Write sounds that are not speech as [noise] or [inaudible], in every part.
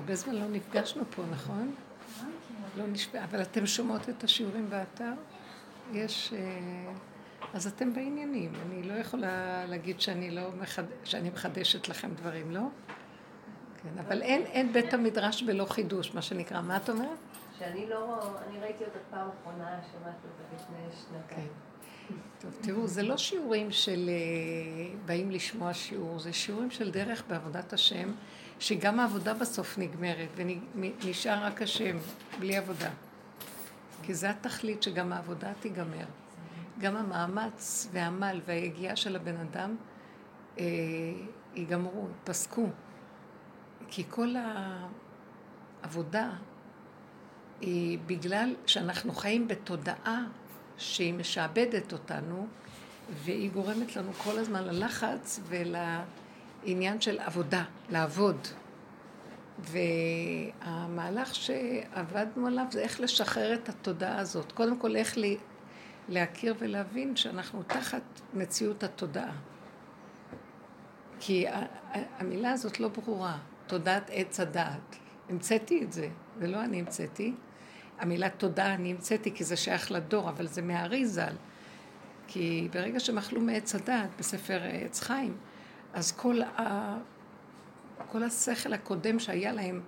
הרבה זמן לא נפגשנו פה, נכון? לא נשמע, אבל אתם שומעות את השיעורים באתר? יש... אה, אז אתם בעניינים. אני לא יכולה להגיד שאני, לא מחד... שאני מחדשת לכם דברים, לא? כן, אבל אין, אין בית המדרש בלא חידוש, מה שנקרא. מה את אומרת? שאני לא... אני ראיתי אותה פעם אחרונה, שמעתי אותה לפני שנתיים. כן. טוב, תראו, זה לא שיעורים של אה, באים לשמוע שיעור, זה שיעורים של דרך בעבודת השם, שגם העבודה בסוף נגמרת, ונשאר רק השם, בלי עבודה. כי זה התכלית שגם העבודה תיגמר. גם המאמץ והעמל והיגיעה של הבן אדם אה, ייגמרו, פסקו. כי כל העבודה היא בגלל שאנחנו חיים בתודעה שהיא משעבדת אותנו, והיא גורמת לנו כל הזמן ללחץ ולעניין של עבודה, לעבוד. והמהלך שעבדנו עליו זה איך לשחרר את התודעה הזאת. קודם כל, איך לי, להכיר ולהבין שאנחנו תחת מציאות התודעה. כי המילה הזאת לא ברורה, תודעת עץ הדעת. המצאתי את זה, זה לא אני המצאתי. המילה תודה אני המצאתי כי זה שייך לדור, אבל זה מהארי ז"ל. כי ברגע שהם אכלו מעץ הדעת בספר עץ חיים, אז כל, ה... כל השכל הקודם שהיה להם,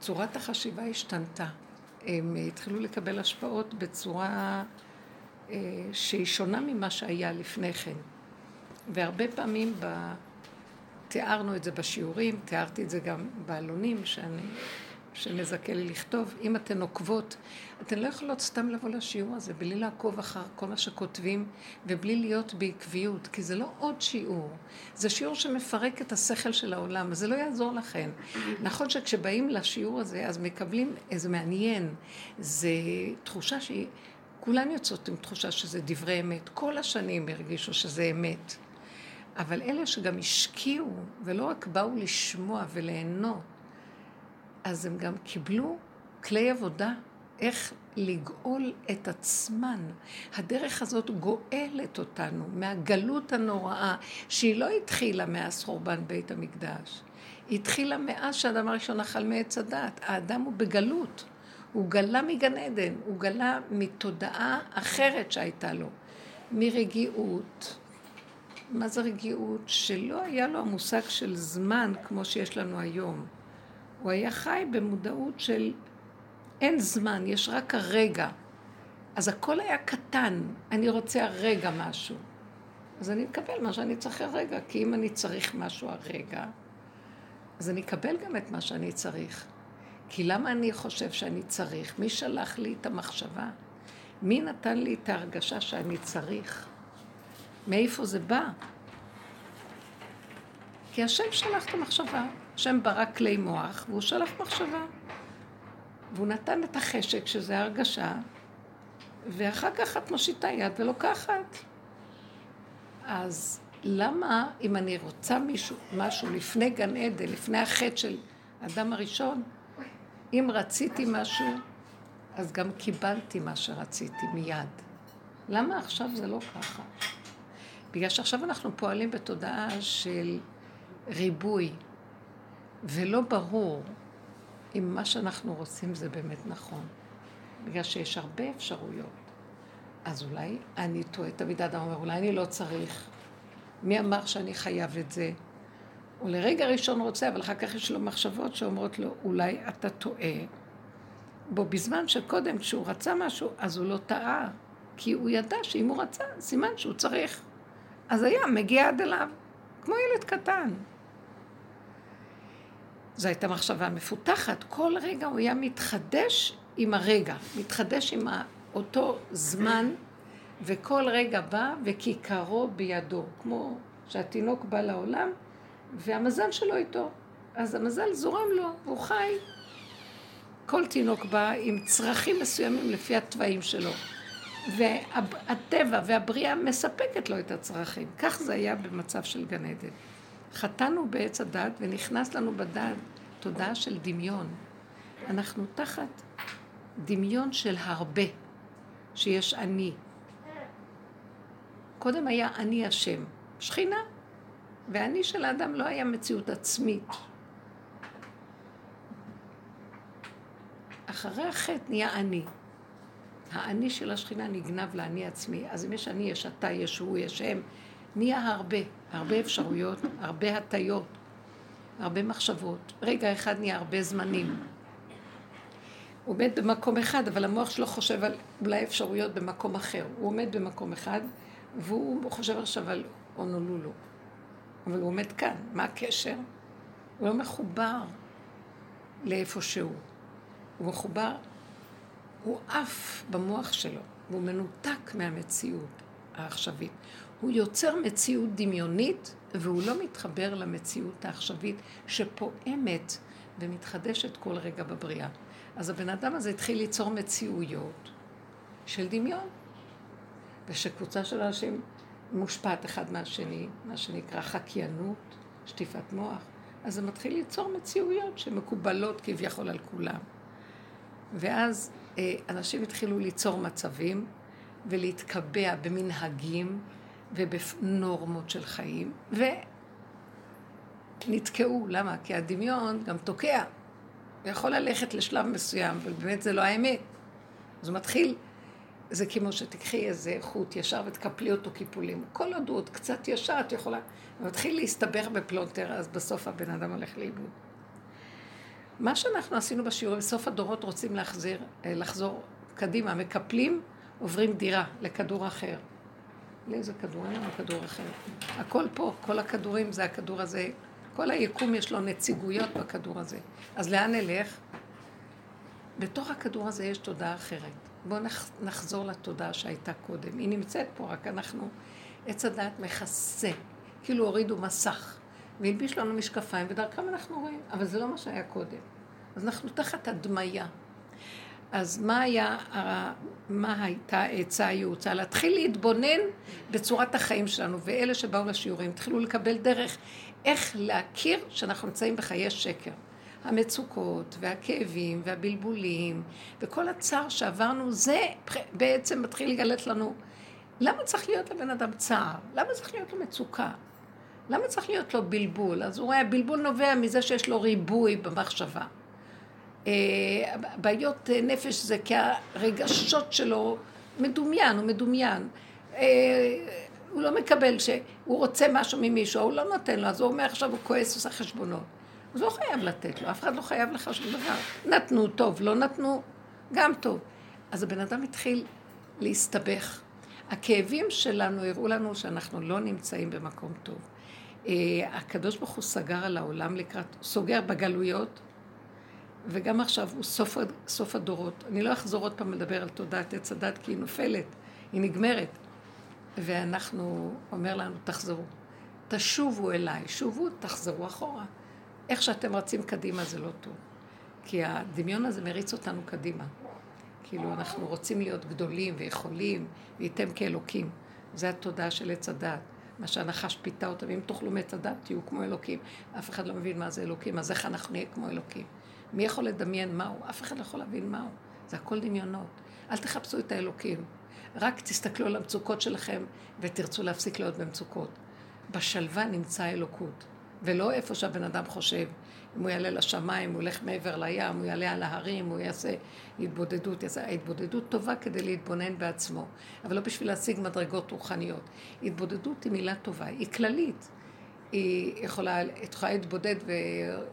צורת החשיבה השתנתה. הם התחילו לקבל השפעות בצורה אה, שהיא שונה ממה שהיה לפני כן. והרבה פעמים ב... תיארנו את זה בשיעורים, תיארתי את זה גם בעלונים שאני שמזכה לי לכתוב. אם אתן עוקבות, אתן לא יכולות סתם לבוא לשיעור הזה בלי לעקוב אחר כל מה שכותבים ובלי להיות בעקביות, כי זה לא עוד שיעור, זה שיעור שמפרק את השכל של העולם, זה לא יעזור לכם. נכון שכשבאים לשיעור הזה, אז מקבלים איזה מעניין, זה תחושה שהיא... כולן יוצאות עם תחושה שזה דברי אמת. כל השנים הרגישו שזה אמת. אבל אלה שגם השקיעו, ולא רק באו לשמוע וליהנות, אז הם גם קיבלו כלי עבודה, איך לגאול את עצמן. הדרך הזאת גואלת אותנו מהגלות הנוראה, שהיא לא התחילה מאז חורבן בית המקדש. היא התחילה מאז שהאדם הראשון אכל מעץ הדת. האדם הוא בגלות. הוא גלה מגן עדן, הוא גלה מתודעה אחרת שהייתה לו, מרגיעות. מה זה רגיעות? שלא היה לו המושג של זמן כמו שיש לנו היום. הוא היה חי במודעות של אין זמן, יש רק הרגע. אז הכל היה קטן, אני רוצה הרגע משהו. אז אני אקבל מה שאני צריך הרגע, כי אם אני צריך משהו הרגע, אז אני אקבל גם את מה שאני צריך. כי למה אני חושב שאני צריך? מי שלח לי את המחשבה? מי נתן לי את ההרגשה שאני צריך? מאיפה זה בא? כי השם שלח את המחשבה. השם ברא כלי מוח, והוא שלח מחשבה. והוא נתן את החשק, שזה הרגשה, ואחר כך את מושיטה יד ולוקחת. אז למה אם אני רוצה מישהו, משהו לפני גן עדן, לפני החטא של האדם הראשון, אם רציתי משהו, אז גם קיבלתי מה שרציתי מיד. למה עכשיו זה לא ככה? בגלל שעכשיו אנחנו פועלים בתודעה של ריבוי, ולא ברור אם מה שאנחנו רוצים זה באמת נכון. בגלל שיש הרבה אפשרויות. אז אולי אני טועה, תמיד האדם אומר, אולי אני לא צריך. מי אמר שאני חייב את זה? הוא לרגע ראשון רוצה, אבל אחר כך יש לו מחשבות שאומרות לו, אולי אתה טועה. בו בזמן שקודם, כשהוא רצה משהו, אז הוא לא טעה. כי הוא ידע שאם הוא רצה, סימן שהוא צריך. אז היה מגיע עד אליו, כמו ילד קטן. זו הייתה מחשבה מפותחת. כל רגע הוא היה מתחדש עם הרגע, מתחדש עם אותו זמן, וכל רגע בא וכיכרו בידו, כמו שהתינוק בא לעולם, והמזל שלו איתו. אז המזל זורם לו, והוא חי. כל תינוק בא עם צרכים מסוימים לפי התוואים שלו. והטבע והבריאה מספקת לו את הצרכים. כך זה היה במצב של גן עדן. חטאנו בעץ הדת ונכנס לנו בדת תודעה של דמיון. אנחנו תחת דמיון של הרבה, שיש אני. קודם היה אני השם, שכינה, ואני של האדם לא היה מציאות עצמית. אחרי החטא נהיה אני. האני של השכינה נגנב לאני עצמי. אז אם יש אני, יש אתה, יש הוא, יש הם, נהיה הרבה, הרבה אפשרויות, הרבה הטיות, הרבה מחשבות. רגע אחד נהיה הרבה זמנים. הוא עומד במקום אחד, אבל המוח שלו חושב על אולי אפשרויות במקום אחר. הוא עומד במקום אחד, והוא חושב עכשיו על אונולולו. אבל הוא עומד כאן, מה הקשר? הוא לא מחובר לאיפה שהוא. הוא מחובר, הוא עף במוח שלו, והוא מנותק מהמציאות העכשווית. הוא יוצר מציאות דמיונית, והוא לא מתחבר למציאות העכשווית שפועמת ומתחדשת כל רגע בבריאה. אז הבן אדם הזה התחיל ליצור מציאויות של דמיון, ושקבוצה של אנשים מושפעת אחד מהשני, מה שנקרא חקיינות, שטיפת מוח, אז זה מתחיל ליצור מציאויות שמקובלות כביכול על כולם. ואז אה, אנשים התחילו ליצור מצבים ולהתקבע במנהגים ובנורמות של חיים, ונתקעו. למה? כי הדמיון גם תוקע. הוא יכול ללכת לשלב מסוים, אבל באמת זה לא האמת. אז הוא מתחיל, זה כמו שתקחי איזה חוט ישר ותקפלי אותו קיפולים. כל עוד הוא עוד קצת ישר, את יכולה... הוא מתחיל להסתבך בפלונטר, אז בסוף הבן אדם הולך לאיבוד. מה שאנחנו עשינו בשיעורים, בסוף הדורות רוצים להחזיר, אה, לחזור קדימה, מקפלים, עוברים דירה לכדור אחר. לאיזה כדור? אין לנו כדור אחר. הכל פה, כל הכדורים זה הכדור הזה. כל היקום יש לו נציגויות בכדור הזה. אז לאן נלך? בתוך הכדור הזה יש תודעה אחרת. בואו נחזור לתודעה שהייתה קודם. היא נמצאת פה, רק אנחנו, עץ הדעת מכסה, כאילו הורידו מסך. והלביש לנו משקפיים, ודרכם אנחנו רואים, אבל זה לא מה שהיה קודם. אז אנחנו תחת הדמיה. אז מה היה, מה הייתה העצה הייעוצה? להתחיל להתבונן בצורת החיים שלנו, ואלה שבאו לשיעורים התחילו לקבל דרך איך להכיר שאנחנו נמצאים בחיי שקר. המצוקות והכאבים והבלבולים וכל הצער שעברנו, זה בעצם מתחיל לגלת לנו למה צריך להיות לבן אדם צער? למה צריך להיות לו מצוקה? למה צריך להיות לו בלבול? אז הוא רואה, הבלבול נובע מזה שיש לו ריבוי במחשבה. אה, בעיות נפש זה כי הרגשות שלו מדומיין, הוא מדומיין. אה, הוא לא מקבל שהוא רוצה משהו ממישהו, הוא לא נותן לו, אז הוא אומר עכשיו הוא כועס, עושה חשבונות. אז לא חייב לתת לו, אף אחד לא חייב לך שום דבר. נתנו, טוב, לא נתנו, גם טוב. אז הבן אדם התחיל להסתבך. הכאבים שלנו הראו לנו שאנחנו לא נמצאים במקום טוב. אה, הקדוש ברוך הוא סגר על העולם לקראת, סוגר בגלויות, וגם עכשיו הוא סוף, סוף הדורות. אני לא אחזור עוד פעם לדבר על תודעת עץ הדת, כי היא נופלת, היא נגמרת. ואנחנו, אומר לנו, תחזרו. תשובו אליי, שובו, תחזרו אחורה. איך שאתם רצים קדימה זה לא טוב. כי הדמיון הזה מריץ אותנו קדימה. כאילו, אנחנו רוצים להיות גדולים ויכולים, וייתם כאלוקים. זה התודעה של עץ הדת. מה שהנחש פיתה אותם, אם תאכלו מעץ הדת, תהיו כמו אלוקים. אף אחד לא מבין מה זה אלוקים, אז איך אנחנו נהיה כמו אלוקים? מי יכול לדמיין מהו? אף אחד לא יכול להבין מהו. זה הכל דמיונות. אל תחפשו את האלוקים. רק תסתכלו על המצוקות שלכם ותרצו להפסיק להיות במצוקות. בשלווה נמצא אלוקות, ולא איפה שהבן אדם חושב. אם הוא יעלה לשמיים, הוא ילך מעבר לים, הוא יעלה על ההרים, הוא יעשה התבודדות. יעשה... ההתבודדות טובה כדי להתבונן בעצמו, אבל לא בשביל להשיג מדרגות רוחניות. התבודדות היא מילה טובה, היא כללית. היא יכולה, את יכולה להתבודד ו...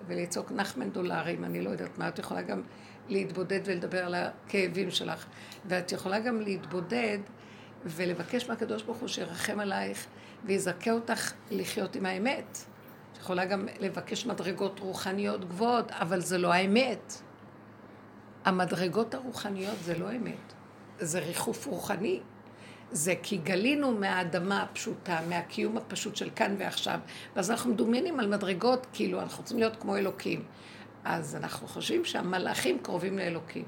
ולצעוק נחמן דולרים, אני לא יודעת מה, את יכולה גם להתבודד ולדבר על הכאבים שלך. ואת יכולה גם להתבודד ולבקש מהקדוש ברוך הוא שירחם עלייך ויזכה אותך לחיות עם האמת. את יכולה גם לבקש מדרגות רוחניות גבוהות, אבל זה לא האמת. המדרגות הרוחניות זה לא אמת, זה ריחוף רוחני. זה כי גלינו מהאדמה הפשוטה, מהקיום הפשוט של כאן ועכשיו, ואז אנחנו מדומיינים על מדרגות, כאילו אנחנו רוצים להיות כמו אלוקים. אז אנחנו חושבים שהמלאכים קרובים לאלוקים.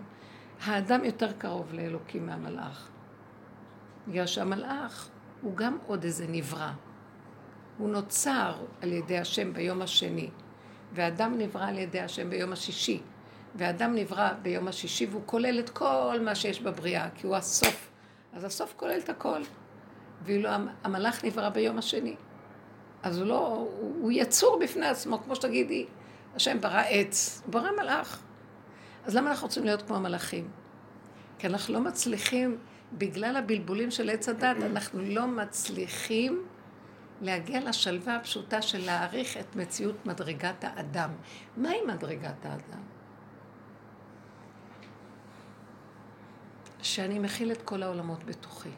האדם יותר קרוב לאלוקים מהמלאך. בגלל שהמלאך הוא גם עוד איזה נברא. הוא נוצר על ידי השם ביום השני, ואדם נברא על ידי השם ביום השישי, ואדם נברא ביום השישי והוא כולל את כל מה שיש בבריאה, כי הוא הסוף. אז הסוף כולל את הכל. ואילו המלאך נברא ביום השני. אז הוא לא, הוא, הוא יצור בפני עצמו, כמו שתגידי, השם ברא עץ, הוא ברא מלאך. אז למה אנחנו רוצים להיות כמו המלאכים? כי אנחנו לא מצליחים, בגלל הבלבולים של עץ הדת, אנחנו לא מצליחים להגיע לשלווה הפשוטה של להעריך את מציאות מדרגת האדם. מהי מדרגת האדם? שאני מכיל את כל העולמות בתוכי.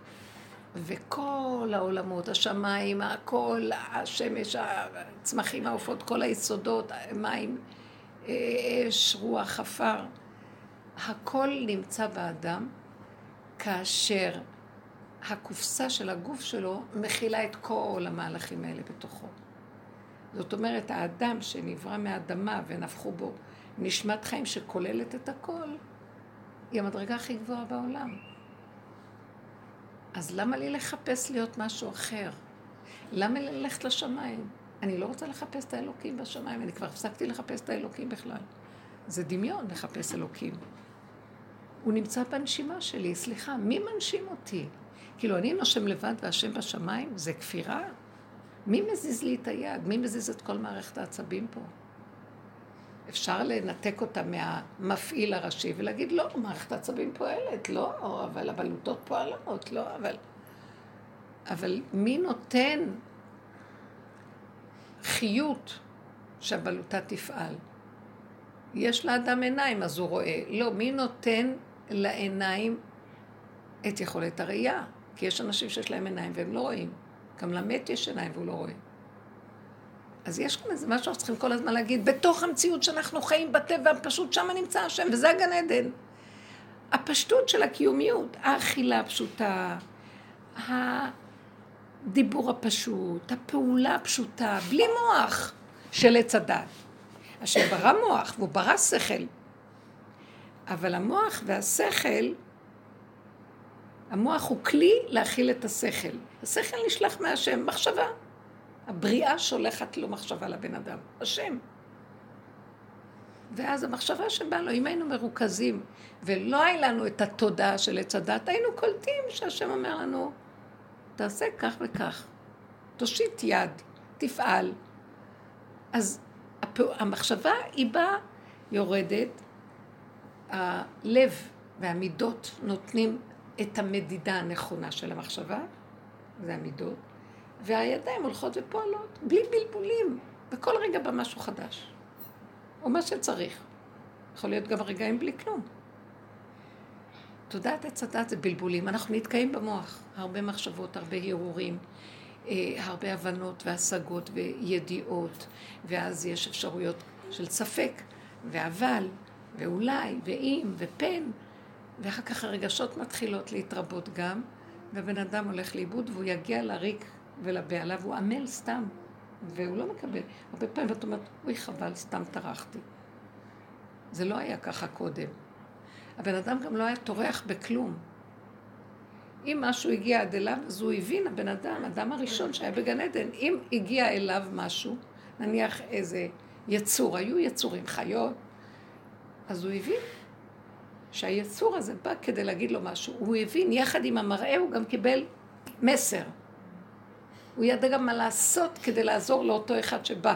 וכל העולמות, השמיים, הכל, השמש, הצמחים, העופות, כל היסודות, מים, אש, רוח, עפר, הכל נמצא באדם כאשר הקופסה של הגוף שלו מכילה את כל המהלכים האלה בתוכו. זאת אומרת, האדם שנברא מהאדמה ונפחו בו נשמת חיים שכוללת את הכל, היא המדרגה הכי גבוהה בעולם. אז למה לי לחפש להיות משהו אחר? למה ללכת לשמיים? אני לא רוצה לחפש את האלוקים בשמיים, אני כבר הפסקתי לחפש את האלוקים בכלל. זה דמיון לחפש אלוקים. הוא נמצא בנשימה שלי, סליחה, מי מנשים אותי? כאילו, אני נושם לבד והשם בשמיים? זה כפירה? מי מזיז לי את היד? מי מזיז את כל מערכת העצבים פה? אפשר לנתק אותה מהמפעיל הראשי ולהגיד, לא, מערכת העצבים פועלת, לא, אבל הבלוטות פועלות, לא, אבל... אבל מי נותן חיות שהבלוטה תפעל? יש לאדם עיניים, אז הוא רואה. לא, מי נותן לעיניים את יכולת הראייה? כי יש אנשים שיש להם עיניים והם לא רואים. גם למת יש עיניים והוא לא רואה. אז יש כאן איזה משהו שאנחנו צריכים כל הזמן להגיד, בתוך המציאות שאנחנו חיים בטבע, פשוט שם נמצא השם, וזה הגן עדן. הפשטות של הקיומיות, האכילה הפשוטה, הדיבור הפשוט, הפעולה הפשוטה, בלי מוח של עץ הדת. השם ברא מוח והוא ברא שכל. אבל המוח והשכל, המוח הוא כלי להכיל את השכל. השכל נשלח מהשם, מחשבה. הבריאה שולחת לו מחשבה לבן אדם, השם. ואז המחשבה שבאה לו, אם היינו מרוכזים ולא היה לנו את התודעה של עץ הדת, היינו קולטים שהשם אומר לנו, תעשה כך וכך, תושיט יד, תפעל. אז המחשבה היא באה, יורדת, הלב והמידות נותנים את המדידה הנכונה של המחשבה, זה המידות, והידיים הולכות ופועלות, בלי בלבולים, וכל רגע בא משהו חדש. או מה שצריך. יכול להיות גם רגעים בלי כלום. תודעת עץ הדת זה בלבולים. אנחנו נתקעים במוח. הרבה מחשבות, הרבה הרהורים, אה, הרבה הבנות והשגות וידיעות, ואז יש אפשרויות של ספק, ואבל, ואולי, ואם, ופן, ואחר כך הרגשות מתחילות להתרבות גם, והבן אדם הולך לאיבוד והוא יגיע לריק ולבעלה, והוא עמל סתם, והוא לא מקבל. הרבה פעמים את אומרת, אוי חבל, סתם טרחתי. זה לא היה ככה קודם. הבן אדם גם לא היה טורח בכלום. אם משהו הגיע עד אליו, אז הוא הבין, הבן אדם, האדם הראשון שהיה בגן עדן, אם הגיע אליו משהו, נניח איזה יצור, היו יצורים, חיות, אז הוא הבין שהיצור הזה בא כדי להגיד לו משהו. הוא הבין, יחד עם המראה הוא גם קיבל מסר. הוא ידע גם מה לעשות כדי לעזור לאותו אחד שבא.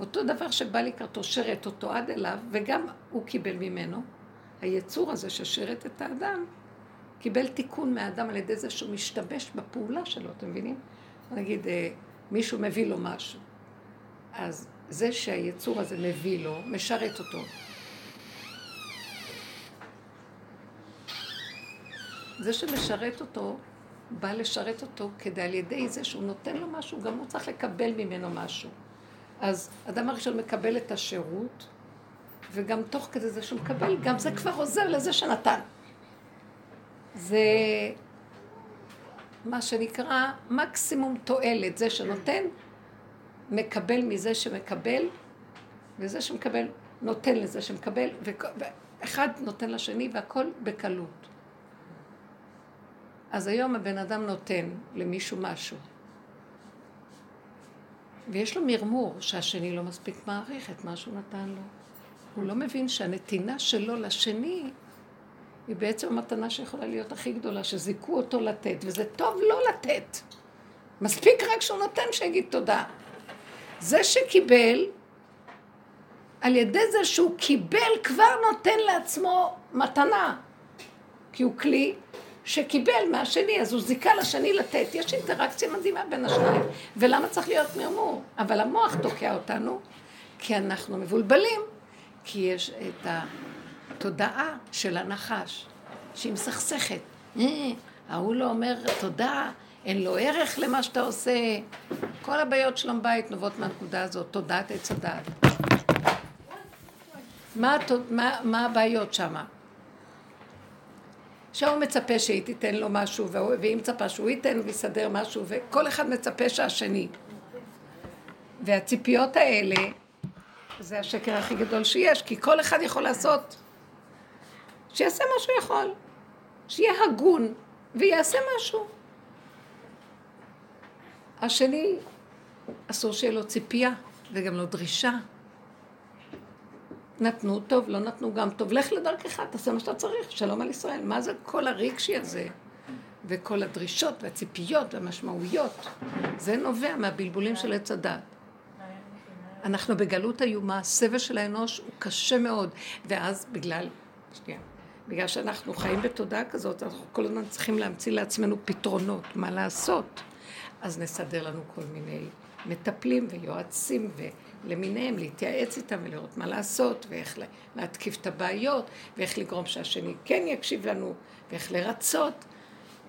אותו דבר שבא לקראתו שרת אותו עד אליו, וגם הוא קיבל ממנו. היצור הזה ששרת את האדם, קיבל תיקון מהאדם על ידי זה שהוא משתמש בפעולה שלו, אתם מבינים? נגיד, אה, מישהו מביא לו משהו. אז זה שהיצור הזה מביא לו, משרת אותו. זה שמשרת אותו, בא לשרת אותו כדי על ידי זה שהוא נותן לו משהו, גם הוא צריך לקבל ממנו משהו. אז אדם הראשון מקבל את השירות, וגם תוך כדי זה שהוא מקבל, גם זה כבר עוזר לזה שנתן. זה מה שנקרא מקסימום תועלת, זה שנותן, מקבל מזה שמקבל, וזה שמקבל נותן לזה שמקבל, ואחד נותן לשני והכל בקלות. אז היום הבן אדם נותן למישהו משהו, ויש לו מרמור שהשני לא מספיק מעריך את מה שהוא נתן לו. הוא לא מבין שהנתינה שלו לשני היא בעצם המתנה שיכולה להיות הכי גדולה, שזיכו אותו לתת, וזה טוב לא לתת. מספיק רק שהוא נותן שיגיד תודה. זה שקיבל, על ידי זה שהוא קיבל, כבר נותן לעצמו מתנה. כי הוא כלי שקיבל מהשני, אז הוא זיכה לשני לתת. יש אינטראקציה מדהימה בין השניים. ולמה צריך להיות מרמור? אבל המוח תוקע אותנו, כי אנחנו מבולבלים, כי יש את התודעה של הנחש, שהיא מסכסכת. אה, ההוא לא אומר תודה, אין לו ערך למה שאתה עושה. כל הבעיות שלום בית נובעות מהנקודה הזאת, תודעת עץ הדעת. מה, מה, מה הבעיות שמה? שההוא מצפה שהיא תיתן לו משהו, והיא מצפה שהוא ייתן ויסדר משהו, וכל אחד מצפה שהשני. והציפיות האלה, זה השקר הכי גדול שיש, כי כל אחד יכול לעשות, שיעשה מה שהוא יכול, שיהיה הגון ויעשה משהו. השני, אסור שיהיה לו ציפייה וגם לא דרישה. נתנו טוב, לא נתנו גם טוב. לך לדרכך, תעשה מה שאתה צריך, שלום על ישראל. מה זה כל הרגשי הזה? וכל הדרישות והציפיות והמשמעויות. זה נובע מהבלבולים של עץ הדת. אנחנו בגלות איומה, הסבל של האנוש הוא קשה מאוד. ואז בגלל, שנייה, בגלל שאנחנו חיים בתודעה כזאת, אנחנו כל הזמן צריכים להמציא לעצמנו פתרונות, מה לעשות. אז נסדר לנו כל מיני מטפלים ויועצים ולמיניהם, להתייעץ איתם ולראות מה לעשות, ואיך להתקיף את הבעיות, ואיך לגרום שהשני כן יקשיב לנו, ואיך לרצות,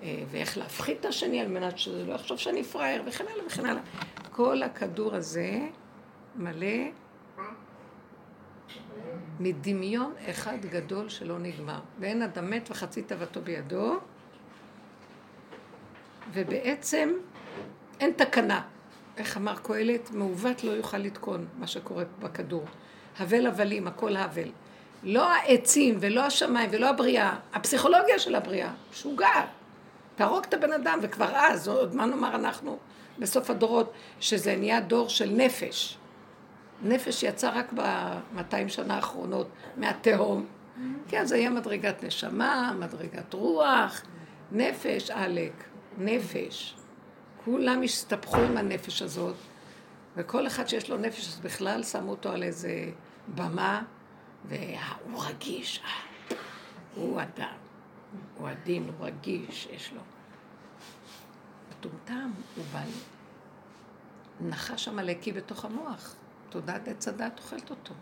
אה, ואיך להפחית את השני על מנת שזה לא יחשוב שאני פראייר, וכן הלאה וכן הלאה. כל הכדור הזה מלא מדמיון אחד גדול שלא נגמר. ואין אדם מת וחצי תאוותו בידו, ובעצם אין תקנה. איך אמר קהלת? מעוות לא יוכל לתקון מה שקורה בכדור. הבל הבלים, הכל הבל. לא העצים ולא השמיים ולא הבריאה, הפסיכולוגיה של הבריאה, משוגעת. תהרוג את הבן אדם, וכבר אז, עוד מה נאמר אנחנו בסוף הדורות, שזה נהיה דור של נפש. נפש יצא רק ב-200 שנה האחרונות מהתהום. כי אז היה מדרגת נשמה, מדרגת רוח, נפש, עלק, נפש. כולם הסתבכו עם הנפש הזאת, וכל אחד שיש לו נפש, אז בכלל שמו אותו על איזה במה, והוא רגיש, אה, הוא אדם, הוא עדין, הוא רגיש, יש לו. מטומטם, הוא בעל נחש עמלקי בתוך המוח. תודעת עץ הדת אוכלת אותו.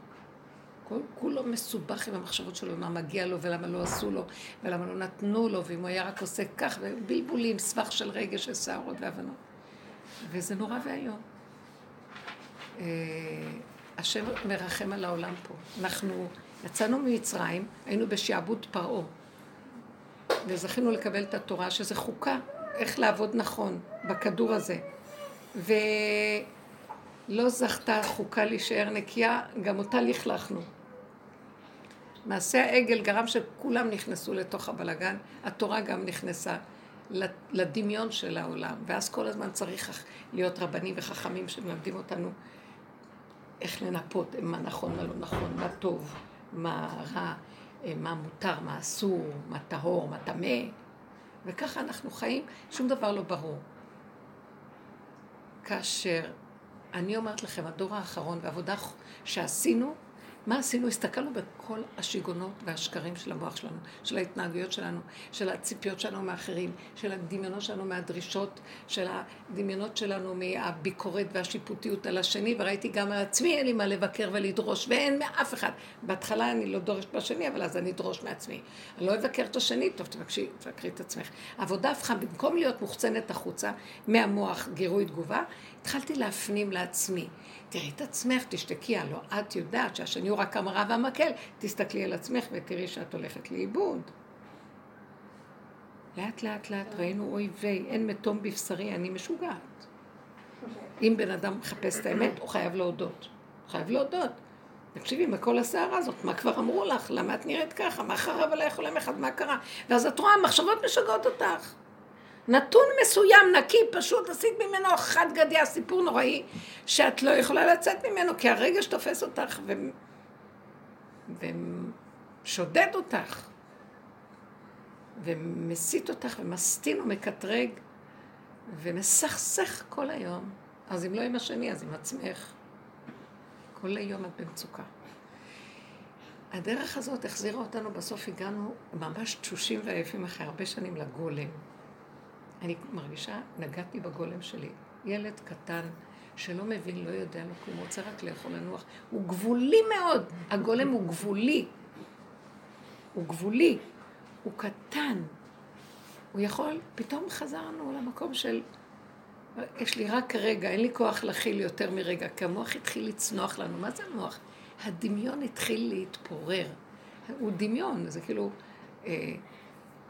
כל כולו מסובך עם המחשבות שלו, מה מגיע לו ולמה לא עשו לו, ולמה לא נתנו לו, ואם הוא היה רק עושה כך, ובלבולים, סבך של רגש שערות והבנות. וזה נורא ואיום. אה, השם מרחם על העולם פה. אנחנו יצאנו ממצרים, היינו בשעבוד פרעה, וזכינו לקבל את התורה, שזה חוקה, איך לעבוד נכון בכדור הזה. ולא זכתה חוקה להישאר נקייה, גם אותה לכלכנו. מעשה העגל גרם שכולם נכנסו לתוך הבלגן, התורה גם נכנסה לדמיון של העולם, ואז כל הזמן צריך להיות רבנים וחכמים שמלמדים אותנו איך לנפות מה נכון, מה לא נכון, מה טוב, מה רע, מה מותר, מה אסור, מה טהור, מה טמא, וככה אנחנו חיים, שום דבר לא ברור. כאשר אני אומרת לכם, הדור האחרון והעבודה שעשינו, מה עשינו? הסתכלנו בכל השיגעונות והשקרים של המוח שלנו, של ההתנהגויות שלנו, של הציפיות שלנו מאחרים, של הדמיונות שלנו מהדרישות, של הדמיונות שלנו מהביקורת והשיפוטיות על השני, וראיתי גם על עצמי, אין לי מה לבקר ולדרוש, ואין מאף אחד. בהתחלה אני לא דורשת בשני, אבל אז אני אדרוש מעצמי. אני לא אבקר את השני, טוב, תבקשי, תבקרי את עצמך. העבודה הפכה, במקום להיות מוחצנת החוצה, מהמוח, גירוי תגובה, התחלתי להפנים לעצמי. תראי את עצמך, תשתקי, הלוא את יודעת שהשני הוא רק המראה והמקל, תסתכלי על עצמך ותראי שאת הולכת לאיבוד. לאט לאט לאט ראינו אוי ויי, אין מתום בבשרי, אני משוגעת. אם בן אדם מחפש את האמת, הוא חייב להודות. הוא חייב להודות. תקשיבי, מה כל הסערה הזאת? מה כבר אמרו לך? למה את נראית ככה? מה חרב עלייך עולם אחד? מה קרה? ואז את רואה, המחשבות משגעות אותך. נתון מסוים, נקי, פשוט, עשית ממנו חד גדיה, סיפור נוראי, שאת לא יכולה לצאת ממנו, כי הרגש תופס אותך ו... ושודד אותך, ומסית אותך, ומסטין ומקטרג, ומסכסך כל היום. אז אם לא עם השני, אז עם עצמך. כל היום את במצוקה. הדרך הזאת החזירה אותנו, בסוף הגענו ממש תשושים ועייפים אחרי הרבה שנים לגולם. אני מרגישה, נגעתי בגולם שלי. ילד קטן שלא מבין, לא יודע לו כלום, רוצה רק לאכול לנוח. הוא גבולי מאוד. הגולם הוא גבולי. הוא גבולי. הוא קטן. הוא יכול, פתאום חזרנו למקום של, יש לי רק רגע, אין לי כוח להכיל יותר מרגע, כי המוח התחיל לצנוח לנו. מה זה המוח? הדמיון התחיל להתפורר. הוא דמיון, זה כאילו, אה,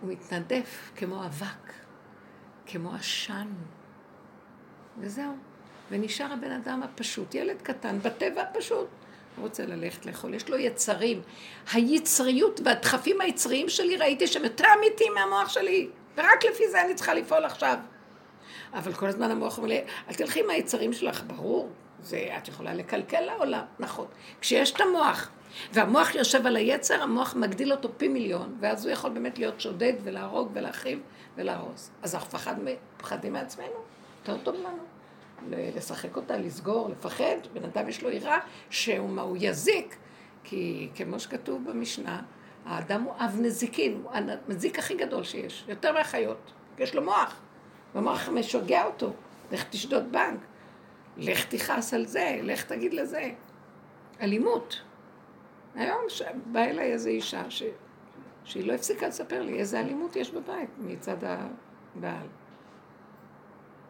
הוא מתנדף כמו אבק, כמו עשן, וזהו. ונשאר הבן אדם הפשוט, ילד קטן, בטבע הפשוט. הוא רוצה ללכת לאכול, יש לו יצרים. היצריות והדחפים היצריים שלי, ראיתי שהם יותר אמיתיים מהמוח שלי, ורק לפי זה אני צריכה לפעול עכשיו. אבל כל הזמן המוח אומר לי, אל תלכי עם היצרים שלך, ברור, זה, את יכולה לקלקל לעולם, נכון. כשיש את המוח, והמוח יושב על היצר, המוח מגדיל אותו פי מיליון, ואז הוא יכול באמת להיות שודד ולהרוג ולהחריב ולהרוס. אז אנחנו מפחדים מעצמנו, יותר טוב לנו. לשחק אותה, לסגור, לפחד, בן אדם יש לו יראה שהוא הוא יזיק, כי כמו שכתוב במשנה, האדם הוא אב נזיקין, הוא המזיק הכי גדול שיש, יותר מהחיות, יש לו מוח, והמוח משוגע אותו, לך תשדוד בנק, לך תכעס על זה, לך תגיד לזה. אלימות. היום באה אליי איזו אישה ש... שהיא לא הפסיקה לספר לי איזה אלימות יש בבית מצד הבעל.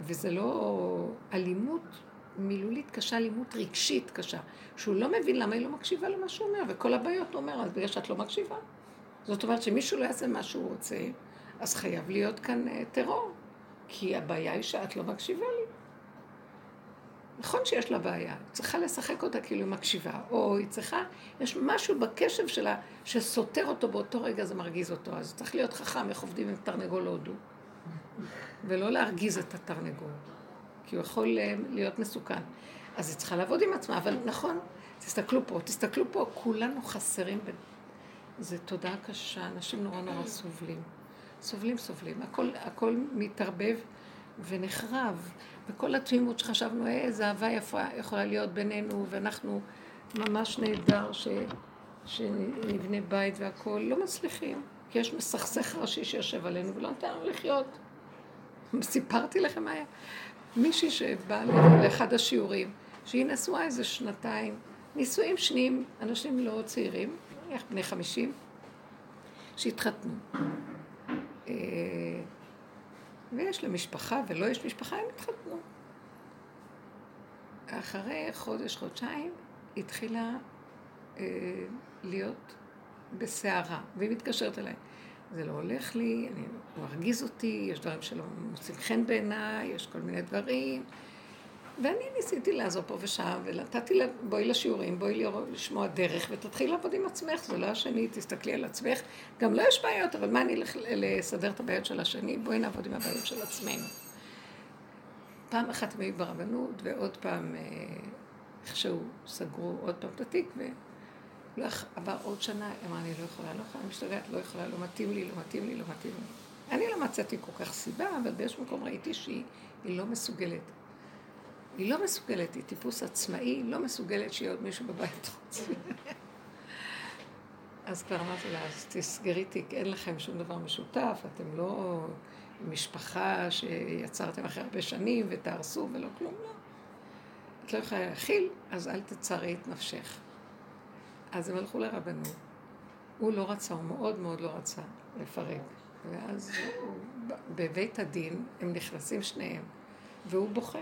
וזה לא אלימות מילולית קשה, אלימות רגשית קשה, שהוא לא מבין למה היא לא מקשיבה למה שהוא אומר, וכל הבעיות הוא אומר, אז בגלל שאת לא מקשיבה. זאת אומרת שמישהו לא יעשה מה שהוא רוצה, אז חייב להיות כאן אה, טרור, כי הבעיה היא שאת לא מקשיבה לי. נכון שיש לה בעיה, צריכה לשחק אותה כאילו היא מקשיבה, או היא צריכה, יש משהו בקשב שלה שסותר אותו באותו רגע, זה מרגיז אותו, אז צריך להיות חכם, איך עובדים עם תרנגול הודו. ולא להרגיז את התרנגול, כי הוא יכול אה, להיות מסוכן. אז היא צריכה לעבוד עם עצמה, אבל נכון, תסתכלו פה, תסתכלו פה, כולנו חסרים. ב... זה תודעה קשה, אנשים נורא נורא סובלים. סובלים, סובלים. הכל, הכל מתערבב ונחרב. וכל התמימות שחשבנו, איזה אהבה יפה יכולה להיות בינינו, ואנחנו ממש נהדר ש... שנבנה בית והכול, לא מצליחים. כי יש מסכסך ראשי שיושב עלינו ולא נותן לנו לחיות. סיפרתי לכם מה היה. מישהי שבאה לאחד השיעורים, שהיא נשואה איזה שנתיים, נישואים שניים, אנשים לא צעירים, נניח בני חמישים, שהתחתנו. ויש לה משפחה ולא יש משפחה, הם התחתנו. אחרי חודש, חודשיים, התחילה אה, להיות בסערה, והיא מתקשרת אליי. זה לא הולך לי, אני, הוא מרגיז אותי, יש דברים שלא מוצאים חן בעיניי, יש כל מיני דברים. ואני ניסיתי לעזור פה ושם, ונתתי לה, בואי לשיעורים, בואי לשמוע דרך, ותתחיל לעבוד עם עצמך, זה לא השני, תסתכלי על עצמך. גם לא יש בעיות, אבל מה אני אלך לסדר את הבעיות של השני? בואי נעבוד עם הבעיות של עצמנו. פעם אחת הם היו ברבנות, ועוד פעם, אה, איכשהו סגרו עוד פעם את התיק, לא, עבר עוד שנה, אמרה, אני לא יכולה, לא יכולה, משתגעת, לא יכולה, לא מתאים לי, לא מתאים לי, לא מתאים לי. אני לא מצאתי כל כך סיבה, אבל באיזשהו מקום ראיתי שהיא לא מסוגלת. היא לא מסוגלת, היא טיפוס עצמאי, לא מסוגלת שיהיה עוד מישהו בבית חוץ. אז כבר אמרתי לה, אז תסגרי תיק, אין לכם שום דבר משותף, אתם לא משפחה שיצרתם אחרי הרבה שנים ותהרסו ולא כלום, לא. את לא יכולה להכיל, אז אל תצרי את נפשך. אז הם הלכו לרבנות. הוא לא רצה, הוא מאוד מאוד לא רצה לפרק. ואז בבית הדין הם נכנסים שניהם, והוא בוכה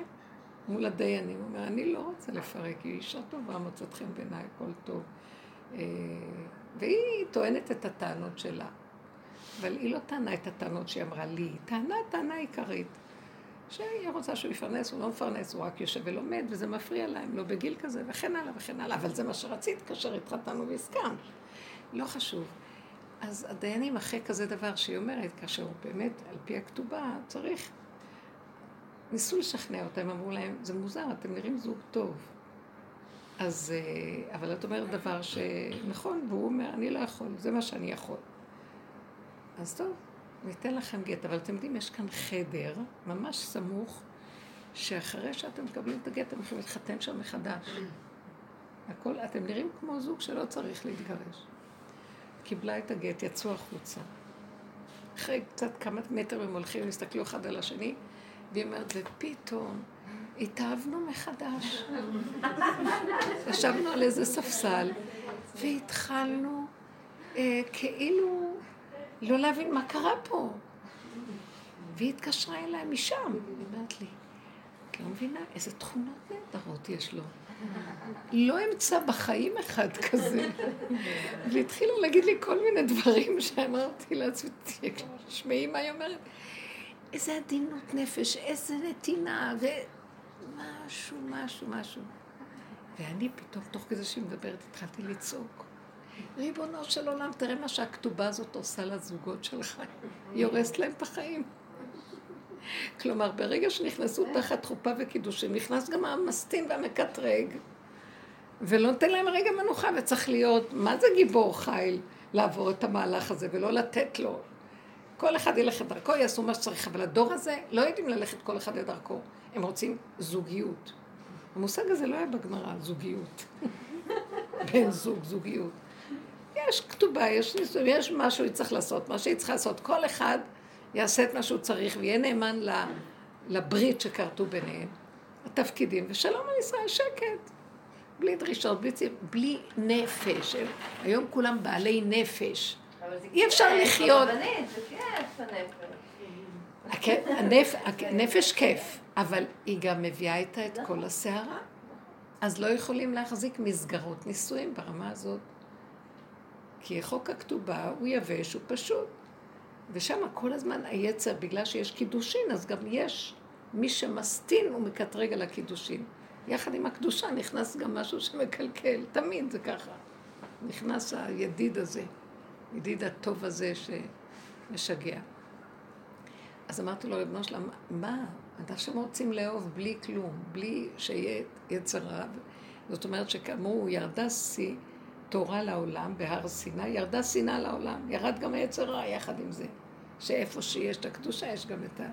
מול הדיינים. הוא אומר, אני לא רוצה לפרק, היא אישה טובה, מוצאת חן בעיניי, הכל טוב. אה, והיא טוענת את הטענות שלה. אבל היא לא טענה את הטענות שהיא אמרה לי, היא טענה טענה עיקרית. שהיא רוצה שהוא יפרנס, הוא לא מפרנס, הוא רק יושב ולומד, וזה מפריע להם, לא בגיל כזה, וכן הלאה וכן הלאה, אבל זה מה שרצית כאשר התחתנו והסכמת. לא חשוב. אז הדיינים, אחרי כזה דבר שהיא אומרת, כאשר הוא באמת, על פי הכתובה, צריך... ניסו לשכנע אותם, אמרו להם, זה מוזר, אתם נראים זוג טוב. אז, אה, אבל את אומרת דבר שנכון, והוא אומר, אני לא יכול, זה מה שאני יכול. אז טוב, ניתן לכם גט, אבל אתם יודעים, יש כאן חדר ממש סמוך, שאחרי שאתם מקבלים את הגט, אתם יכולים להתחתן שם מחדש. הכל, אתם נראים כמו זוג שלא צריך להתגרש. קיבלה את הגט, יצאו החוצה. אחרי קצת כמה מטר הם הולכים, הסתכלו אחד על השני, והיא אומרת, ופתאום התאהבנו מחדש. [laughs] ישבנו על איזה ספסל, והתחלנו אה, כאילו לא להבין מה קרה פה. והיא התקשרה אליי משם, היא אומרת לי, את לא מבינה איזה תכונות נהדרות יש לו. לא אמצא בחיים אחד כזה. והתחילו להגיד לי כל מיני דברים שאמרתי לעצמי, תשמעי מה היא אומרת. איזה עדינות נפש, איזה נתינה, ומשהו, משהו, משהו. ואני פתאום, תוך כזה שהיא מדברת, התחלתי לצעוק. ריבונו של עולם, תראה מה שהכתובה הזאת עושה לזוגות שלך. היא הורסת להם את החיים. כלומר, ברגע שנכנסו תחת חופה וקידושים, נכנס גם המסטין והמקטרג, ולא נותן להם רגע מנוחה, וצריך להיות, מה זה גיבור חיל לעבור את המהלך הזה, ולא לתת לו. כל אחד ילך את דרכו, יעשו מה שצריך, אבל הדור הזה לא יודעים ללכת כל אחד לדרכו, הם רוצים זוגיות. המושג הזה לא היה בגמרא, זוגיות. [laughs] בן זוג, זוגיות. יש כתובה, יש ניסוי, יש משהו שצריך לעשות, מה שהיא צריכה לעשות. כל אחד יעשה את מה שהוא צריך ויהיה נאמן לברית שכרתו ביניהם, התפקידים, ושלום על ישראל, שקט. בלי דרישות, בלי בלי נפש. היום כולם בעלי נפש. אי אפשר לחיות... זה כיף, הנפש. הנפש כיף, אבל היא גם מביאה איתה את כל הסערה. אז לא יכולים להחזיק מסגרות נישואים ברמה הזאת. כי חוק הכתובה הוא יבש, הוא פשוט. ושם כל הזמן היצר, בגלל שיש קידושין, אז גם יש מי שמסטין ומקטרג על הקידושין. יחד עם הקדושה נכנס גם משהו שמקלקל, תמיד זה ככה. נכנס הידיד הזה, ידיד הטוב הזה שמשגע. אז אמרתי לו, לבנו שלם, מה, אנחנו רוצים לאהוב בלי כלום, בלי שיהיה יצר רב. זאת אומרת שכאמור, ירדה שיא תורה לעולם בהר סיני, ירדה שנאה לעולם, ירד גם היצר רע יחד עם זה. שאיפה שיש את הקדושה, יש גם את ה...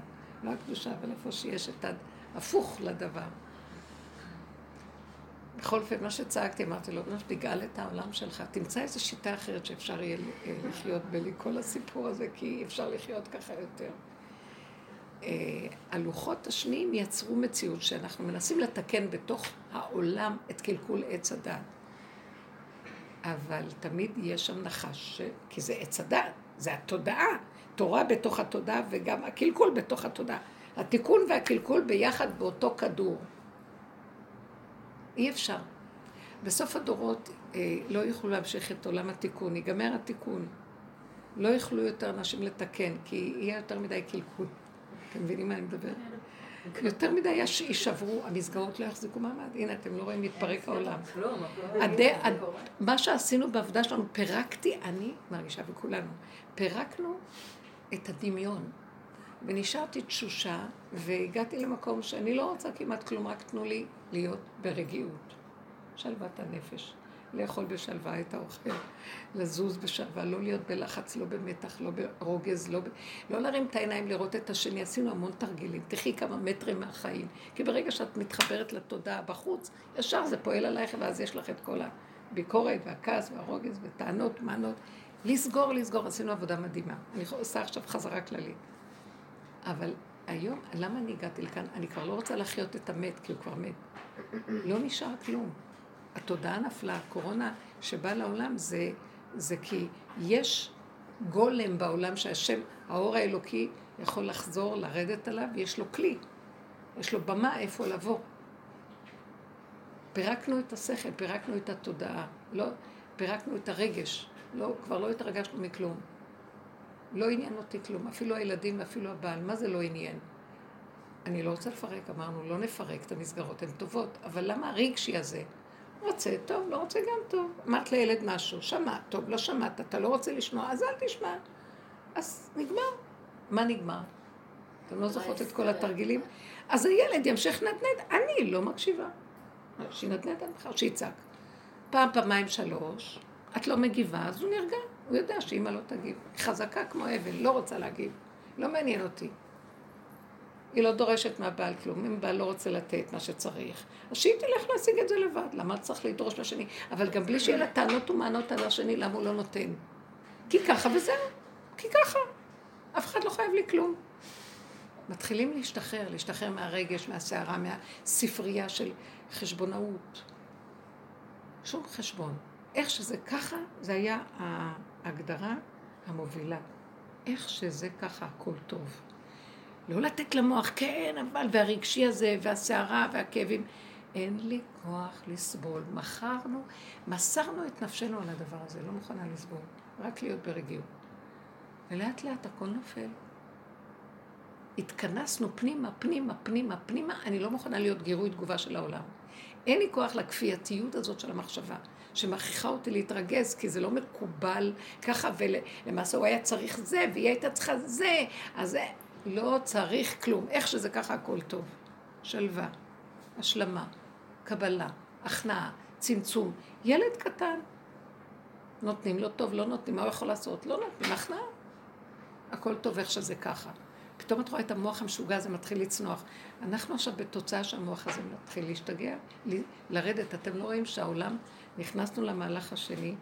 לא הקדושה, אבל איפה שיש את ההפוך לדבר. בכל אופן, מה שצעקתי, אמרתי לו, בנו, תגאל את העולם שלך, תמצא איזו שיטה אחרת שאפשר יהיה אה, לחיות בלי כל הסיפור הזה, כי אפשר לחיות ככה יותר. אה, הלוחות השניים יצרו מציאות שאנחנו מנסים לתקן בתוך העולם את קלקול עץ הדת. אבל תמיד יש שם נחש, כי זה עץ הדת, זה התודעה. תורה בתוך התודעה וגם הקלקול בתוך התודעה. התיקון והקלקול ביחד באותו כדור. אי אפשר. בסוף הדורות אה, לא יוכלו להמשיך את עולם התיקון, ייגמר התיקון. לא יוכלו יותר אנשים לתקן, כי יהיה יותר מדי קלקול. אתם מבינים מה אני מדבר? יותר מדי יישברו, המסגרות לא יחזיקו מעמד. הנה, אתם לא רואים, מתפרק העולם. מה שעשינו בעבודה שלנו, פירקתי, אני מרגישה וכולנו, פירקנו את הדמיון. ונשארתי תשושה, והגעתי למקום שאני לא רוצה כמעט כלום, רק תנו לי להיות ברגיעות. שלוות הנפש. לאכול בשלווה את האוכל, לזוז בשלווה, לא להיות בלחץ, לא במתח, לא ברוגז, לא, ב... לא להרים את העיניים לראות את השני. עשינו המון תרגילים. תחי כמה מטרים מהחיים. כי ברגע שאת מתחברת לתודעה בחוץ, ישר זה פועל עלייך, ואז יש לך את כל הביקורת והכעס והרוגז וטענות, מענות. לסגור, לסגור, עשינו עבודה מדהימה. אני עושה עכשיו חזרה כללית. אבל היום, למה אני הגעתי לכאן? אני כבר לא רוצה לחיות את המת, כי הוא כבר מת. לא נשאר כלום. התודעה נפלה, הקורונה שבאה לעולם זה, זה כי יש גולם בעולם שהשם, האור האלוקי, יכול לחזור, לרדת עליו, ויש לו כלי. יש לו במה איפה לבוא. פירקנו את השכל, פירקנו את התודעה, לא, פירקנו את הרגש. לא, כבר לא התרגשנו מכלום. לא עניין אותי כלום, אפילו הילדים ואפילו הבעל, מה זה לא עניין? אני לא רוצה לפרק, אמרנו, לא נפרק את המסגרות, הן טובות, אבל למה הרגשי הזה? רוצה, טוב, לא רוצה גם טוב. אמרת לילד משהו, שמע, טוב, לא שמעת, אתה לא רוצה לשמוע, אז אל תשמע. אז נגמר. מה נגמר? אתם לא זוכרות את כל התרגילים? אז הילד ימשיך לנדנד, אני לא מקשיבה. שינדנד עד מחר, שיצעק. פעם, פעמיים, שלוש, את לא מגיבה, אז הוא נרגע. הוא יודע שאמא לא תגיב. היא חזקה כמו אבן, לא רוצה להגיב. לא מעניין אותי. היא לא דורשת מהבעל כלום. אם בעל לא רוצה לתת מה שצריך, אז שהיא תלך להשיג את זה לבד. למה צריך לדרוש לשני? אבל גם בלי שיהיה לה טענות ומענות על השני, למה הוא לא נותן? כי ככה וזהו, כי ככה. אף אחד לא חייב לי כלום. מתחילים להשתחרר, להשתחרר מהרגש, מהסערה, מהספרייה של חשבונאות. שום חשבון. איך שזה ככה, זה היה ההגדרה המובילה. איך שזה ככה, הכל טוב. לא לתת למוח, כן, אבל, והרגשי הזה, והסערה, והכאבים. אין לי כוח לסבול. מכרנו, מסרנו את נפשנו על הדבר הזה, לא מוכנה לסבול. רק להיות ברגיעות. ולאט לאט הכל נופל. התכנסנו פנימה, פנימה, פנימה, פנימה, אני לא מוכנה להיות גירוי תגובה של העולם. אין לי כוח לכפייתיות הזאת של המחשבה, שמכריחה אותי להתרגז, כי זה לא מקובל ככה, ולמעשה הוא היה צריך זה, והיא הייתה צריכה זה, אז זה לא צריך כלום. איך שזה ככה הכל טוב. שלווה, השלמה, קבלה, הכנעה, צמצום. ילד קטן, נותנים לו טוב, לא נותנים, מה הוא יכול לעשות? לא נותנים, הכנעה. הכל טוב איך שזה ככה. פתאום את רואה את המוח המשוגע הזה מתחיל לצנוח. אנחנו עכשיו בתוצאה שהמוח הזה מתחיל להשתגע, לרדת. אתם לא רואים שהעולם, נכנסנו למהלך השני,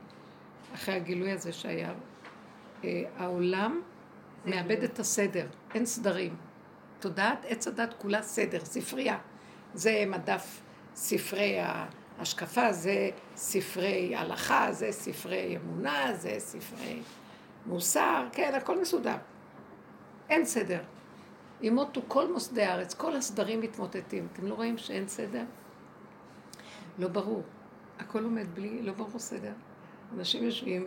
אחרי הגילוי הזה שהיה. אה, העולם מאבד את הסדר, אין סדרים. תודעת עץ הדת כולה סדר, ספרייה. זה מדף ספרי ההשקפה, זה ספרי הלכה, זה ספרי אמונה, זה ספרי מוסר, כן, הכל מסודר. אין סדר. ימותו כל מוסדי הארץ, כל הסדרים מתמוטטים. אתם לא רואים שאין סדר? לא ברור. הכל עומד בלי, לא ברור סדר. אנשים יושבים,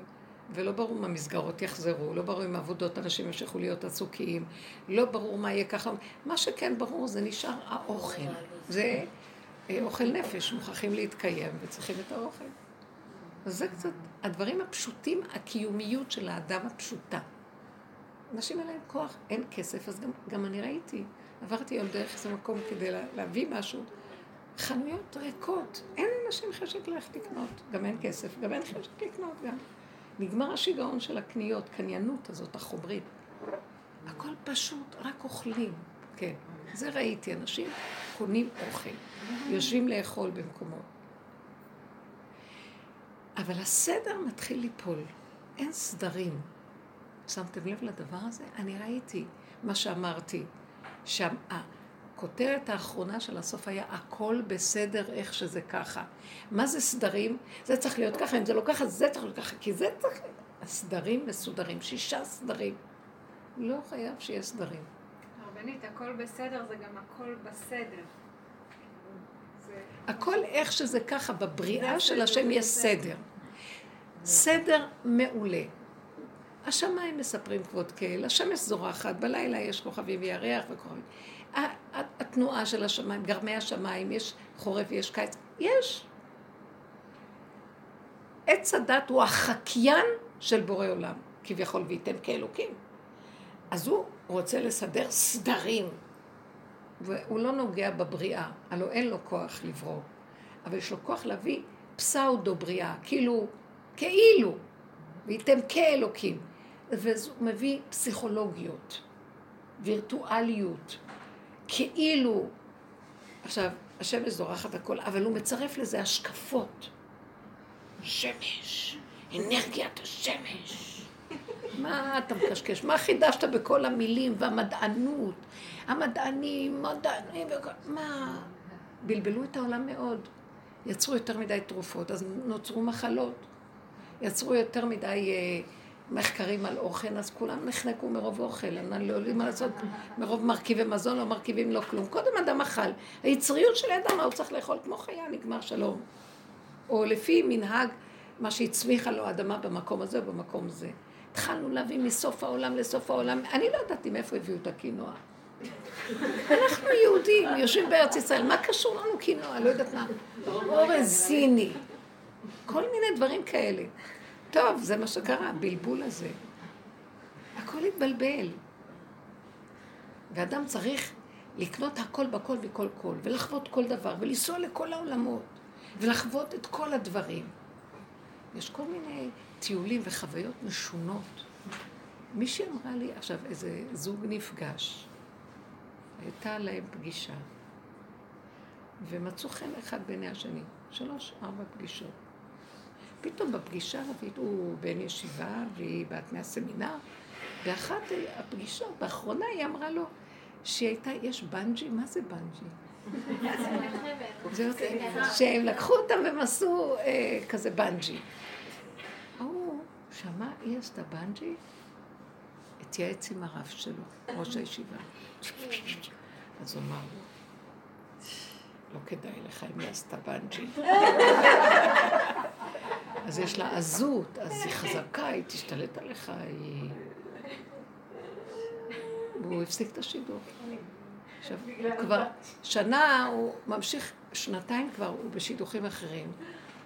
ולא ברור אם המסגרות יחזרו, לא ברור אם העבודות אנשים ימשיכו להיות עסוקים, לא ברור מה יהיה ככה. מה שכן ברור זה נשאר האוכל. זה אה, אוכל נפש, מוכרחים להתקיים וצריכים את האוכל. אז זה קצת, הדברים הפשוטים, הקיומיות של האדם הפשוטה. אנשים אין להם כוח, אין כסף, אז גם, גם אני ראיתי, עברתי היום דרך איזה מקום כדי לה, להביא משהו, חנויות ריקות, אין אנשים חשק ללכת לקנות, גם אין כסף, גם אין חשק לקנות גם. נגמר השיגעון של הקניות, קניינות הזאת, החומרית. הכל פשוט, רק אוכלים, כן. זה ראיתי, אנשים קונים אוכל, יושבים לאכול במקומות. אבל הסדר מתחיל ליפול, אין סדרים. שמתם לב לדבר הזה? אני ראיתי מה שאמרתי, שהכותרת האחרונה של הסוף היה הכל בסדר איך שזה ככה. מה זה סדרים? זה צריך להיות ככה, אם זה לא ככה, זה צריך להיות ככה, כי זה צריך... הסדרים מסודרים, שישה סדרים. לא חייב שיהיה סדרים. הרבנית, הכל בסדר זה גם הכל בסדר. הכל איך שזה ככה, בבריאה של השם יש סדר. סדר מעולה. השמיים מספרים כבוד קהל, השמש זורחת, בלילה יש כוכבים וירח וכוכבים. התנועה של השמיים, גרמי השמיים, יש חורף ויש קיץ, יש. עץ הדת הוא החקיין של בורא עולם, כביכול, וייתן כאלוקים. אז הוא רוצה לסדר סדרים, והוא לא נוגע בבריאה, הלוא אין לו כוח לברוא, אבל יש לו כוח להביא פסאודו בריאה, כאילו, כאילו, וייתן כאלוקים. וזה מביא פסיכולוגיות, וירטואליות, כאילו, עכשיו, השמש זורחת הכל, אבל הוא מצרף לזה השקפות. שמש, אנרגיית השמש. מה אתה מקשקש? מה חידשת בכל המילים והמדענות? המדענים, מדענים, מה? בלבלו את העולם מאוד. יצרו יותר מדי תרופות, אז נוצרו מחלות. יצרו יותר מדי אה, מחקרים על אוכל, אז כולם נחנקו מרוב אוכל, הם לא יודעים מה לעשות, מרוב מרכיבי מזון לא מרכיבים לו כלום. קודם אדם אכל. היצריות של אדם, מה הוא צריך לאכול? כמו חיה, נגמר שלום. או לפי מנהג, מה שהצמיחה לו האדמה במקום הזה או במקום הזה. התחלנו להביא מסוף העולם לסוף העולם. אני לא ידעתי מאיפה הביאו את הקינוע. אנחנו יהודים, יושבים בארץ ישראל, מה קשור לנו קינוע? לא יודעת מה. אורז סיני. כל מיני דברים כאלה. טוב, זה מה שקרה, הבלבול הזה. הכל התבלבל. ואדם צריך לקנות הכל בכל מכל כל, ולחוות כל דבר, ולנסוע לכל העולמות, ולחוות את כל הדברים. יש כל מיני טיולים וחוויות משונות. מישהי אמרה לי, עכשיו, איזה זוג נפגש, הייתה להם פגישה, ומצאו חן אחד בעיני השני, שלוש, ארבע פגישות. פתאום בפגישה הרביעית הוא בן ישיבה והיא בת מהסמינר, ואחת הפגישות, באחרונה היא אמרה לו שהיא הייתה, יש בנג'י? מה זה בנג'י? שהם לקחו אותם והם עשו אה, כזה בנג'י. ההוא שמע, היא עשתה בנג'י, התייעץ עם הרב שלו, ראש הישיבה. אז הוא אמר לו, לא כדאי לך אם היא עשתה בנג'י. [laughs] אז יש לה עזות, אז היא חזקה, היא תשתלט עליך, היא... והוא הפסיק את השידוך. עכשיו, כבר שנה הוא ממשיך, שנתיים כבר הוא בשידוכים אחרים.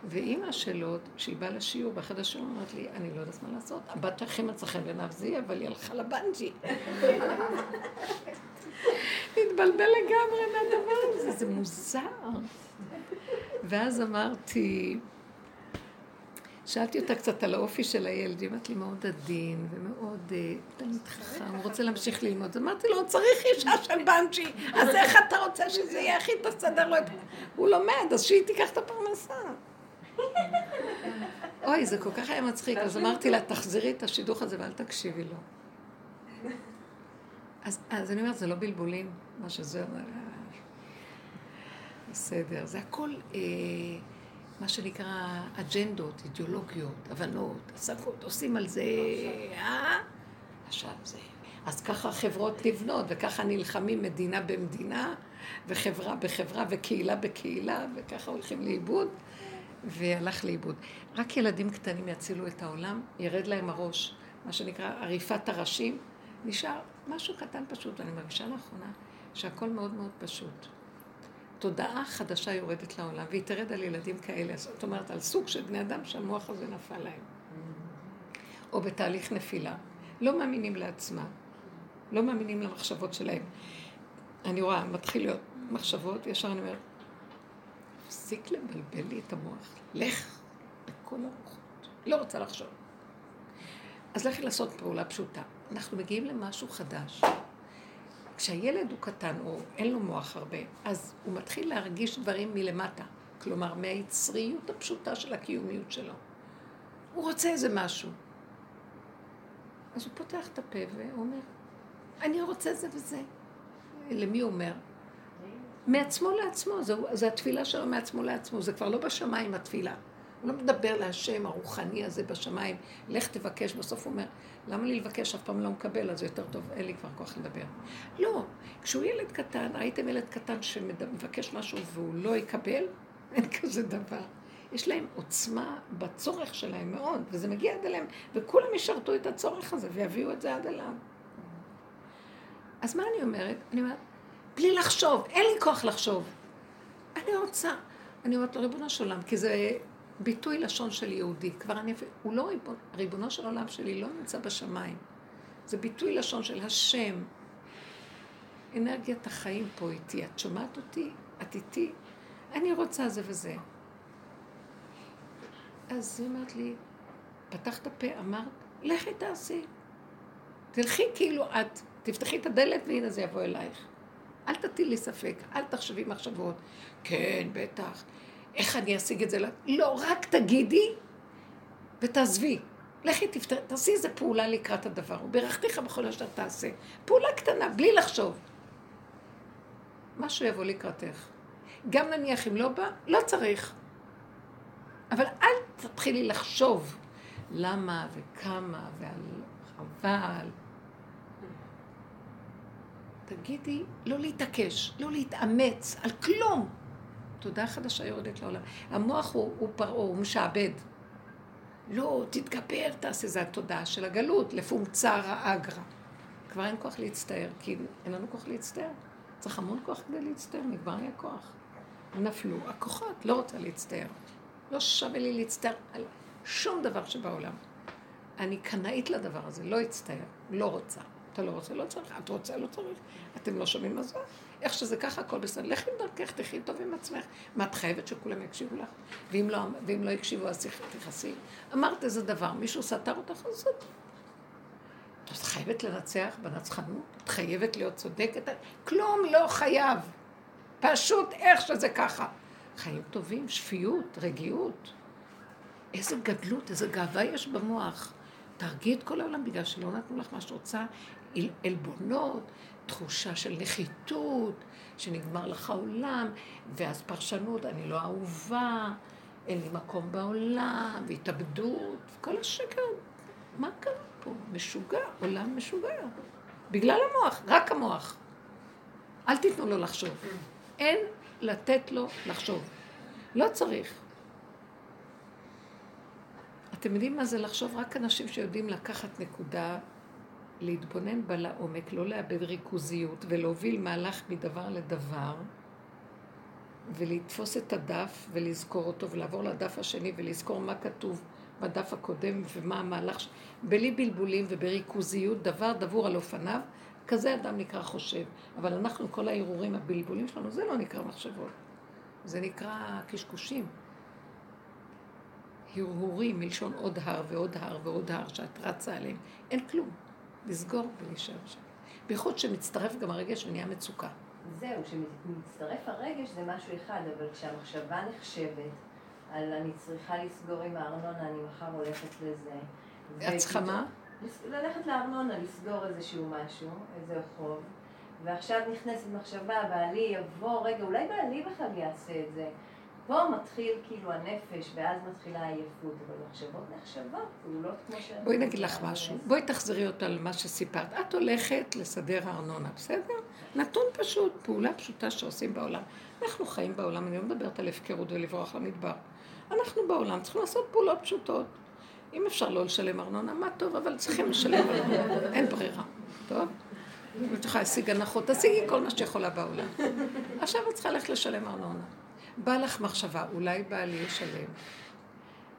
ואימא שלו, כשהיא באה לשיעור באחד השיעורים, אמרת לי, אני לא יודעת מה לעשות, הבת הכי מצא חן בעיניו זה אבל היא הלכה לבנג'י. [laughs] התבלבל לגמרי מהדבר הזה, זה מוזר. ואז אמרתי, שאלתי אותה קצת על האופי של הילד, היא אמרת לי מאוד עדין ומאוד אה, תלמיד חכם, הוא רוצה להמשיך ללמוד. אז אמרתי לו, צריך אישה של [laughs] בנצ'י, אז איך אתה רוצה שזה יהיה הכי תסדר לו את... הוא לומד, אז שהיא תיקח את הפרנסה. [laughs] אוי, זה כל כך היה מצחיק, אז אמרתי לה, תחזירי את השידוך הזה ואל תקשיבי לו. [laughs] אז, אז אני אומרת, זה לא בלבולים, מה שזה אומר. בסדר, זה הכל... אה, מה שנקרא אג'נדות, אידיאולוגיות, הבנות, השגות, עושים על זה, אה? עכשיו זה. אז ככה חברות נבנות, וככה נלחמים מדינה במדינה, וחברה בחברה, וקהילה בקהילה, וככה הולכים לאיבוד, והלך לאיבוד. רק ילדים קטנים יצילו את העולם, ירד להם הראש, מה שנקרא עריפת הראשים, נשאר משהו קטן פשוט, ואני מרגישה לאחרונה שהכל מאוד מאוד פשוט. תודעה חדשה יורדת לעולם, והיא תרד על ילדים כאלה. זאת אומרת, על סוג של בני אדם שהמוח הזה נפל להם. או בתהליך נפילה. לא מאמינים לעצמם. לא מאמינים למחשבות שלהם. אני רואה, מתחיל להיות מחשבות, ישר אני אומרת, תפסיק לבלבל לי את המוח. לך לכל הרוחות. לא רוצה לחשוב. אז לכי לעשות פעולה פשוטה. אנחנו מגיעים למשהו חדש. כשהילד הוא קטן, או אין לו מוח הרבה, אז הוא מתחיל להרגיש דברים מלמטה. כלומר, מהיצריות הפשוטה של הקיומיות שלו. הוא רוצה איזה משהו. אז הוא פותח את הפה ואומר, אני רוצה זה וזה. למי הוא אומר? מעצמו לעצמו, זו, זו התפילה שלו מעצמו לעצמו, זה כבר לא בשמיים התפילה. הוא לא מדבר להשם הרוחני הזה בשמיים, לך תבקש, בסוף הוא אומר, למה לי לבקש, אף פעם לא מקבל, אז יותר טוב, אין לי כבר כוח לדבר. לא, כשהוא ילד קטן, ראיתם ילד קטן שמבקש משהו והוא לא יקבל? [laughs] אין כזה דבר. יש להם עוצמה בצורך שלהם מאוד, וזה מגיע עד אליהם, וכולם ישרתו את הצורך הזה ויביאו את זה עד אליו. אז מה אני אומרת? אני אומרת, בלי לחשוב, אין לי כוח לחשוב. אני רוצה, אני אומרת לו, ריבונו של עולם, כי זה ביטוי לשון של יהודי. כבר אני, הוא לא ריבון, ריבונו של עולם שלי לא נמצא בשמיים. זה ביטוי לשון של השם. אנרגיית החיים פה איתי. את שומעת אותי? את איתי? אני רוצה זה וזה. אז היא אומרת לי, פתחת פה, אמרת, לכי תעשי. תלכי כאילו את, תפתחי את הדלת והנה זה יבוא אלייך. אל תטילי ספק, אל תחשבי מחשבות. כן, בטח. איך אני אשיג את זה? לא, רק תגידי ותעזבי. לכי תפתר, תעשי איזה פעולה לקראת הדבר. וברכתיך בכל אשר תעשה. פעולה קטנה, בלי לחשוב. משהו יבוא לקראתך. גם נניח אם לא בא, לא צריך. אבל אל תתחילי לחשוב למה וכמה ועל חבל. תגידי, לא להתעקש, לא להתאמץ על כלום. תודה חדשה יורדת לעולם. המוח הוא, הוא פרעה, הוא משעבד. לא, תתגבר, תעשה, זה התודעה של הגלות, לפונקצר אגרא. כבר אין כוח להצטער, כי אין לנו כוח להצטער. צריך המון כוח כדי להצטער, נגמר לי הכוח. נפלו הכוחות, לא רוצה להצטער. לא שווה לי להצטער על שום דבר שבעולם. אני קנאית לדבר הזה, לא אצטער, לא רוצה. אתה לא רוצה, לא צריך, את רוצה, לא צריך. אתם לא שומעים מה זה? איך שזה ככה, הכל בסדר. לכי בדרכך, תחי טוב עם עצמך. מה, את חייבת שכולם יקשיבו לך? ואם לא, ואם לא יקשיבו, אז תכעסי. אמרת איזה דבר, מישהו סתר אותך, אז זאת. את חייבת לנצח בנצחנות? את חייבת להיות צודקת? כלום לא חייב. פשוט איך שזה ככה. חיים טובים, שפיות, רגיעות. איזה גדלות, איזה גאווה יש במוח. תהרגי את כל העולם בגלל שלא נתנו לך מה שרוצה, עלבונות, תחושה של נחיתות, שנגמר לך עולם, ואז פרשנות, אני לא אהובה, אין לי מקום בעולם, והתאבדות, כל השקר. מה קרה פה? משוגע, עולם משוגע. בגלל המוח, רק המוח. אל תיתנו לו לחשוב. אין לתת לו לחשוב. לא צריך. אתם יודעים מה זה לחשוב? רק אנשים שיודעים לקחת נקודה, להתבונן בה לעומק, לא לאבד ריכוזיות ולהוביל מהלך מדבר לדבר, ולתפוס את הדף ולזכור אותו ולעבור לדף השני ולזכור מה כתוב בדף הקודם ומה המהלך, בלי בלבולים ובריכוזיות, דבר דבור על אופניו, כזה אדם נקרא חושב. אבל אנחנו, כל ההרהורים, הבלבולים שלנו, זה לא נקרא מחשבות. זה נקרא קשקושים. הרהורים מלשון עוד הר ועוד הר ועוד הר שאת רצה עליהם. אין כלום. לסגור ולהישאר שם. בייחוד שמצטרף גם הרגש ונהיה מצוקה. זהו, כשמצטרף הרגש זה משהו אחד, אבל כשהמחשבה נחשבת על אני צריכה לסגור עם הארנונה, אני מחר הולכת לזה. את צריכה מה? ללכת לארנונה, לסגור איזשהו משהו, איזה חוב, ועכשיו נכנסת מחשבה, בעלי יבוא, רגע, אולי בעלי בכלל יעשה את זה. פה מתחיל כאילו הנפש, ואז מתחילה העייפות, אבל מחשבות נחשבות, פעולות כמו ש... בואי נגיד לך משהו, בואי תחזרי אותה על מה שסיפרת. את הולכת לסדר ארנונה, בסדר? נתון פשוט, פעולה פשוטה שעושים בעולם. אנחנו חיים בעולם, אני לא מדברת על הפקרות ולברוח למדבר. אנחנו בעולם צריכים לעשות פעולות פשוטות. אם אפשר לא לשלם ארנונה, מה טוב, אבל צריכים לשלם ארנונה, [laughs] אין ברירה, טוב? אם את יכולה להשיג הנחות, תשיגי כל מה שיכולה בעולם. עכשיו את צריכה ללכת לשלם ארנונה. בא לך מחשבה, אולי בעלי ישלם.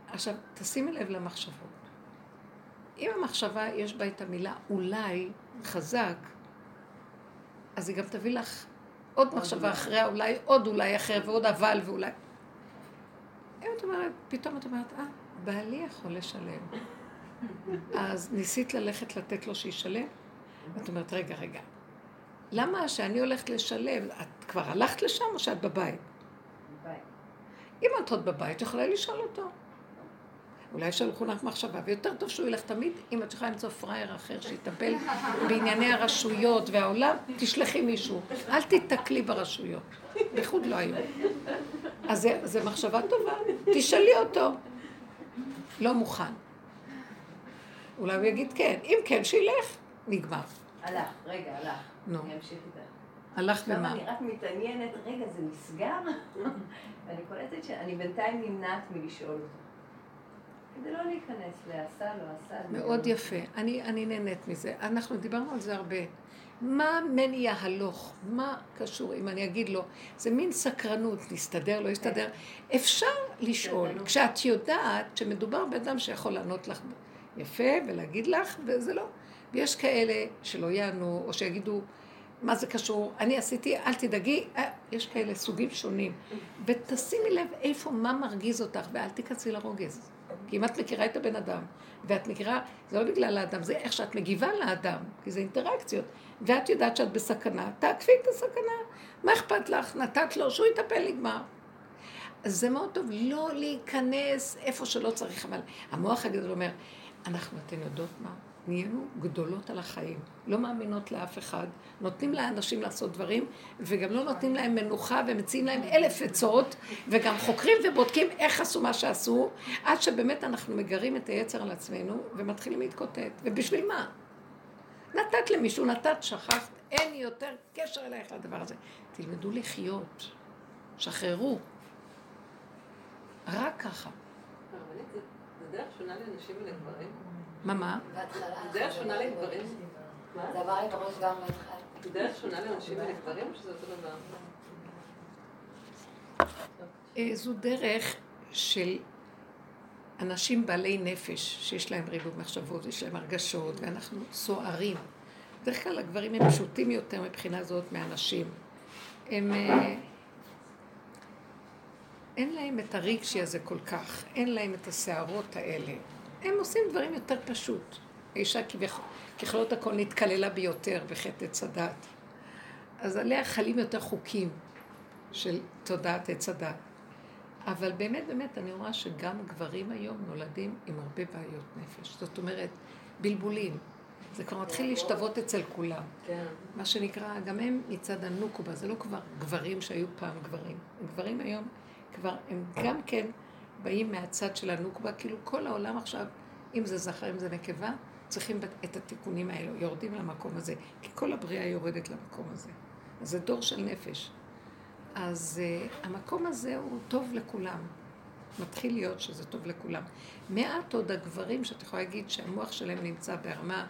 עכשיו, תשימי לב למחשבות. אם המחשבה יש בה את המילה אולי חזק, אז היא גם תביא לך עוד מחשבה אחריה, אולי עוד אולי אחר, ועוד אבל ואולי. אם את אומרת, פתאום את אומרת, אה, בעלי יכול לשלם. אז ניסית ללכת לתת לו שישלם? את אומרת, רגע, רגע. למה שאני הולכת לשלם? את כבר הלכת לשם או שאת בבית? אם את עוד בבית, יכולה לשאול אותו. אולי שלחו לך מחשבה, ויותר טוב שהוא ילך תמיד, אם את יכולה למצוא פראייר אחר שיטפל בענייני הרשויות והעולם, תשלחי מישהו. אל תיתקלי ברשויות, בייחוד לא היום. אז זו מחשבה טובה, תשאלי אותו. לא מוכן. אולי הוא יגיד כן, אם כן, שילך, נגמר. הלך, רגע, הלך. נו. אני אמשיך איתך. הלך ומה? אני רק מתעניינת, רגע, זה נסגר? [laughs] ואני קולטת שאני בינתיים נמנעת מלשאול אותו. כדי לא להיכנס לעשה, לא עשה. מאוד יפה. אני, אני נהנית מזה. אנחנו דיברנו על זה הרבה. מה מני ההלוך? מה קשור? אם אני אגיד לו, זה מין סקרנות, נסתדר, לא יסתדר. כן. אפשר לשאול. כשאת יודעת שמדובר באדם שיכול לענות לך יפה ולהגיד לך, וזה לא. ויש כאלה שלא יענו, או שיגידו, מה זה קשור? אני עשיתי, אל תדאגי, אה, יש כאלה סוגים שונים. ותשימי לב איפה, מה מרגיז אותך, ואל תיכנסי לרוגז. כי אם את מכירה את הבן אדם, ואת מכירה, זה לא בגלל האדם, זה איך שאת מגיבה לאדם, כי זה אינטראקציות. ואת יודעת שאת בסכנה, תעקפי את הסכנה. מה אכפת לך? נתת לו, שהוא יטפל, נגמר. אז זה מאוד טוב לא להיכנס איפה שלא צריך, אבל המוח הגדול אומר, אנחנו, אתן יודעות מה? נהיינו גדולות על החיים, לא מאמינות לאף אחד, נותנים לאנשים לעשות דברים, וגם לא נותנים להם מנוחה ומציעים להם אלף עצות, וגם חוקרים ובודקים איך עשו מה שעשו, עד שבאמת אנחנו מגרים את היצר על עצמנו ומתחילים להתקוטט. ובשביל מה? נתת למישהו, נתת, שכחת, אין יותר קשר אלייך לדבר הזה. תלמדו לחיות, שחררו. רק ככה. זה דרך שונה לנשים ולגברים? מה, מה? זה דרך שונה לגברים? זה עבר לי בראש גם בהתחלה. זה דרך שונה לנשים ולגברים או שזה אותו דבר? זו דרך של אנשים בעלי נפש, שיש להם ריבוי מחשבות, יש להם הרגשות, ואנחנו סוערים. בדרך כלל הגברים הם פשוטים יותר מבחינה זאת מהנשים. הם... אה, אין להם את הרגשי הזה כל כך, אין להם את הסערות האלה. הם עושים דברים יותר פשוט. האישה ככלות הכל נתקללה ביותר בחטא עץ הדת. אז עליה חלים יותר חוקים של תודעת עץ הדת. אבל באמת, באמת, אני רואה שגם גברים היום נולדים עם הרבה בעיות נפש. זאת אומרת, בלבולים. זה כבר מתחיל להשתוות אצל כולם. כן. מה שנקרא, גם הם מצד הנוקבה, זה לא כבר גברים שהיו פעם גברים. גברים היום כבר, הם גם כן באים מהצד של הנוקבה, כאילו כל העולם עכשיו, אם זה זכר, אם זה נקבה, צריכים את התיקונים האלו, יורדים למקום הזה, כי כל הבריאה יורדת למקום הזה. אז זה דור של נפש. אז uh, המקום הזה הוא טוב לכולם. מתחיל להיות שזה טוב לכולם. מעט עוד הגברים שאת יכולה להגיד שהמוח שלהם נמצא ברמה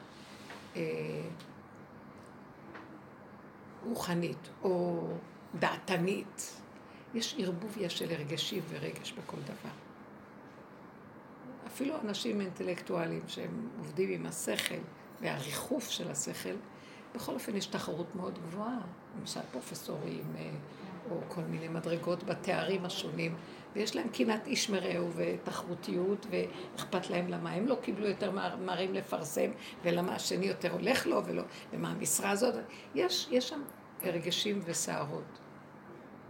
אה, רוחנית או דעתנית. יש ערבוביה של הרגשים ורגש בכל דבר. אפילו אנשים אינטלקטואלים שהם עובדים עם השכל והריחוף של השכל, בכל אופן יש תחרות מאוד גבוהה, למשל פרופסורים אה, או כל מיני מדרגות בתארים השונים, ויש להם קנאת איש מרעהו ותחרותיות, ואכפת להם למה הם לא קיבלו יותר מאמרים לפרסם, ולמה השני יותר הולך לו, ולא, ומה המשרה הזאת. יש, יש שם הרגשים וסערות.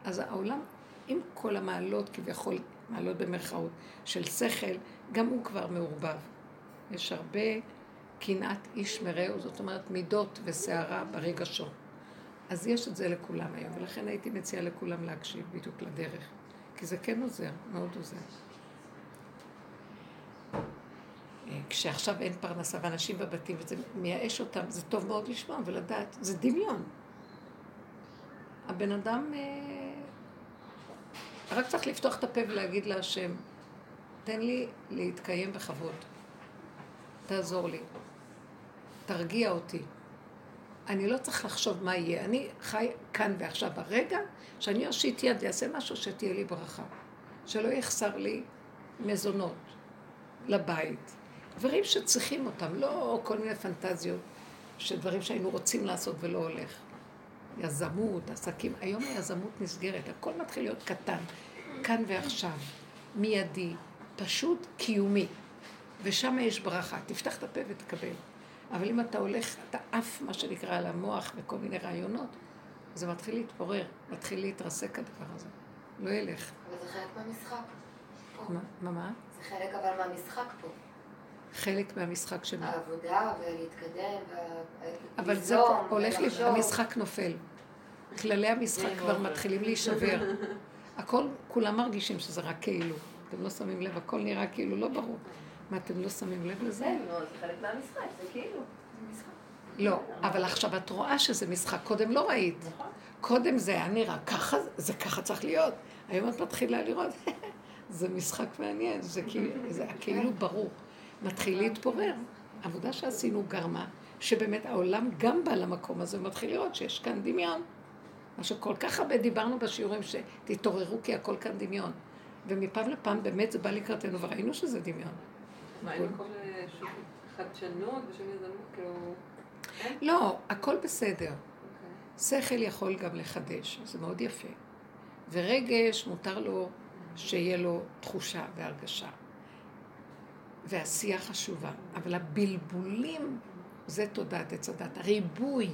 אז העולם, עם כל המעלות, כביכול, מעלות במרכאות, של שכל, גם הוא כבר מעורבב. יש הרבה קנאת איש מרעהו, זאת אומרת מידות וסערה ברגשות. אז יש את זה לכולם היום, ולכן הייתי מציעה לכולם להקשיב בדיוק לדרך. כי זה כן עוזר, מאוד עוזר. אה, כשעכשיו אין פרנסה ואנשים בבתים וזה מייאש אותם, זה טוב מאוד לשמוע ולדעת, זה דמיון. הבן אדם אה, רק צריך לפתוח את הפה ולהגיד להשם, תן לי להתקיים בכבוד, תעזור לי, תרגיע אותי. אני לא צריך לחשוב מה יהיה, אני חי כאן ועכשיו ברגע שאני אושיט יד ואעשה משהו שתהיה לי ברכה. שלא יחסר לי מזונות לבית. דברים שצריכים אותם, לא כל מיני פנטזיות של דברים שהיינו רוצים לעשות ולא הולך. יזמות, עסקים, היום היזמות נסגרת, הכל מתחיל להיות קטן, כאן ועכשיו, מיידי, פשוט קיומי. ושם יש ברכה, תפתח את הפה ותקבל. אבל אם אתה הולך, אתה עף, מה שנקרא, על המוח וכל מיני רעיונות, זה מתחיל להתפורר, מתחיל להתרסק הדבר הזה. לא ילך. אבל זה חלק מהמשחק. מה, מה? זה חלק אבל מהמשחק פה. חלק מהמשחק של... העבודה ולהתקדם, אבל זה הולך, לי, המשחק נופל. כללי המשחק כבר מתחילים להישבר. הכל, כולם מרגישים שזה רק כאילו. אתם לא שמים לב, הכל נראה כאילו לא ברור. מה, אתם לא שמים לב לזה? כן, לא, זה חלק מהמשחק, זה כאילו. לא, אבל עכשיו את רואה שזה משחק, קודם לא ראית. נכון. קודם זה היה נראה ככה, זה ככה צריך להיות. היום את מתחילה לראות, [laughs] זה משחק מעניין, זה כאילו, זה כאילו ברור. מתחיל להתפורר. עבודה שעשינו גרמה, שבאמת העולם גם בא למקום הזה ומתחיל לראות שיש כאן דמיון. מה שכל כך הרבה דיברנו בשיעורים, שתתעוררו כי הכל כאן דמיון. ומפעם לפעם באמת זה בא לקראתנו וראינו שזה דמיון. מה, אין מקום לחדשנות ושל יזמות, כאילו... לא, הכל בסדר. שכל יכול גם לחדש, זה מאוד יפה. ורגש, מותר לו שיהיה לו תחושה והרגשה. ועשייה חשובה. אבל הבלבולים, זה תודעת עץ הדת. הריבוי.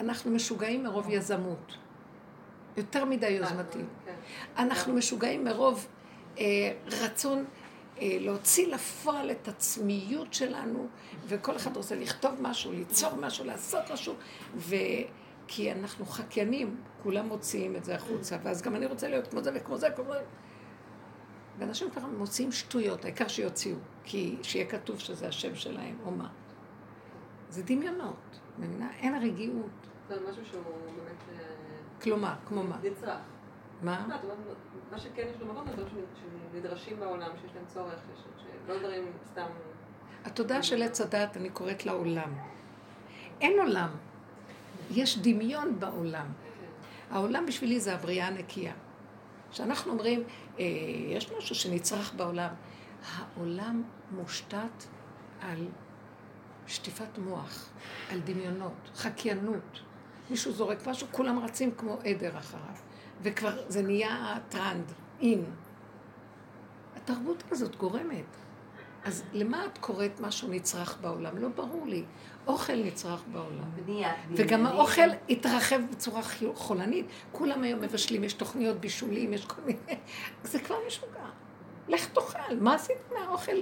אנחנו משוגעים מרוב יזמות. יותר מדי יוזמתיים. כן. אנחנו משוגעים מרוב אה, רצון אה, להוציא לפועל את עצמיות שלנו, וכל אחד רוצה לכתוב משהו, ליצור משהו, לעשות משהו, ו... כי אנחנו חקיינים, כולם מוציאים את זה החוצה, ואז גם אני רוצה להיות כמו זה וכמו זה, כמו זה. ואנשים ככה מוציאים שטויות, העיקר שיוציאו, כי שיהיה כתוב שזה השם שלהם, או מה. זה דמיונות, מבינה? אין רגיעות. זה משהו שהוא באמת... כלומר, כמו מה? נצרך. מה? לא, מה שכן יש לו מקום, זה דברים שנדרשים בעולם, שיש להם צורך, שלא דברים סתם... התודעה של עץ הדת, אני קוראת לה עולם. אין עולם. יש דמיון בעולם. העולם בשבילי זה הבריאה הנקייה. כשאנחנו אומרים, אה, יש משהו שנצרך בעולם, העולם מושתת על שטיפת מוח, על דמיונות, חקיינות. מישהו זורק משהו, כולם רצים כמו עדר אחריו. וכבר זה נהיה טרנד, אין. התרבות הזאת גורמת. אז למה את קוראת משהו נצרך בעולם? לא ברור לי. אוכל נצרך בעולם. בניית וגם. האוכל התרחב בצורה חולנית. כולם היום מבשלים, יש תוכניות בישולים, יש כל מיני... זה כבר משוגע. לך תאכל, מה עשית מהאוכל?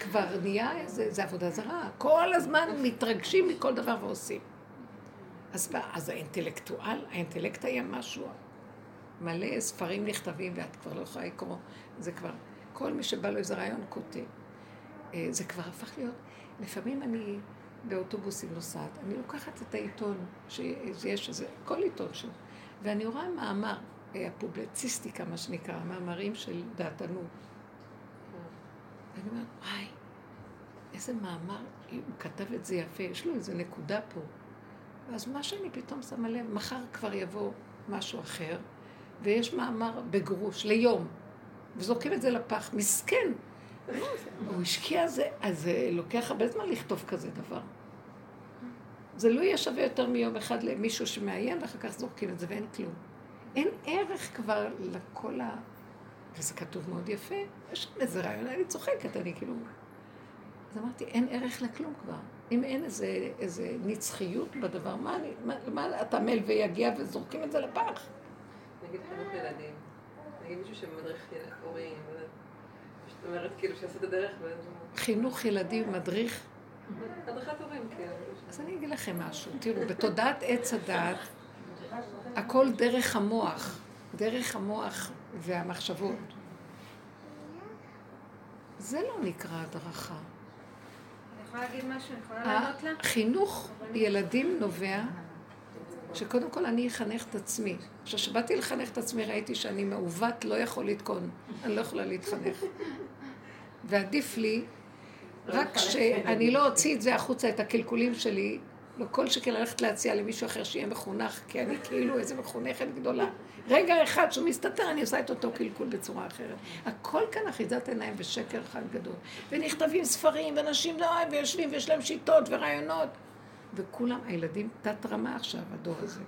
כבר נהיה איזה, זה עבודה זרה. כל הזמן מתרגשים מכל דבר ועושים. אז, אז האינטלקטואל, האינטלקט היה משהו. מלא ספרים נכתבים ואת כבר לא יכולה לקרוא. זה כבר, כל מי שבא לו איזה רעיון כותב. אה, זה כבר הפך להיות, לפעמים אני באוטובוסים נוסעת, אני לוקחת את העיתון, שיש איזה, כל עיתון שם, ואני רואה מאמר, אה, הפובלציסטיקה, מה שנקרא, מאמרים של דעתנות. ואני אומרת, וואי, איזה מאמר, הוא כתב את זה יפה, יש לו איזה נקודה פה. אז מה שאני פתאום שמה לב, מחר כבר יבוא משהו אחר, ויש מאמר בגרוש, ליום, וזורקים את זה לפח. מסכן. הוא השקיע זה, אז זה לוקח הרבה זמן לכתוב כזה דבר. זה לא יהיה שווה יותר מיום אחד למישהו שמעיין, ואחר כך זורקים את זה ואין כלום. אין ערך כבר לכל ה... וזה כתוב מאוד יפה. יש שם איזה רעיון, אני צוחקת, אני כאילו... אז אמרתי, אין ערך לכלום כבר. אם אין איזה, איזה נצחיות בדבר, מה, אני, מה, מה אתה מל ויגיע וזורקים את זה לפח? נגיד חינוך ילדים. נגיד מישהו שמדריך הורים. זאת אומרת, כאילו, שיעשה את הדרך ו... חינוך ילדים, מדריך. הדרכת הורים, כאילו. אז אני אגיד לכם משהו. תראו, בתודעת עץ הדעת, הכל דרך המוח. דרך המוח והמחשבות. זה לא נקרא הדרכה. יכולה להגיד משהו? אני יכולה לענות לה? החינוך ילדים נובע שקודם כל אני אחנך את עצמי. עכשיו, כשבאתי לחנך את עצמי ראיתי שאני מעוות, לא יכול לתקון. אני לא יכולה להתחנך. ועדיף לי, רק שאני לא אוציא את זה החוצה, את הקלקולים שלי, לא כל שכן ללכת להציע למישהו אחר שיהיה מחונך, כי אני כאילו איזה מחונכת גדולה. רגע אחד שהוא מסתתר, אני עושה את אותו קלקול בצורה אחרת. הכל כאן אחיזת עיניים ושקר אחד גדול. ונכתבים ספרים, ואנשים לא, ויושבים ויש להם שיטות ורעיונות. וכולם, הילדים תת רמה עכשיו, הדור הזה.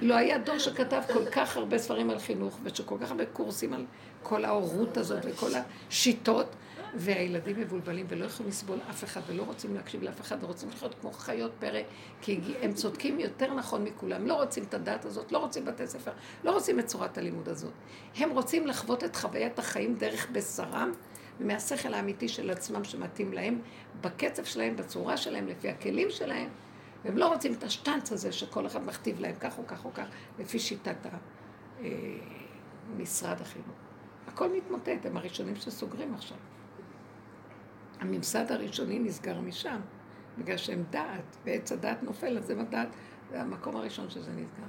לא היה דור שכתב כל כך הרבה ספרים על חינוך, ושכל כך הרבה קורסים על כל ההורות הזאת וכל השיטות, והילדים מבולבלים ולא יכולים לסבול אף אחד, ולא רוצים להקשיב לאף אחד, ורוצים לחיות כמו חיות פרא, כי הם צודקים יותר נכון מכולם. לא רוצים את הדת הזאת, לא רוצים בתי ספר, לא רוצים את צורת הלימוד הזאת. הם רוצים לחוות את חוויית החיים דרך בשרם, ומהשכל האמיתי של עצמם שמתאים להם, בקצב שלהם, בצורה שלהם, לפי הכלים שלהם. והם לא רוצים את השטנץ הזה שכל אחד מכתיב להם כך או כך או כך, לפי שיטת ה- אה, החינוך. הכל מתמוטט, הם הראשונים שסוגרים עכשיו. הממסד הראשוני נסגר משם, בגלל שהם דעת, ועץ הדעת נופל, אז הם הדעת, זה המקום הראשון שזה נסגר.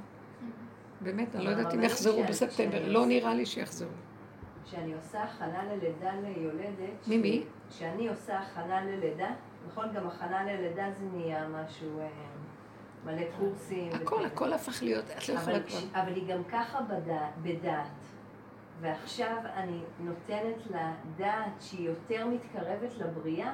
באמת, אני לא יודעת אם יחזרו בספטמבר, לא נראה לי שיחזרו. כשאני עושה הכנה ללידה ליולדת... מי, מי? כשאני עושה הכנה ללידה, נכון, גם הכנה ללידה זה נהיה משהו, אה, מלא קורסים. הכל. הכל הפך להיות, את לא יכולה אבל, כבר. אבל היא גם ככה בדעת. ועכשיו אני נותנת לה דעת שהיא יותר מתקרבת לבריאה,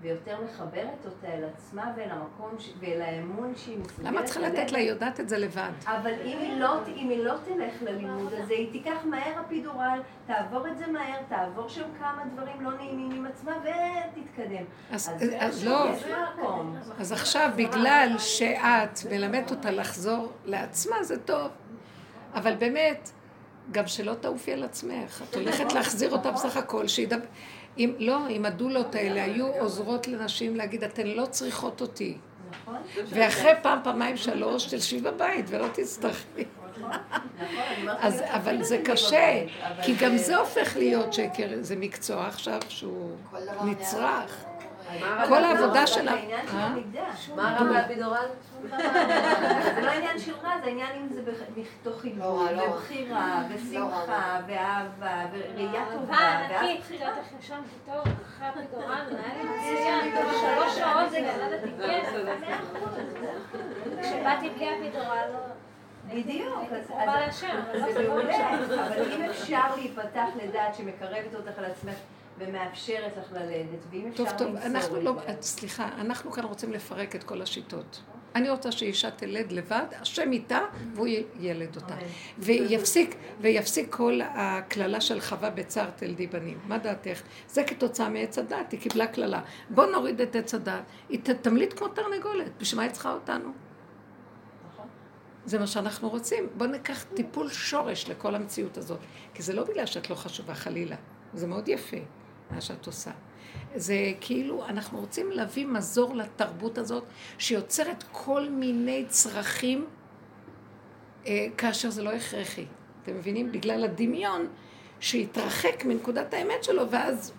ויותר מחברת אותה אל עצמה ואל המקום, ש... ואל האמון שהיא מסוגלת למה צריכה לתת לה? היא יודעת את זה לבד. אבל אם היא, לא, אם היא לא תלך ללימוד הזה, היא תיקח מהר אפידורל, תעבור את זה מהר, תעבור שם כמה דברים לא נעימים עם עצמה ותתקדם. אז, אז אז לא. אז עכשיו בגלל שאת מלמדת אותה לחזור לעצמה זה טוב, אבל באמת, גם שלא תעופי על עצמך, את הולכת להחזיר אותה בסך הכל, שידבר, אם לא, אם הדולות האלה היו עוזרות לנשים להגיד, אתן לא צריכות אותי, נכון? ואחרי פעם, פעמיים, שלוש, תלשבי בבית ולא תצטרכי. נכון, אומרת, אז, אבל זה קשה, כי גם זה הופך להיות שקר, זה מקצוע עכשיו שהוא נצרך. כל העבודה לא, שלה- זה של אה? מה רע באפידורל? זה לא עניין של רע, זה עניין אם זה מתוך לא לא רע. ובחירה, לא ושמחה. ואהבה, וראייה טובה, אהבה ואז אחרי היה [laughs] לי מצוין, שלוש שעות וילדתי גזע. כשבאתי בלי הפידורל, בדיוק, אז לא זה מעולה. אבל אם אפשר להיפתח לדעת שמקרבת אותך על עצמך, ומאפשרת לך ללדת, ואם אפשר טוב, טוב, אנחנו את לא, זה. סליחה, אנחנו כאן רוצים לפרק את כל השיטות. אני רוצה שאישה תלד לבד, השם איתה, והוא ילד אותה. ויפסיק, ויפסיק כל הקללה של חווה בצער תלדי בנים. מה דעתך? זה כתוצאה מעץ הדת, היא קיבלה קללה. בוא נוריד את עץ הדת, היא תמליט כמו תרנגולת, בשביל מה היא צריכה אותנו? נכון. זה מה שאנחנו רוצים. בוא ניקח טיפול שורש לכל המציאות הזאת. כי זה לא בגלל שאת לא חשובה, חלילה. זה מאוד יפה, מה שאת עושה. זה כאילו, אנחנו רוצים להביא מזור לתרבות הזאת, שיוצרת כל מיני צרכים, אה, כאשר זה לא הכרחי. אתם מבינים? בגלל הדמיון שהתרחק מנקודת האמת שלו, ואז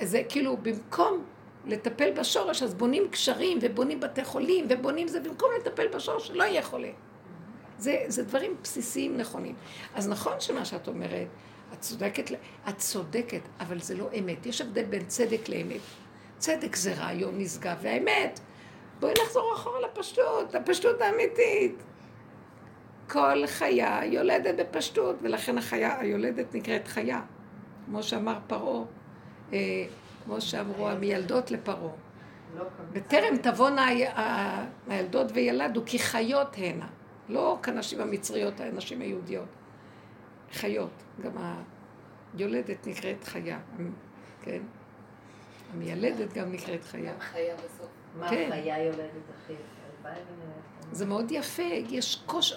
זה כאילו, במקום לטפל בשורש, אז בונים קשרים, ובונים בתי חולים, ובונים זה, במקום לטפל בשורש, שלא יהיה חולה. זה, זה דברים בסיסיים נכונים. אז נכון שמה שאת אומרת, את צודקת, את צודקת, אבל זה לא אמת. יש הבדל בין צדק לאמת. צדק זה רעיון נשגב, והאמת, בואי נחזור אחורה לפשטות, הפשטות האמיתית. כל חיה יולדת בפשטות, ולכן החיה היולדת נקראת חיה. כמו שאמר פרעה, אה, כמו שאמרו המילדות לפרעה. לא. בטרם תבואנה הילדות וילדו, כי חיות הנה. לא כנשים המצריות, הנשים היהודיות. חיות. גם היולדת נקראת חיה, כן? המיילדת גם נקראת חיה. גם חיה בסוף. מה כן. חיה יולדת הכי יפה? זה מאוד יפה, יש כושר,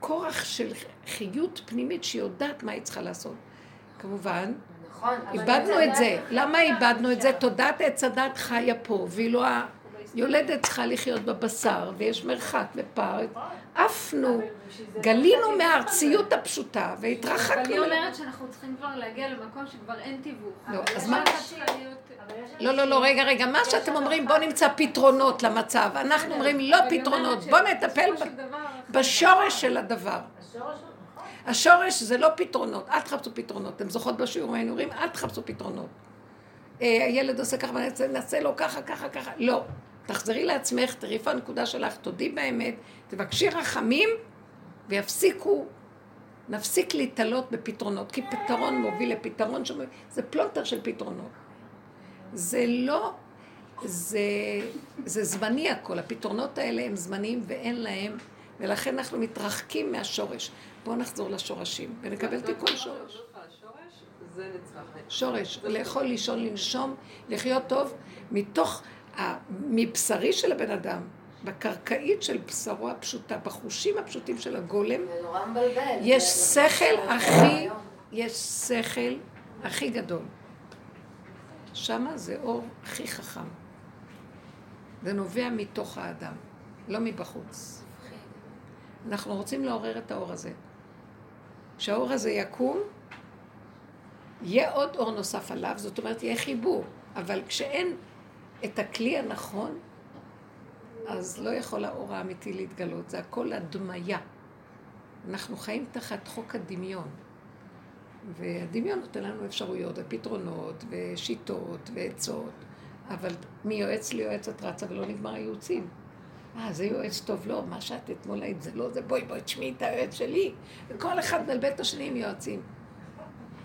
כורח של חיות פנימית שיודעת מה היא צריכה לעשות. כמובן, נכון, איבדנו את זה. למה איבדנו את זה? תודעת עץ הדת חיה פה, ואילו היולדת צריכה לחיות בבשר, ויש מרחק ופער. עפנו, גלינו מהארציות הפשוטה, אבל היא והתרחקנו. אומרת שאנחנו צריכים כבר להגיע למקום שכבר אין תיווך. לא, אז מה- לא, לא, לא, רגע, רגע, מה שאתם אומרים, בואו נמצא פתרונות למצב. אנחנו אומרים, לא פתרונות, בואו נטפל בשורש של הדבר. השורש נכון. השורש זה לא פתרונות, אל תחפשו פתרונות. אתם זוכרות בשיעורים היינו אומרים, אל תחפשו פתרונות. אה, הילד עושה ככה, ונעשה נעשה לו ככה, ככה, ככה. לא. תחזרי לעצמך, תראי איפה הנקודה שלך, תודי באמת, תבקשי רחמים, ויפסיקו, נפסיק להתעלות בפתרונות, כי פתרון מוביל לפתרון, שמוביל, זה פלונטר של פתרונות. זה לא, זה, זה זמני הכל, הפתרונות האלה הם זמניים ואין להם, ולכן אנחנו מתרחקים מהשורש. בואו נחזור לשורשים ונקבל תיקון שורש. שורש, לאכול, לישון, לנשום, לחיות טוב, מתוך, מבשרי של הבן אדם, בקרקעית של בשרו הפשוטה, בחושים הפשוטים של הגולם. יש זה- שכל הכי. יש שכל הכי גדול. שמה זה אור הכי חכם. זה נובע מתוך האדם, לא מבחוץ. אנחנו רוצים לעורר את האור הזה. כשהאור הזה יקום, יהיה עוד אור נוסף עליו, זאת אומרת, יהיה חיבור. אבל כשאין את הכלי הנכון, אז לא יכול האור האמיתי להתגלות. זה הכל הדמיה. אנחנו חיים תחת חוק הדמיון. והדמיון נותן לנו אפשרויות ופתרונות ושיטות ועצות, אבל מיועץ ליועץ את רצה ולא נגמר הייעוצים. אה, זה יועץ טוב, לא, מה שאת אתמול היית זה לא זה, בואי בואי תשמעי את היועץ שלי. וכל אחד מבלבל את השני עם יועצים.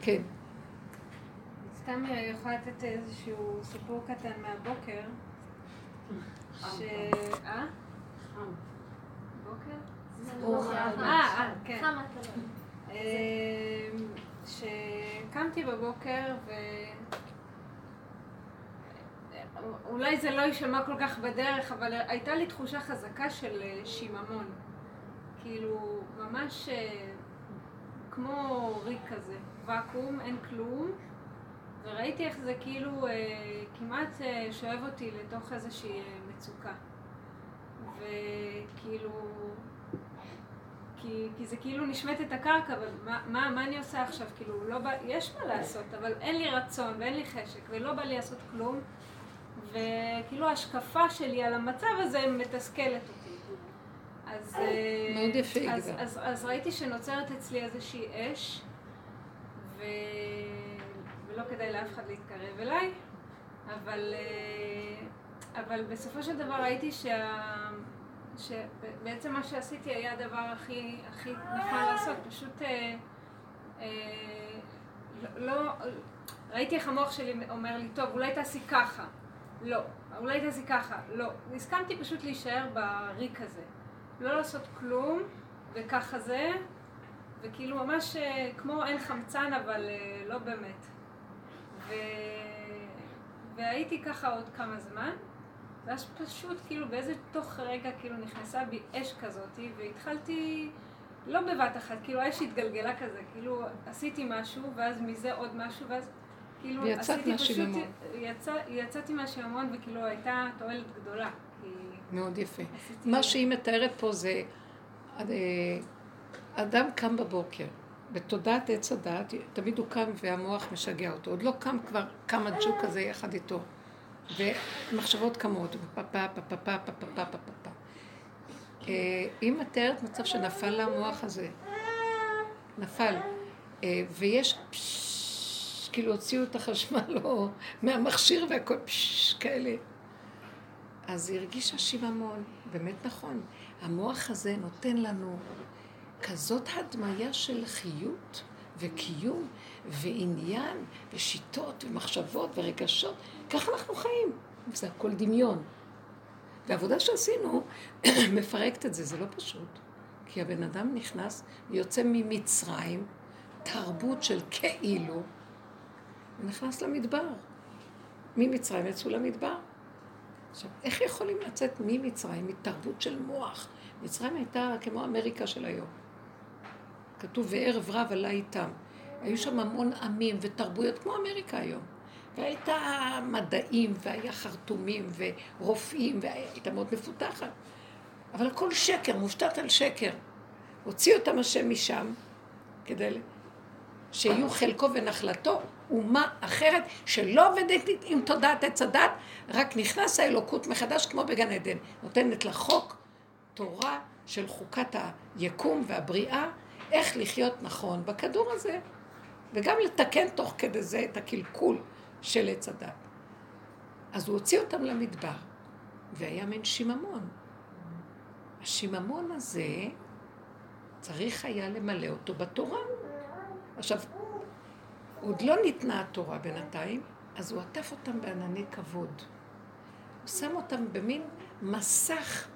כן. סתם אה, יכולה לתת איזשהו סיפור קטן מהבוקר. ש... אה? בוקר? אה, אה, כן. לא. אמ, שקמתי בבוקר ו... אולי זה לא יישמע כל כך בדרך, אבל הייתה לי תחושה חזקה של אה, שיממון. כאילו, ממש אה, כמו ריק כזה, ואקום, אין כלום, וראיתי איך זה כאילו אה, כמעט שואב אותי לתוך איזושהי מצוקה. וכאילו, כי, כי זה כאילו נשמט את הקרקע, אבל מה, מה, מה אני עושה עכשיו? כאילו, לא בא, יש מה לעשות, אבל אין לי רצון ואין לי חשק ולא בא לי לעשות כלום, וכאילו ההשקפה שלי על המצב הזה מתסכלת אותי. אז, אה, מאוד יפה, אז, יגאל. אז, אז ראיתי שנוצרת אצלי איזושהי אש, ו... ולא כדאי לאף אחד להתקרב אליי, אבל, אה, אבל בסופו של דבר ראיתי שה... שבעצם מה שעשיתי היה הדבר הכי, הכי נכון לעשות, פשוט אה, אה, לא, ראיתי איך המוח שלי אומר לי, טוב, אולי תעשי ככה. לא. אולי תעשי ככה. לא. הסכמתי פשוט להישאר בריק הזה. לא לעשות כלום, וככה זה, וכאילו ממש אה, כמו אין חמצן, אבל אה, לא באמת. ו... והייתי ככה עוד כמה זמן, ואז פשוט כאילו באיזה תוך רגע כאילו נכנסה בי אש כזאתי, והתחלתי, לא בבת אחת, כאילו האש התגלגלה כזה, כאילו עשיתי משהו, ואז מזה עוד משהו, ואז כאילו עשיתי מהשיממון. יצא, יצאתי מהשיממון וכאילו הייתה תועלת גדולה. מאוד יפה. מה שהיא מתארת פה זה, אה, אדם קם בבוקר, בתודעת עץ הדעת, תמיד הוא קם והמוח משגע אותו. עוד לא קם, כבר קם הג'וק הזה יחד איתו. ומחשבות קמות, פה פפה, פפה, פפה, פפה, פפה. היא אה, מתארת מצב שנפל לה המוח הזה. נפל. אה, ויש פשש, כאילו הוציאו את החשמל מהמכשיר והכל פשש, כאלה. אז היא הרגישה שיממון, באמת נכון. המוח הזה נותן לנו כזאת הדמיה של חיות וקיום, ועניין ושיטות ומחשבות ורגשות. ככה אנחנו חיים. זה הכל דמיון. והעבודה שעשינו [clears throat] מפרקת את זה, זה לא פשוט. כי הבן אדם נכנס ויוצא ממצרים, תרבות של כאילו, ונכנס למדבר. ממצרים יצאו למדבר. עכשיו, איך יכולים לצאת ממצרים, מתרבות של מוח? מצרים הייתה כמו אמריקה של היום. כתוב, וערב רב עלה איתם. היו שם המון עמים ותרבויות כמו אמריקה היום. והייתה מדעים, והיה חרטומים ורופאים, והייתה מאוד מפותחת. אבל הכל שקר, מושתת על שקר. הוציא אותם השם משם, כדי שיהיו חלקו ונחלתו, אומה אחרת שלא עובדת עם תודעת עץ הדת, רק נכנס האלוקות מחדש כמו בגן עדן. נותנת לחוק תורה של חוקת היקום והבריאה, איך לחיות נכון בכדור הזה, וגם לתקן תוך כדי זה את הקלקול של עץ הדת. אז הוא הוציא אותם למדבר, והיה מין שיממון. השיממון הזה, צריך היה למלא אותו בתורה. עכשיו, עוד לא ניתנה התורה בינתיים, אז הוא עטף אותם בענני כבוד. הוא שם אותם במין מסך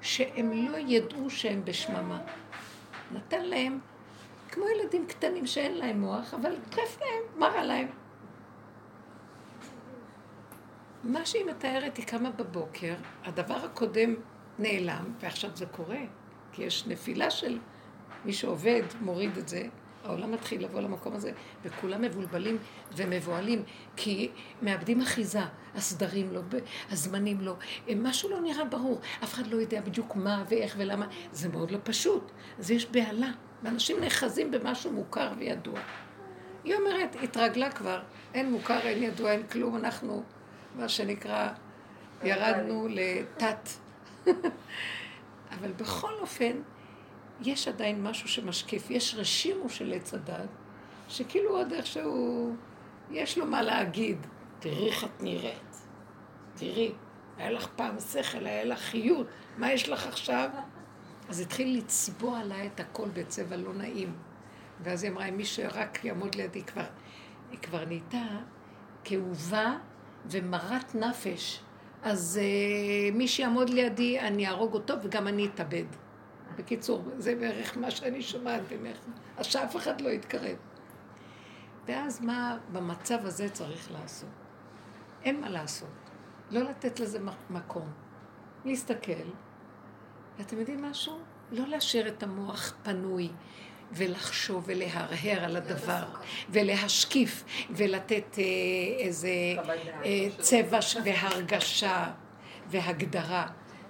שהם לא ידעו שהם בשממה. נתן להם, כמו ילדים קטנים שאין להם מוח, אבל טרף להם, מה רע להם? מה שהיא מתארת היא קמה בבוקר, הדבר הקודם נעלם, ועכשיו זה קורה, כי יש נפילה של מי שעובד, מוריד את זה, העולם מתחיל לבוא למקום הזה, וכולם מבולבלים ומבוהלים, כי מאבדים אחיזה, הסדרים לא, הזמנים לא, משהו לא נראה ברור, אף אחד לא יודע בדיוק מה ואיך ולמה, זה מאוד לא פשוט, אז יש בהלה, ואנשים נאחזים במשהו מוכר וידוע. היא אומרת, התרגלה כבר, אין מוכר, אין ידוע, אין כלום, אנחנו, מה שנקרא, ירדנו לתת. [laughs] אבל בכל אופן, יש עדיין משהו שמשקיף, יש רשימו של עץ הדת, שכאילו עוד איכשהו, יש לו מה להגיד. תראי איך את נראית, תראי, היה לך פעם שכל, היה לך חיות, מה יש לך עכשיו? אז התחיל לצבוע עליי את הכל בצבע לא נעים. ואז היא אמרה, מי שרק יעמוד לידי כבר, היא כבר נהייתה כאובה ומרת נפש. אז uh, מי שיעמוד לידי, אני אהרוג אותו וגם אני אתאבד. בקיצור, זה בערך מה שאני שומעת ממך. אז שאף אחד לא יתקרב. ואז מה במצב הזה צריך לעשות? אין מה לעשות. לא לתת לזה מקום. להסתכל. ואתם יודעים משהו? לא להשאיר את המוח פנוי ולחשוב ולהרהר על הדבר ולהשקיף ולתת אה, איזה אה, צבע והרגשה והגדרה.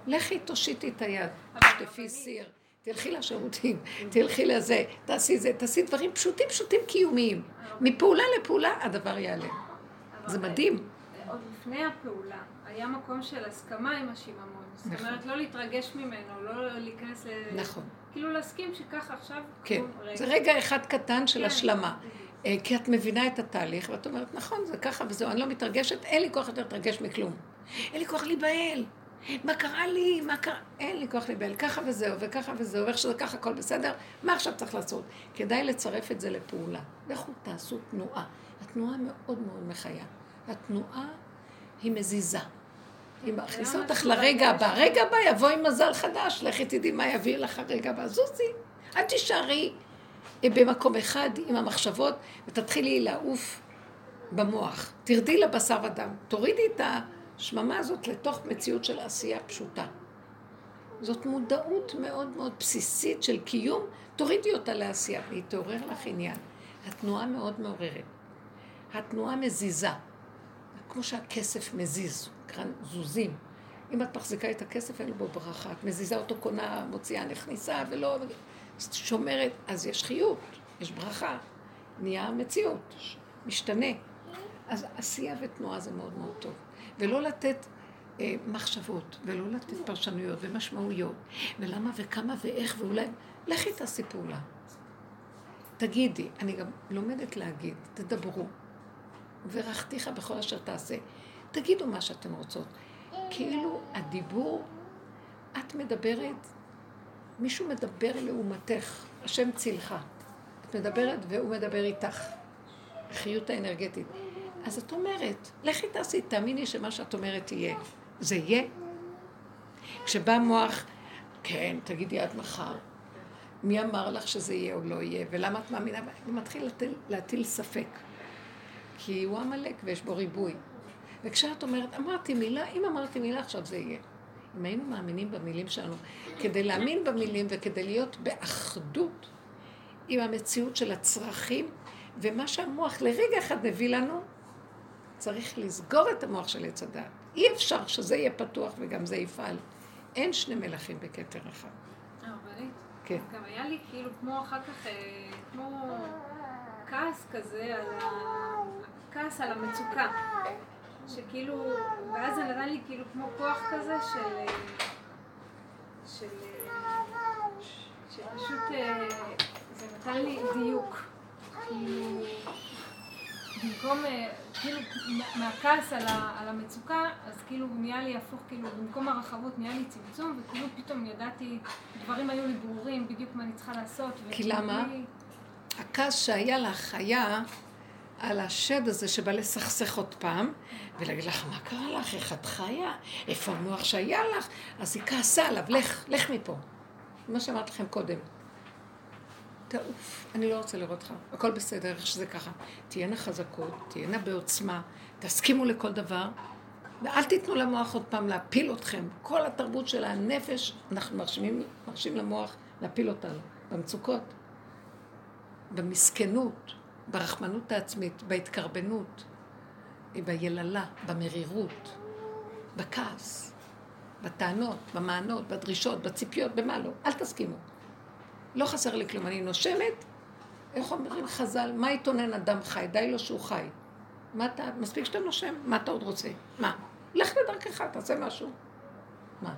לכי תושיטי את היד, שטפי סיר, תלכי לשירותים, תלכי לזה, תעשי זה, תעשי דברים פשוטים פשוטים קיומיים. מפעולה לפעולה הדבר יעלה. זה מדהים. עוד לפני הפעולה, היה מקום של הסכמה עם השיממון. זאת נכון. אומרת, לא להתרגש ממנו, לא להיכנס ל... נכון. כאילו להסכים שככה עכשיו... כן. זה רגע אחד קטן של כן, השלמה. אה, כי את מבינה את התהליך, ואת אומרת, נכון, זה ככה וזהו, אני לא מתרגשת, אין לי כוח יותר להתרגש מכלום. אין לי כוח להיבהל. מה קרה לי? מה קרה? אין לי כוח להיבהל. ככה וזהו, וככה וזהו, ואיך שזה ככה, הכל בסדר. מה עכשיו צריך לעשות? כדאי לצרף את זה לפעולה. לכו תעשו תנועה. התנועה מאוד מאוד מחיה. התנועה היא מזיזה. היא מכניסה אותך לרגע הבא. הרגע הבא יבוא עם מזל חדש, לכי תדעי מה יביא לך הרגע הבא. זוזי, אל תישארי במקום אחד עם המחשבות ותתחילי לעוף במוח. תרדי לבשר ודם. תורידי את השממה הזאת לתוך מציאות של עשייה פשוטה. זאת מודעות מאוד מאוד בסיסית של קיום, תורידי אותה לעשייה והיא תעורר לך עניין. התנועה מאוד מעוררת. התנועה מזיזה. כמו שהכסף מזיז, כאן זוזים. אם את מחזיקה את הכסף, אין בו ברכה. את מזיזה אותו, קונה, מוציאה, נכניסה, ולא... שומרת, אז יש חיות, יש ברכה. נהיה מציאות, משתנה. אז עשייה ותנועה זה מאוד מאוד טוב. ולא לתת אה, מחשבות, ולא לתת פרשנויות ומשמעויות, ולמה וכמה ואיך ואולי... לכי תעשי פעולה. תגידי, אני גם לומדת להגיד, תדברו. ורחתיך בכל אשר תעשה. תגידו מה שאתן רוצות. כאילו הדיבור, את מדברת, מישהו מדבר לעומתך, השם צילך. את מדברת והוא מדבר איתך. החיות האנרגטית. אז את אומרת, לכי תעשי, תאמיני שמה שאת אומרת יהיה. זה יהיה. כשבא מוח, כן, תגידי עד מחר. מי אמר לך שזה יהיה או לא יהיה, ולמה את מאמינה? הוא מתחיל להטיל, להטיל ספק. כי הוא עמלק ויש בו ריבוי. וכשאת אומרת, אמרתי מילה, אם אמרתי מילה, עכשיו זה יהיה. אם היינו מאמינים במילים שלנו, כדי להאמין במילים וכדי להיות באחדות עם המציאות של הצרכים, ומה שהמוח לרגע אחד מביא לנו, צריך לסגור את המוח של עץ הדת. אי אפשר שזה יהיה פתוח וגם זה יפעל. אין שני מלכים בכתר אחד. הרבנית, כן. גם היה לי כאילו כמו אחר כך, אה, כמו כעס כזה על ה... כעס על המצוקה. שכאילו, ואז זה נתן לי כאילו כמו כוח כזה של... אה, של... אה, שפשוט אה, זה נתן לי דיוק. כאילו, במקום, אה, כאילו, מה- מהכעס על, ה, על המצוקה, אז כאילו נהיה לי הפוך, כאילו, במקום הרחבות נהיה לי צמצום, וכאילו פתאום ידעתי, דברים היו לי ברורים, בדיוק מה אני צריכה לעשות. כי למה? בלי- הכעס שהיה לך היה על השד הזה שבא לסכסך עוד פעם, ולהגיד לך, מה קרה לך? איך את חיה? איפה המוח שהיה לך? אז היא כעסה עליו, לך, לך מפה. מה שאמרתי לכם קודם. תעוף, אני לא רוצה לראות אותך, הכל בסדר, איך שזה ככה. תהיינה חזקות, תהיינה בעוצמה, תסכימו לכל דבר, ואל תיתנו למוח עוד פעם להפיל אתכם. כל התרבות של הנפש, אנחנו מרשים, מרשים למוח להפיל אותנו, במצוקות. במסכנות, ברחמנות העצמית, בהתקרבנות, ביללה, במרירות, בכעס, בטענות, במענות, בדרישות, בציפיות, במה לא. אל תסכימו. לא חסר לי כלום. אני נושמת, איך אומרים חז"ל? מה יתונן אדם חי? די לו שהוא חי. מה אתה, מספיק שאתה נושם, מה אתה עוד רוצה? מה? לך לדרכך, תעשה משהו. מה?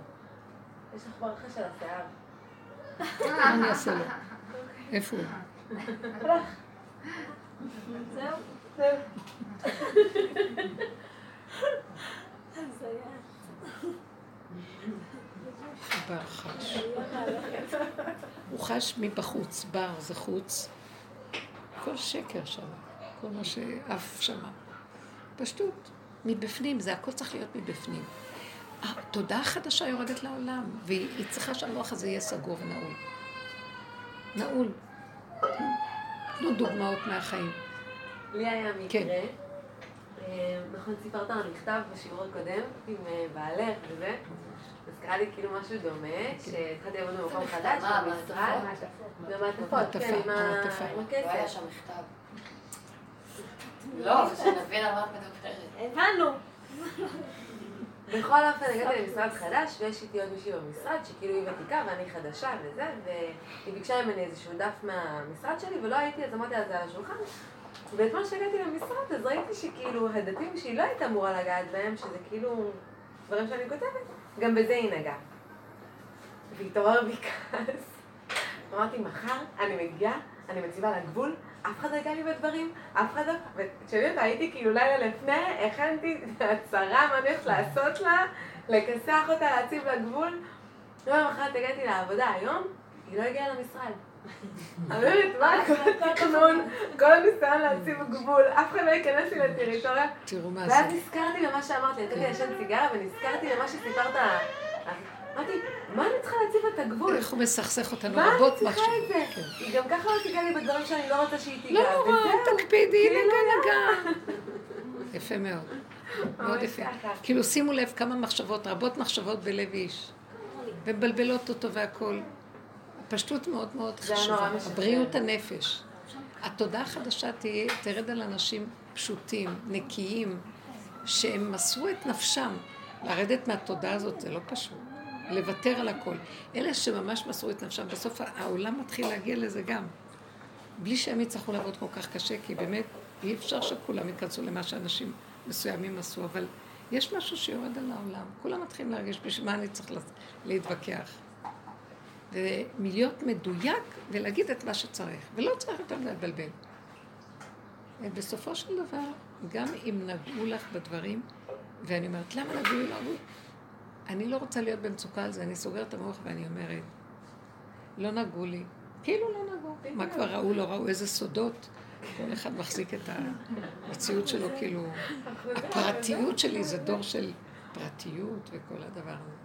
יש לך ברכה של השיער. מה אני אעשה לו? איפה הוא? זהו, זהו. [laughs] בר חש. הוא חש מבחוץ, בר זה חוץ. כל שקר שם, כל מה שעף שם. פשטות, מבפנים, זה הכל צריך להיות מבפנים. התודעה החדשה יורדת לעולם, והיא היא צריכה שהמוח הזה יהיה סגור ונעול. נעול. תנו דוגמאות מהחיים. לי היה כן. מקרה, אה, נכון, סיפרת על מכתב בשיעור הקודם עם אה, בעלך וזה, אז קרה לי כאילו משהו דומה, שהתחלתי לעבוד במקום חדש, במשרד, במעטפות, כן, עם ה- מעטפה. עם לא היה הכסף. שם מכתב. לא, שנבין על מה את מדברת. הבנו. בכל אופן הגעתי למשרד חדש, ויש איתי עוד מישהי במשרד, שכאילו היא ותיקה ואני חדשה וזה, והיא ביקשה ממני איזשהו דף מהמשרד שלי, ולא הייתי, אז אמרתי לה זה על השולחן. ואתמול כשהגעתי למשרד, אז ראיתי שכאילו הדפים שהיא לא הייתה אמורה לגעת בהם, שזה כאילו דברים שאני כותבת, גם בזה היא נגעה. והתעורר בי כעס. אמרתי, מחר אני מגיעה, אני מציבה לה גבול, אף אחד לא ייגע לי בדברים, אף אחד לא... ותשמעי אותה, הייתי כאילו לילה לפני, הכנתי הצהרה, מה אני הולכת לעשות לה, לכסח אותה, להציב לה גבול. יום אחת הגעתי לעבודה היום, היא לא הגיעה למשרד. באמת, מה התכנון? כל הניסיון להציב גבול, אף אחד לא ייכנס לי לטריטוריה. תראו מה ואז זה. נזכרתי במה שאמרת לי, נתתי לעשן סיגריה ונזכרתי למה שסיפרת. אמרתי, מה אני צריכה להציב את הגבול? איך הוא מסכסך אותנו מה אני רבות צריכה. את זה? כן. היא גם ככה לא תיגע לי בדברים שאני לא רוצה שהיא תיגע. לא נורא. תקפידי, כאילו, נגע נגע. יפה מאוד. מאוד יפה. כאילו שימו לב כמה מחשבות, רבות מחשבות בלב איש. ומבלבלות אותו והכול. הפשטות מאוד מאוד חשובה. הבריאות הנפש. התודעה החדשה תהיה, תרד על אנשים פשוטים, נקיים, שהם מסרו את נפשם. לרדת מהתודעה הזאת זה לא פשוט. לוותר על הכל. אלה שממש מסרו את נפשם, בסוף העולם מתחיל להגיע לזה גם. בלי שהם יצטרכו לעבוד כל כך קשה, כי באמת אי אפשר שכולם ייכנסו למה שאנשים מסוימים עשו, אבל יש משהו שיורד על העולם. כולם מתחילים להרגיש בשביל מה אני צריך לה- להתווכח. ולהיות מדויק ולהגיד את מה שצריך, ולא צריך יותר לבלבל. בסופו של דבר, גם אם נגעו לך בדברים, ואני אומרת, למה נגעו לי? לא נגעו? אני לא רוצה להיות במצוקה על זה, אני סוגרת את המוח ואני אומרת, לא נגעו לי. כאילו לא נגעו. מה כבר ראו, לא ראו, איזה סודות. כל אחד מחזיק את המציאות שלו, כאילו... הפרטיות שלי זה דור של פרטיות וכל הדבר הזה.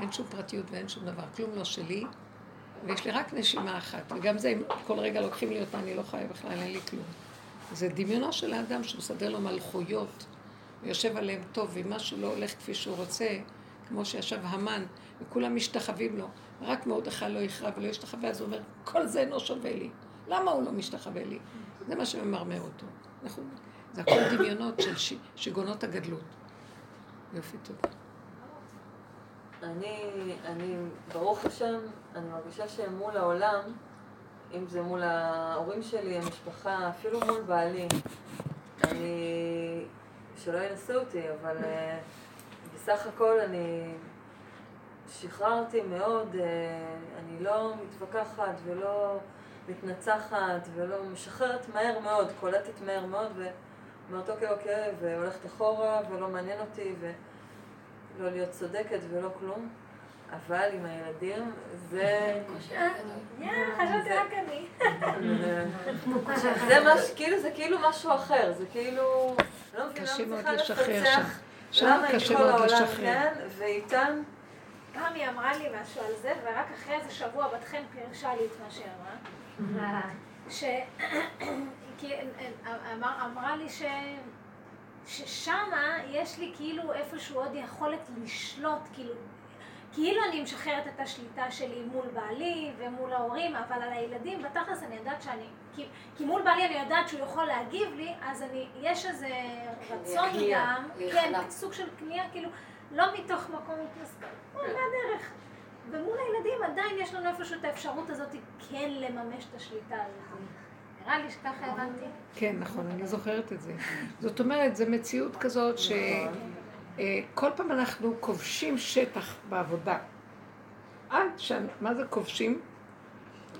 אין שום פרטיות ואין שום דבר, כלום לא שלי, ויש לי רק נשימה אחת, וגם זה, אם כל רגע לוקחים לי אותה, אני לא חיה בכלל, אין לי כלום. זה דמיונו של האדם שמסדר לו מלכויות, ויושב עליהם טוב, ואם משהו לא הולך כפי שהוא רוצה, כמו שישב המן, וכולם משתחווים לו, רק מרדכי לא יכרע ולא ישתחווה, אז הוא אומר, כל זה אינו שווה לי. למה הוא לא משתחווה לי? זה מה שממרמר אותו. אנחנו, זה הכל דמיונות של ש, שיגעונות הגדלות. יופי, תודה. אני, אני, ברוך השם, אני מרגישה שמול העולם, אם זה מול ההורים שלי, המשפחה, אפילו מול בעלי, אני, שלא ינסו אותי, אבל אה, בסך הכל אני שחררתי מאוד, אה, אני לא מתווכחת ולא מתנצחת ולא משחררת מהר מאוד, קולטת מהר מאוד ואומרת אוקיי אוקיי, והולכת אחורה ולא מעניין אותי ו... לא להיות צודקת ולא כלום, אבל עם הילדים זה... חשבתי רק אני. זה מש... כאילו, זה כאילו משהו אחר, זה כאילו... לא מבינה קשה מאוד צריכה לשחרר לפצח שם. שם למה עם קשה כל מאוד העולם לשחרר. כן, ואיתן... פעם היא אמרה לי משהו על זה, ורק אחרי איזה שבוע בת חן פירשה לי את מה שהיא אמרה. ש... [clears throat] כי אמר, אמרה לי ש... ששמה יש לי כאילו איפשהו עוד יכולת לשלוט, כאילו, כאילו אני משחררת את השליטה שלי מול בעלי ומול ההורים, אבל על הילדים בתכלס אני יודעת שאני, כי, כי מול בעלי אני יודעת שהוא יכול להגיב לי, אז אני, יש איזה רצון כניעה, גם. כן, סוג של כניעה, כאילו, לא מתוך מקום התנסות, מהדרך. ומול הילדים עדיין יש לנו איפשהו את האפשרות הזאת כן לממש את השליטה הזאת. נראה לי שככה הבנתי. כן, נכון, אני זוכרת את זה. זאת אומרת, זו מציאות כזאת שכל פעם אנחנו כובשים שטח בעבודה. עד ש... מה זה כובשים?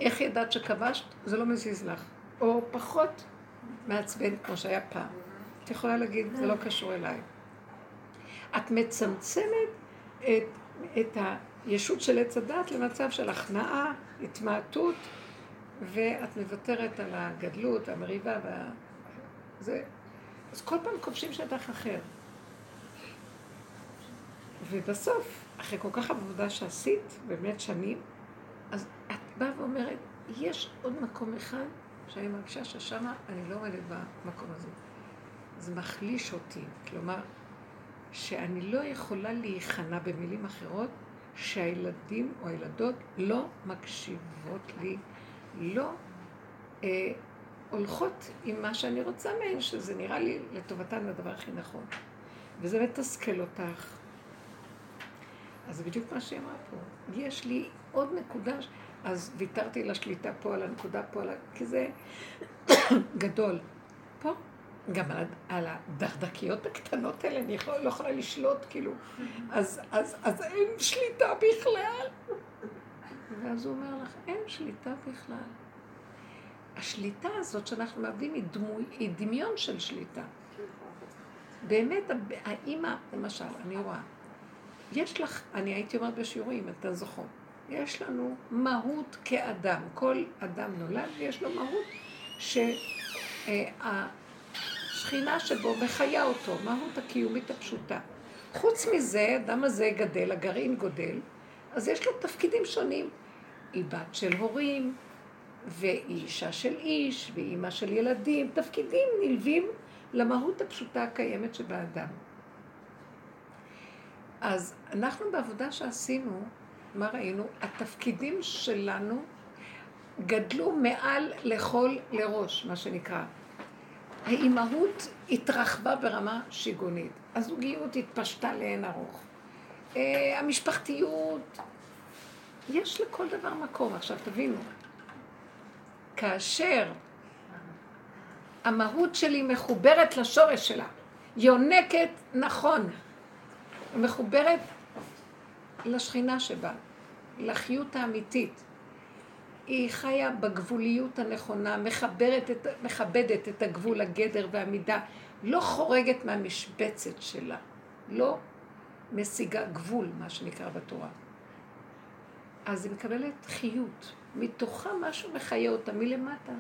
איך ידעת שכבשת? זה לא מזיז לך. או פחות מעצבן, כמו שהיה פעם. את יכולה להגיד, זה לא קשור אליי. את מצמצמת את, את הישות של עץ הדת למצב של הכנעה, התמעטות, ואת מוותרת על הגדלות, המריבה וה... זה... אז כל פעם כובשים שטח אחר. ובסוף, אחרי כל כך עבודה שעשית, באמת שנים, אז את באה ואומרת, יש עוד מקום אחד שאני מרגישה ששם אני לא עומדת במקום הזה. זה מחליש אותי. כלומר, שאני לא יכולה להיכנע במילים אחרות, שהילדים או הילדות לא מקשיבות לי, לא אה, הולכות עם מה שאני רוצה מהן, שזה נראה לי לטובתן הדבר הכי נכון. וזה מתסכל אותך. אז זה בדיוק מה שהיא אמרה פה. יש לי עוד נקודה, אז ויתרתי על השליטה פה, על הנקודה פה, על ה... כי זה [coughs] גדול. פה, גם על, על הדרדקיות הקטנות האלה, אני יכול, לא יכולה לשלוט, כאילו. אז, אז, אז אין שליטה בכלל. ואז הוא אומר לך, אין שליטה בכלל. השליטה הזאת שאנחנו מאבדים היא, דמוי, היא דמיון של שליטה. באמת, האימא, למשל, אני רואה, יש לך, אני הייתי אומרת בשיעורים, אתה זוכר, יש לנו מהות כאדם. כל אדם נולד ויש לו מהות שהשכינה שבו מחיה אותו, מהות הקיומית הפשוטה. חוץ מזה, האדם הזה גדל, הגרעין גודל, אז יש לו תפקידים שונים. היא בת של הורים, והיא אישה של איש, והיא אימא של ילדים, תפקידים נלווים למהות הפשוטה הקיימת שבאדם. אז אנחנו בעבודה שעשינו, מה ראינו? התפקידים שלנו גדלו מעל לכל לראש, מה שנקרא. האימהות התרחבה ברמה שיגונית, הזוגיות התפשטה לאין ארוך. אה, המשפחתיות, יש לכל דבר מקום. עכשיו תבינו, כאשר המהות שלי מחוברת לשורש שלה, יונקת נכון, מחוברת לשכינה שבה, לחיות האמיתית. היא חיה בגבוליות הנכונה, מחברת את, מכבדת את הגבול, הגדר והמידה, לא חורגת מהמשבצת שלה, לא משיגה גבול, מה שנקרא בתורה. אז היא מקבלת חיות, מתוכה משהו מחיה אותה, מלמטה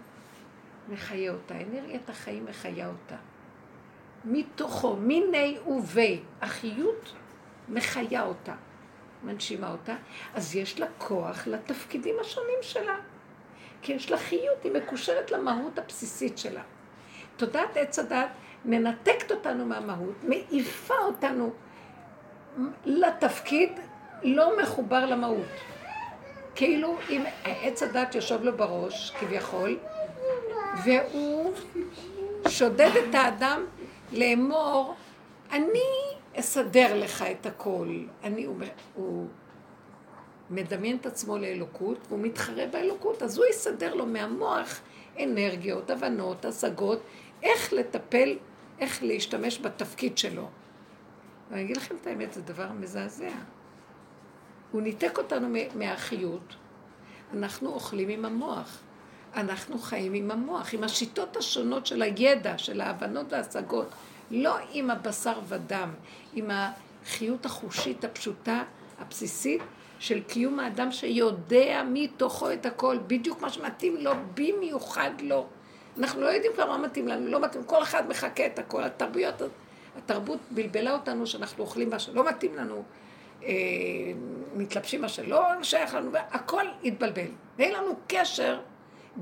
מחיה אותה, אנרגיית החיים מחיה אותה. מתוכו, מיני ובי, החיות מחיה אותה, מנשימה אותה, אז יש לה כוח לתפקידים השונים שלה. כי יש לה חיות, היא מקושרת למהות הבסיסית שלה. תודעת עץ הדת מנתקת אותנו מהמהות, מעיפה אותנו לתפקיד לא מחובר למהות. כאילו אם עץ הדת יושב לו בראש, כביכול, והוא שודד את האדם לאמור, אני אסדר לך את הכל. אני, הוא, הוא מדמיין את עצמו לאלוקות, והוא מתחרה באלוקות, אז הוא יסדר לו מהמוח אנרגיות, הבנות, השגות, איך לטפל, איך להשתמש בתפקיד שלו. ואני אגיד לכם את האמת, זה דבר מזעזע. הוא ניתק אותנו מהחיות, אנחנו אוכלים עם המוח. אנחנו חיים עם המוח, עם השיטות השונות של הידע, של ההבנות וההשגות, לא עם הבשר ודם, עם החיות החושית הפשוטה, הבסיסית, של קיום האדם שיודע מתוכו את הכל, בדיוק מה שמתאים לו, במיוחד לו. אנחנו לא יודעים כבר מה מתאים לנו, לא מתאים, כל אחד מחכה את הכל. התרבויות, התרבות בלבלה אותנו שאנחנו אוכלים מה שלא מתאים לנו, אה, מתלבשים מה שלא שייך לנו, הכל התבלבל. ואין לנו קשר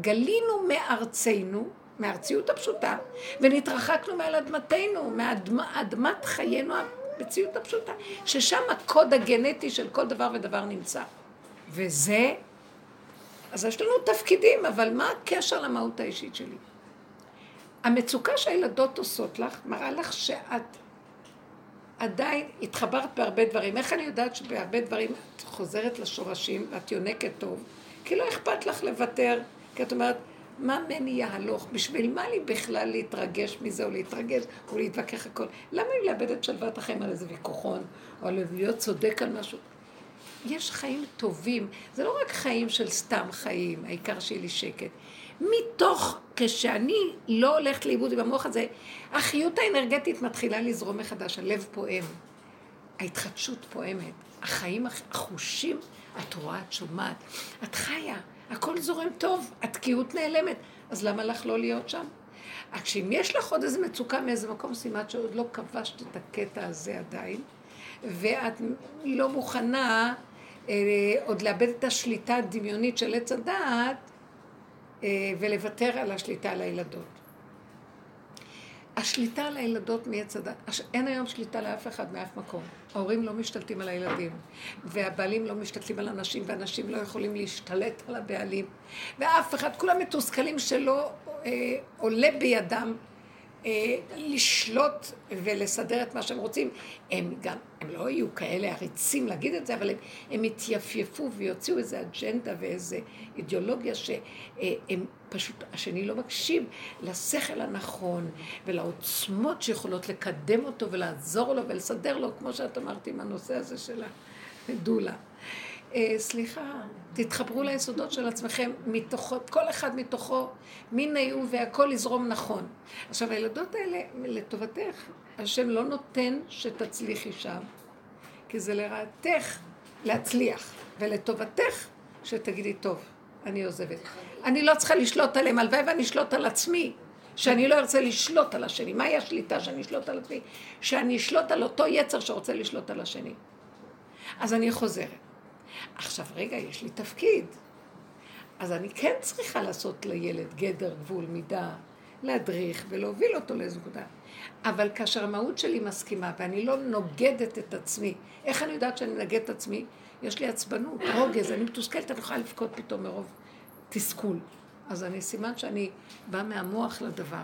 גלינו מארצנו, מארציות הפשוטה, ונתרחקנו מעל אדמתנו, מאדמת חיינו המציאות הפשוטה, ששם הקוד הגנטי של כל דבר ודבר נמצא. וזה, אז יש לנו תפקידים, אבל מה הקשר למהות האישית שלי? המצוקה שהילדות עושות לך, מראה לך שאת עדיין התחברת בהרבה דברים. איך אני יודעת שבהרבה דברים את חוזרת לשורשים ואת יונקת טוב? כי לא אכפת לך לוותר כי את אומרת, מה מני יהלוך? בשביל מה לי בכלל להתרגש מזה או להתרגש או להתווכח הכל? למה לי לאבד את שלוות החיים על איזה ויכוחון או על להיות צודק על משהו? יש חיים טובים, זה לא רק חיים של סתם חיים, העיקר שיהיה לי שקט. מתוך, כשאני לא הולכת לאיבוד עם המוח הזה, החיות האנרגטית מתחילה לזרום מחדש, הלב פועם, ההתחדשות פועמת, החיים, החושים, את רואה, את שומעת, את חיה. הכל זורם טוב, התקיעות נעלמת, אז למה לך לא להיות שם? כשאם יש לך עוד איזה מצוקה מאיזה מקום, סימן שעוד לא כבשת את הקטע הזה עדיין, ואת לא מוכנה אה, עוד לאבד את השליטה הדמיונית של עץ הדעת ולוותר על השליטה על הילדות. השליטה על הילדות מעץ הדת, אין היום שליטה לאף אחד מאף מקום. ההורים לא משתלטים על הילדים, והבעלים לא משתלטים על הנשים, ואנשים לא יכולים להשתלט על הבעלים, ואף אחד, כולם מתוסכלים שלא אה, עולה בידם אה, לשלוט ולסדר את מה שהם רוצים. הם גם, הם לא יהיו כאלה עריצים להגיד את זה, אבל הם, הם יתייפייפו ויוציאו איזה אג'נדה ואיזה אידיאולוגיה שהם פשוט, השני לא מקשיב לשכל הנכון ולעוצמות שיכולות לקדם אותו ולעזור לו ולסדר לו, כמו שאת אמרת עם הנושא הזה של הדולה. אה, סליחה, תתחברו ליסודות של עצמכם, מתוכו, כל אחד מתוכו, מיני הוא והכל יזרום נכון. עכשיו, הילדות האלה, לטובתך, השם לא נותן שתצליחי שם, כי זה לרעתך להצליח, ולטובתך שתגידי, טוב, אני עוזבת. אני לא צריכה לשלוט עליהם, הלוואי ואני אשלוט על עצמי, שאני לא ארצה לשלוט על השני. מהי השליטה שאני אשלוט על עצמי? שאני אשלוט על אותו יצר שרוצה לשלוט על השני. אז אני חוזרת. עכשיו, רגע, יש לי תפקיד. אז אני כן צריכה לעשות לילד גדר, גבול, מידה, להדריך ולהוביל אותו לאיזו נקודה. אבל כאשר המהות שלי מסכימה ואני לא נוגדת את עצמי, איך אני יודעת שאני נגד את עצמי? יש לי עצבנות, רוגז, אני מתוסכלת, אני יכולה לבכות פתאום מרוב תסכול. אז אני סימן שאני באה מהמוח לדבר.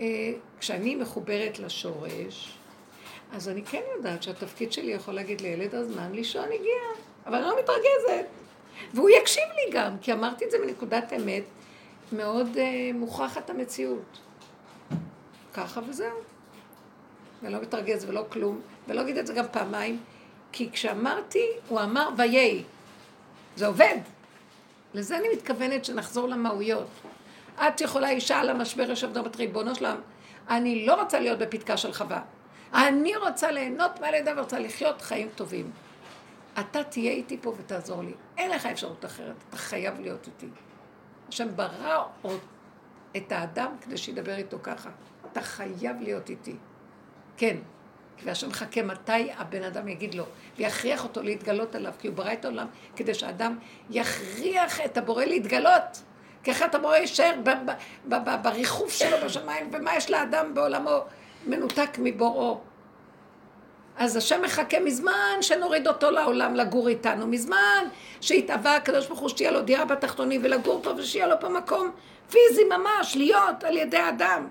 אה, כשאני מחוברת לשורש, אז אני כן יודעת שהתפקיד שלי יכול להגיד לילד, הזמן לישון הגיע, אבל אני לא מתרגזת. והוא יקשיב לי גם, כי אמרתי את זה מנקודת אמת, מאוד uh, מוכחת המציאות. ככה וזהו. ולא מתרגז ולא כלום, ולא אגיד את זה גם פעמיים, כי כשאמרתי, הוא אמר ויהי. זה עובד. לזה אני מתכוונת שנחזור למהויות. את יכולה אישה על המשבר יושב דמת ריבונו שלם, אני לא רוצה להיות בפתקה של חווה. אני רוצה ליהנות מהלידה ורוצה לחיות חיים טובים. אתה תהיה איתי פה ותעזור לי. אין לך אפשרות אחרת, אתה חייב להיות איתי. השם ברא את האדם כדי שידבר איתו ככה. אתה חייב להיות איתי. כן. והשם מחכה מתי הבן אדם יגיד לו, ויכריח אותו להתגלות עליו, כי הוא ברא את העולם, כדי שאדם יכריח את הבורא להתגלות. כי אחרת הבורא יישאר בריחוף שלו בשמיים, ומה יש לאדם בעולמו מנותק מבוראו. אז השם מחכה מזמן שנוריד אותו לעולם לגור איתנו, מזמן שהתאווה הקדוש ברוך הוא שתהיה לו דירה בתחתונים ולגור פה ושיהיה לו פה מקום פיזי ממש, להיות על ידי אדם.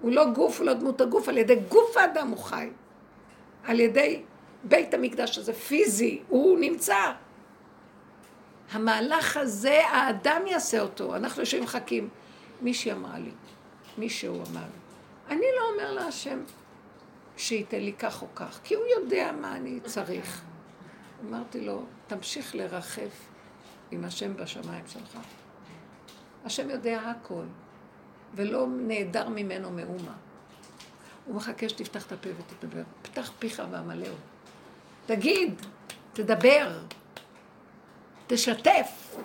הוא לא גוף, הוא לא דמות הגוף, על ידי גוף האדם הוא חי. על ידי בית המקדש הזה פיזי, הוא נמצא. המהלך הזה, האדם יעשה אותו. אנחנו יושבים מחכים. מישהי אמרה לי, מישהו אמר לי. אני לא אומר להשם שייתן לי כך או כך, כי הוא יודע מה אני צריך. אמרתי לו, תמשיך לרחף עם השם בשמיים שלך. השם יודע הכל. ולא נעדר ממנו מאומה. הוא מחכה שתפתח את הפה ותדבר. פתח פיך ואמלאו. תגיד, תדבר, תשתף.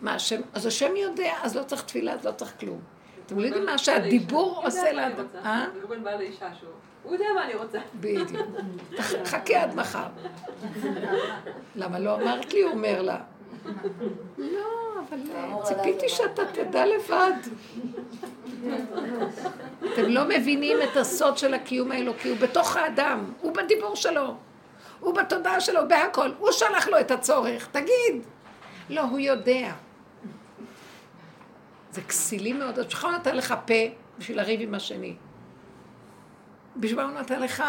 מה השם, אז השם יודע, אז לא צריך תפילה, אז לא צריך כלום. אתם לא יודעים מה שהדיבור עושה לאדם. אה? ראובן בא לאישה שהוא, הוא יודע מה אני רוצה. בדיוק. [laughs] חכה עד מחר. למה לא אמרת לי? הוא אומר לה. לא, אבל ציפיתי שאתה תדע לבד. אתם לא מבינים את הסוד של הקיום האלוקי, הוא בתוך האדם, הוא בדיבור שלו, הוא בתודעה שלו, בהכל. הוא שלח לו את הצורך, תגיד. לא, הוא יודע. זה כסילי מאוד. אז הוא נתן לך פה בשביל לריב עם השני. בשביל הוא נתן לך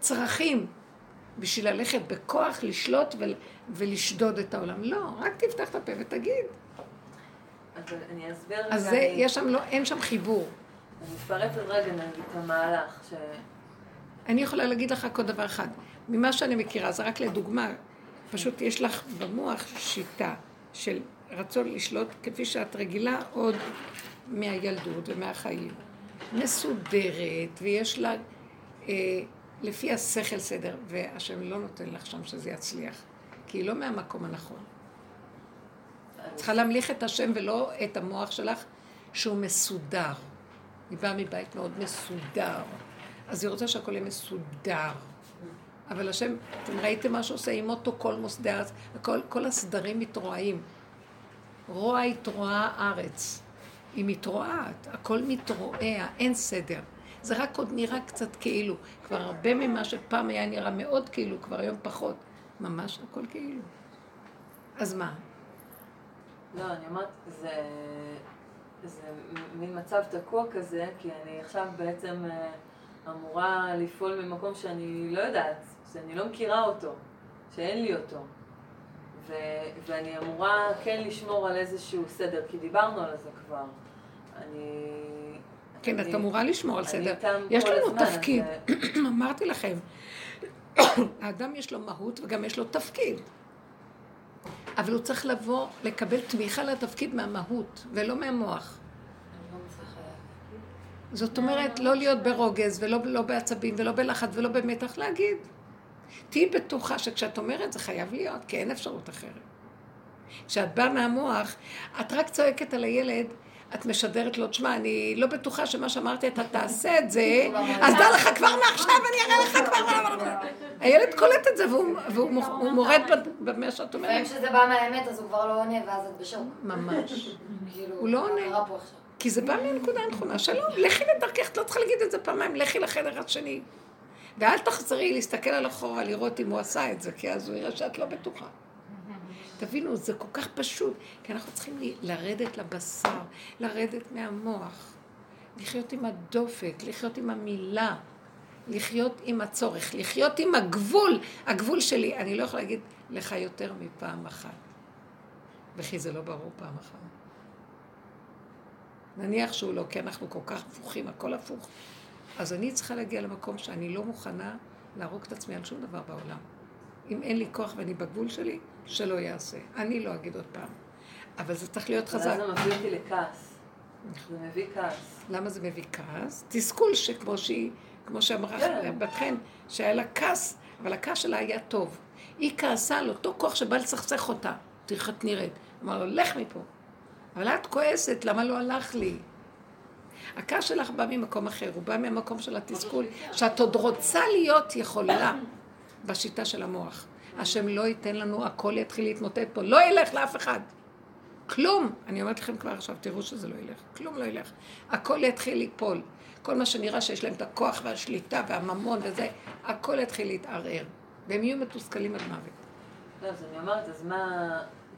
צרכים. בשביל ללכת בכוח, לשלוט ול, ולשדוד את העולם. לא, רק תפתח את הפה ותגיד. אז אני אסביר רגע. אז זה, אני... יש שם, לא, אין שם חיבור. אני מפרטת רגע נגיד את המהלך ש... אני יכולה להגיד לך עוד דבר אחד. ממה שאני מכירה, זה רק לדוגמה, פשוט יש לך במוח שיטה של רצון לשלוט כפי שאת רגילה עוד מהילדות ומהחיים. מסודרת, ויש לה... אה, לפי השכל סדר, והשם לא נותן לך שם שזה יצליח, כי היא לא מהמקום הנכון. צריכה להמליך את השם ולא את המוח שלך, שהוא מסודר. היא באה מבית מאוד מסודר, אז היא רוצה שהכל יהיה מסודר. אבל השם, אתם ראיתם מה שעושה עם אותו כל מוסדי הארץ, כל, כל הסדרים מתרועעים. רוע התרועה ארץ. היא מתרועעת, הכל מתרועע, אין סדר. זה רק עוד נראה קצת כאילו. כבר הרבה ממה שפעם היה נראה מאוד כאילו, כבר היום פחות. ממש הכל כאילו. אז מה? לא, אני אומרת, זה, זה מין מצב תקוע כזה, כי אני עכשיו בעצם אה, אמורה לפעול ממקום שאני לא יודעת, שאני לא מכירה אותו, שאין לי אותו. ו, ואני אמורה כן לשמור על איזשהו סדר, כי דיברנו על זה כבר. אני כן, את אמורה לשמור על סדר. יש לנו תפקיד, [clears throat] אמרתי לכם, [coughs] האדם יש לו מהות וגם יש לו תפקיד. אבל הוא צריך לבוא, לקבל תמיכה לתפקיד מהמהות, ולא מהמוח. זאת אומרת, לא להיות ברוגז, ולא לא בעצבים, ולא בלחץ, ולא במתח, להגיד. תהיי בטוחה שכשאת אומרת זה חייב להיות, כי אין אפשרות אחרת. כשאת באה מהמוח, את רק צועקת על הילד, את משדרת לו, תשמע, אני לא בטוחה שמה שאמרתי, אתה תעשה את זה, [laughs] אז דע לך כבר מעכשיו, אני אראה לך כבר... הילד קולט את זה, והוא מורד במה שאת אומרת. לפעמים כשזה בא מהאמת, אז הוא כבר לא עונה, ואז את בשוק. ממש. [laughs] כאילו, הוא לא עונה. כי זה בא מהנקודה הנכונה. שלום, לכי לדרכך, את לא צריכה להגיד את זה פעמיים, לכי לחדר השני. ואל תחזרי להסתכל על אחורה, לראות אם הוא עשה את זה, כי אז הוא יראה שאת לא בטוחה. תבינו, זה כל כך פשוט, כי אנחנו צריכים לרדת לבשר, לרדת מהמוח, לחיות עם הדופק, לחיות עם המילה, לחיות עם הצורך, לחיות עם הגבול, הגבול שלי. אני לא יכולה להגיד לך יותר מפעם אחת. וכי זה לא ברור פעם אחת. נניח שהוא לא, כי אנחנו כל כך הפוכים, הכל הפוך. אז אני צריכה להגיע למקום שאני לא מוכנה להרוג את עצמי על שום דבר בעולם. אם אין לי כוח ואני בגבול שלי, שלא יעשה. אני לא אגיד עוד פעם. אבל זה צריך להיות חזק. אבל אז זה מביא אותי לכעס. זה מביא כעס. למה זה מביא כעס? תסכול שכמו שהיא, כמו שאמרה כן. בת חן, שהיה לה כעס, אבל הכעס שלה היה טוב. היא כעסה על אותו כוח שבא לסכסך אותה. תראי איך את נראית. אמר לו, לך מפה. אבל את כועסת, למה לא הלך לי? הכעס שלך בא ממקום אחר, הוא בא מהמקום של התסכול, שאת עוד רוצה להיות יכולה בשיטה של המוח. השם לא ייתן לנו, הכל יתחיל להתמוטט פה, לא ילך לאף אחד. כלום. אני אומרת לכם כבר עכשיו, תראו שזה לא ילך. כלום לא ילך. הכל יתחיל ליפול. כל מה שנראה שיש להם את הכוח והשליטה והממון וזה, הכל יתחיל להתערער. והם יהיו מתוסכלים עד מוות. לא, אז אני אומרת, אז מה,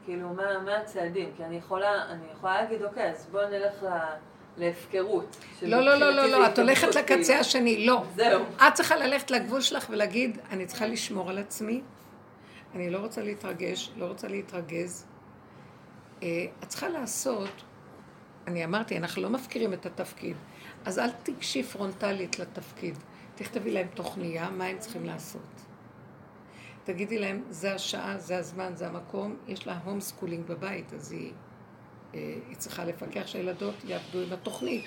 כאילו, מה, מה הצעדים? כי אני יכולה, אני יכולה להגיד, אוקיי, אז בואו נלך ל... להפקרות. לא, לא, לא, לא, לא, את הולכת לקצה השני, לא. זהו. את צריכה ללכת לגבול שלך ולהגיד, אני צריכה לשמור על עצמי, אני לא רוצה להתרגש, לא רוצה להתרגז. אה, את צריכה לעשות, אני אמרתי, אנחנו לא מפקירים את התפקיד, אז אל תיגשי פרונטלית לתפקיד. תכתבי להם תוכניה, מה הם צריכים לעשות. תגידי להם, זה השעה, זה הזמן, זה המקום, יש לה home schooling בבית, אז היא, אה, היא צריכה לפקח שהילדות יעבדו עם התוכנית.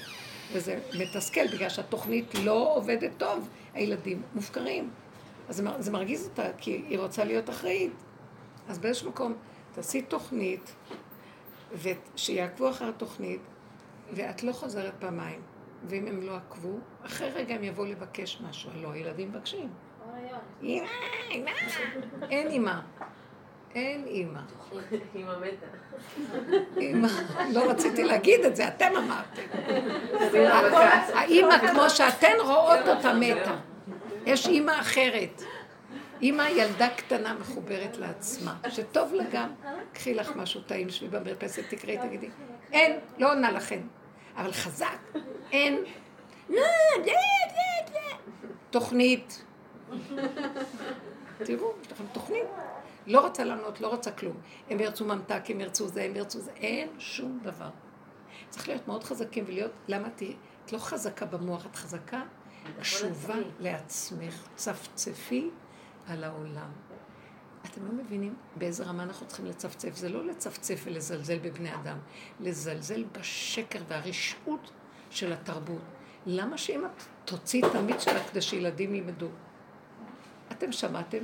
וזה מתסכל, בגלל שהתוכנית לא עובדת טוב, הילדים מופקרים. אז זה מרגיז אותה, כי היא רוצה להיות אחראית. אז באיזשהו מקום, תעשי תוכנית, ושיעקבו אחר התוכנית, ואת לא חוזרת פעמיים. ואם הם לא עקבו, אחרי רגע הם יבואו לבקש משהו. הלוא הילדים מבקשים. אמא, אמא, אין אמא. אין אימא. אימא מתה. אימא, לא רציתי להגיד את זה, אתם אמרתם. האימא, כמו שאתן רואות אותה מתה. יש אימא אחרת. אימא ילדה קטנה מחוברת לעצמה, שטוב לה גם, קחי לך משהו טעים, שבי במרפסת, תקראי, תגידי. אין, לא עונה לכם. אבל חזק, אין. תוכנית. תראו, יש לכם תוכנית. לא רוצה לענות, לא רוצה כלום. הם ירצו ממתק, הם ירצו זה, הם ירצו זה, אין שום דבר. צריך להיות מאוד חזקים ולהיות, למה את לא חזקה במוח, את חזקה קשובה לעצמך, צפצפי על העולם. אתם לא מבינים באיזה רמה אנחנו צריכים לצפצף. זה לא לצפצף ולזלזל בבני אדם, לזלזל בשקר והרשעות של התרבות. למה שאם את תוציאי תמיד שלך כדי שילדים ילמדו? אתם שמעתם?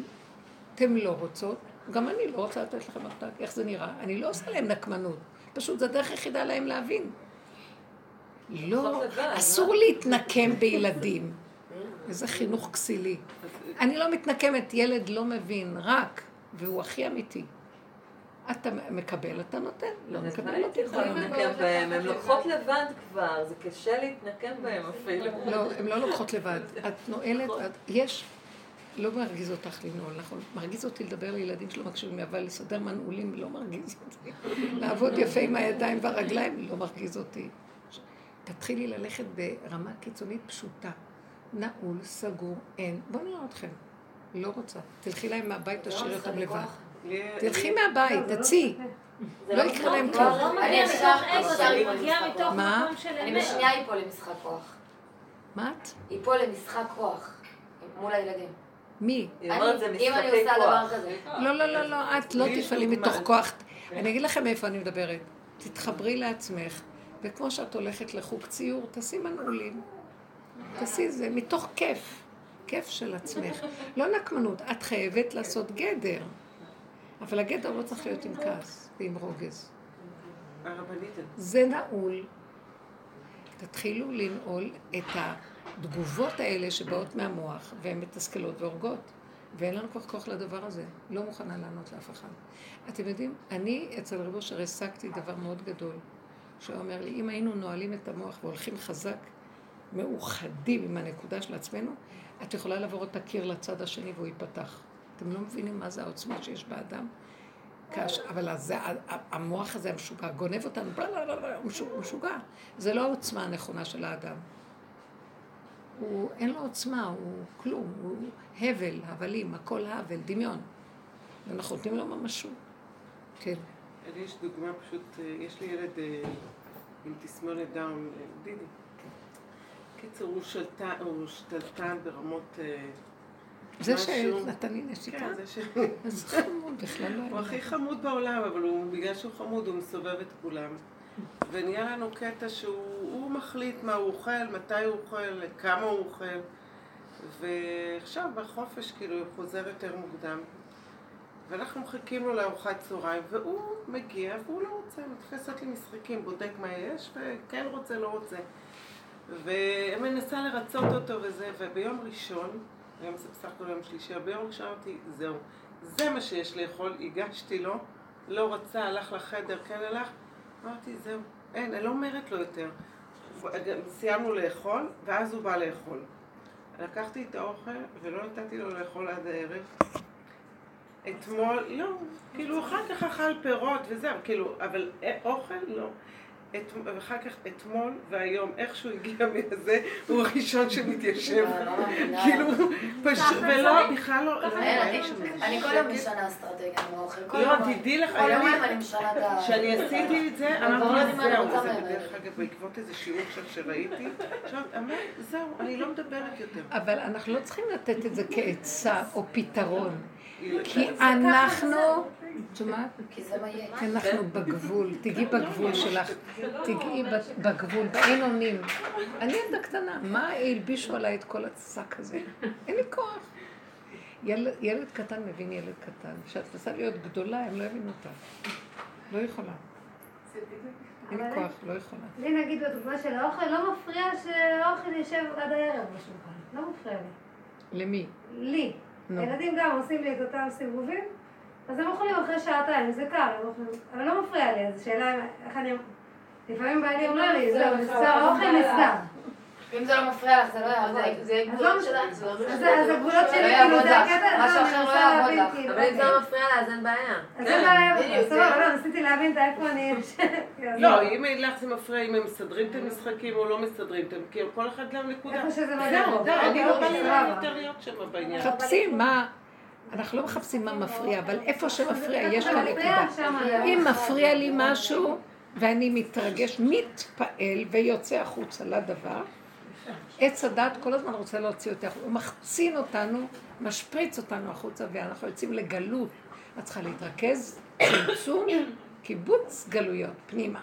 אתם לא רוצות, גם אני לא רוצה לתת לכם מתק, איך זה נראה? אני לא עושה להם נקמנות, פשוט זו הדרך היחידה להם להבין. לא, אסור להתנקם בילדים. איזה חינוך כסילי. אני לא מתנקמת, ילד לא מבין, רק, והוא הכי אמיתי. אתה מקבל, אתה נותן, לא מקבל, לא תקבל. הן לוקחות לבד כבר, זה קשה להתנקם בהן אפילו. לא, הן לא לוקחות לבד. את נועלת, יש, לא מרגיז אותך לנעול, נכון? מרגיז אותי לדבר לילדים שלא מקשיבים, אבל לסדר מנעולים לא מרגיז אותי. לעבוד יפה עם הידיים והרגליים לא מרגיז אותי. תתחילי ללכת ברמה קיצונית פשוטה. נעול, סגור, אין. בואו נראה אתכם. לא רוצה. תלכי להם מהבית, תשאירי אותם לבד. תלכי מהבית, תצאי. לא יקרה להם כלום. אני עכשיו, מה? אני בשנייה אפול למשחק כוח. מה את? אפול למשחק כוח. מול הילדים. מי? זה אם אני עושה דבר. כזה. לא, לא, לא, לא, את לא תפעלי מתוך כוח. אני אגיד לכם איפה אני מדברת. תתחברי לעצמך, וכמו שאת הולכת לחוג ציור, תעשי מנעולים. תעשי זה מתוך כיף. הכיף של עצמך. [laughs] לא נקמנות, את חייבת לעשות גדר. אבל הגדר לא צריך להיות עם כעס ועם רוגז. זה נעול. תתחילו לנעול את התגובות האלה שבאות מהמוח, והן מתסכלות והורגות. ואין לנו כבר כוח לדבר הזה. לא מוכנה לענות לאף אחד. אתם יודעים, אני אצל רב אושר השגתי דבר מאוד גדול, שהוא אומר לי, אם היינו נועלים את המוח והולכים חזק, מאוחדים עם הנקודה של עצמנו, את יכולה לעבור את הקיר לצד השני והוא ייפתח. אתם לא מבינים מה זה העוצמה שיש באדם? קש, אבל אז, המוח הזה המשוגע גונב אותנו, הוא משוגע. זה לא העוצמה הנכונה של האדם. הוא, אין לו עוצמה, הוא כלום, הוא הבל, הבלים, הכל הבל, דמיון. ואנחנו נותנים לו ממשות. כן. לי יש דוגמה פשוט, אה, יש לי ילד אה, עם תסמונת דאון, אה, דידי. קיצור, הוא שלטן, הוא שתלטן ברמות... זה שנתן לי נשיקה, כן, זה ש... אז חמוד, בכלל לא הוא. הכי חמוד בעולם, אבל הוא, בגלל שהוא חמוד, הוא מסובב את כולם. ונהיה לנו קטע שהוא הוא מחליט מה הוא אוכל, מתי הוא אוכל, כמה הוא אוכל. ועכשיו בחופש, כאילו, הוא חוזר יותר מוקדם. ואנחנו מחכים לו לארוחת צהריים, והוא מגיע והוא לא רוצה, מתחיל לעשות לי משחקים, בודק מה יש, וכן רוצה, לא רוצה. ומנסה לרצות אותו וזה, וביום ראשון, היום זה בסך הכל יום שלישי, ביום ראשון אמרתי, זהו, זה מה שיש לאכול, הגשתי לו, לא רצה, הלך לחדר, כן הלך, אמרתי, זהו, אין, אני לא אומרת לו יותר. סיימנו לאכול, ואז הוא בא לאכול. לקחתי את האוכל ולא נתתי לו לאכול עד הערב. אתמול, לא, כאילו אחר כך אכל פירות וזהו, כאילו, אבל אה, אוכל לא. את, ואחר כך אתמול והיום, איך שהוא הגיע מזה, הוא הראשון שמתיישב. לא, לא מאמינה. כאילו, פשוט, ולא, בכלל לא, לא, אני- כל יום. משנה אסטרטגיה עם האוכל. כל לא. תדעי לך, כל היה לי- יומיים אני משנה את ה... כשאני עשיתי את זה, לא אמרתי, זהו, זה. בדרך אגב בעקבות איזה שיעור עכשיו שראיתי, עכשיו, אמרתי, זהו, אני לא מדברת יותר. אבל אנחנו לא צריכים לתת את זה כעצה או פתרון. כי אנחנו, את שומעת? כי זה מה יהיה. כי אנחנו בגבול, תיגעי בגבול שלך, תיגעי ב- בגבול, באין אונים. אני ילדה קטנה, מה הלבישו עליי את כל השק הזה? אין לי כוח. ילד, ילד קטן מבין ילד קטן. כשאת מנסה להיות גדולה, הם לא יבינו אותך. לא יכולה. אין לי כוח, לא יכולה. לי נגיד בדוגמה של האוכל, לא מפריע שהאוכל יושב עד הערב בשולחן. לא מפריע לי. למי? לי. נו. הילדים גם עושים לי את אותם סיבובים, אז הם אוכלים אחרי שעתיים, זה הם אוכלים, אבל לא מפריע לי, אז השאלה אם- איך אני... לפעמים בעלי אומר לי, זהו, נסגר האוכל נסגר. אם זה לא מפריע לך, זה לא יעבוד. זה אז גבולות לא שלך. זה לא. זה- אז הגבולות זה שלי, לא כאילו, זה. הקטע, משהו לא, אחר לא יעבוד לך. כאילו, אבל אם זה אוקיי. לא מפריע לה, אז אין בעיה. אז אין בעיה, סבבה, לא, ניסיתי להבין את איפה [laughs] אני... לא, אם לך זה מפריע, אם הם מסדרים את המשחקים או לא מסדרים את כאילו כל אחד גם נקודה. איפה שזה לא יעבוד. אני לא בא אוקיי, לי. יותר להיות שם בעניין. מחפשים מה... אנחנו לא מחפשים מה מפריע, אבל איפה שמפריע, יש כאן נקודה. זה- אם מפריע לי משהו, ואני מתרגש, מתפעל ויוצא החוצה לדבר, עץ הדת כל הזמן רוצה להוציא החוצה, הוא מחצין אותנו, משפריץ אותנו החוצה, ואנחנו יוצאים לגלות. את צריכה להתרכז, צמצום, קיבוץ גלויות, פנימה.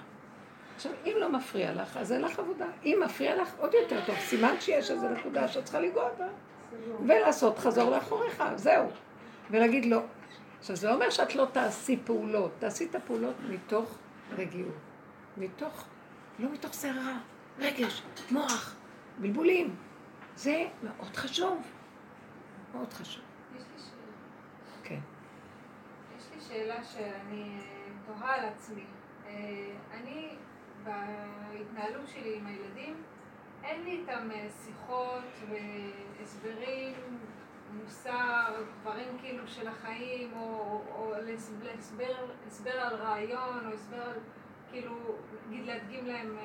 עכשיו, אם לא מפריע לך, אז אין לך עבודה. אם מפריע לך, עוד יותר טוב. סימן שיש איזו נקודה שאת צריכה לנגוע בה. ולעשות חזור לאחוריך, זהו. ולהגיד לא. עכשיו, זה אומר שאת לא תעשי פעולות. תעשי את הפעולות מתוך רגיעות. מתוך, לא מתוך סערה, רגש, מוח, בלבולים. זה מאוד חשוב. מאוד חשוב. יש לי שאלה. כן. יש לי שאלה שאני אה, תוהה על עצמי. אה, אני, בהתנהלות שלי עם הילדים, אין לי איתם אה, שיחות והסברים, מוסר, דברים כאילו של החיים, או, או להסבר, הסבר, הסבר על רעיון, או הסבר על, כאילו, נגיד להדגים להם,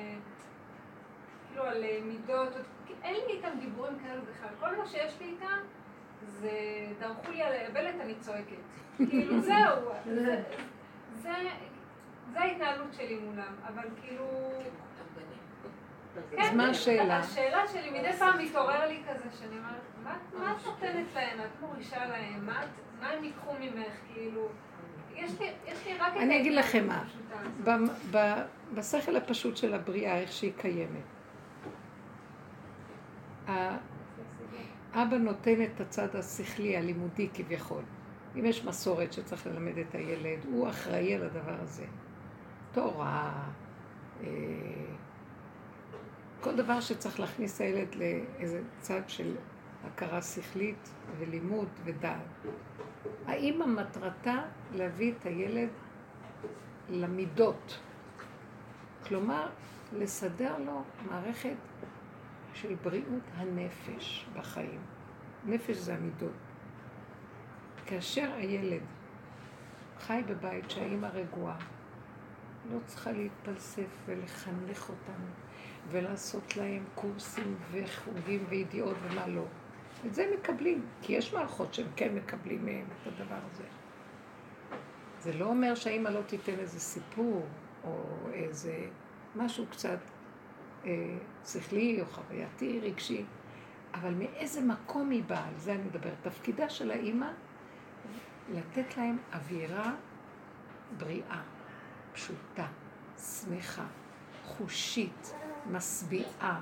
כאילו על אה, מידות, אין לי איתם דיבורים כאלו בכלל. כל מה שיש לי איתם זה דרכו לי על היבלת, אני צועקת. כאילו [laughs] זהו, זה, זה, זה ההתנהלות שלי מולם, אבל כאילו... אז מה השאלה? השאלה שלי מדי פעם מתעורר לי כזה, שאני אומרת, מה, מה את נותנת להם? את מורישה להם? מה, הם ייקחו ממך? כאילו... יש לי, יש לי אני אגיד לכם מה. בשכל הפשוט של הבריאה, איך שהיא קיימת. ה- אבא נותן את הצד השכלי, הלימודי כביכול. אם יש מסורת שצריך ללמד את הילד, הוא אחראי על הדבר הזה. תורה, אה, כל דבר שצריך להכניס הילד לאיזה צד של הכרה שכלית ולימוד ודעת. האמא מטרתה להביא את הילד למידות. כלומר, לסדר לו מערכת של בריאות הנפש בחיים. נפש זה המידות. כאשר הילד חי בבית שהאימא רגועה, לא צריכה להתפלסף ולחנך אותם ולעשות להם קורסים וחוגים וידיעות ומה לא. את זה הם מקבלים, כי יש מערכות שהם כן מקבלים מהם את הדבר הזה. זה לא אומר שהאימא לא תיתן איזה סיפור או איזה משהו קצת שכלי או חווייתי, רגשי, אבל מאיזה מקום היא באה, על זה אני מדברת. תפקידה של האימא לתת להם אווירה בריאה, פשוטה, שמחה, חושית, משביעה,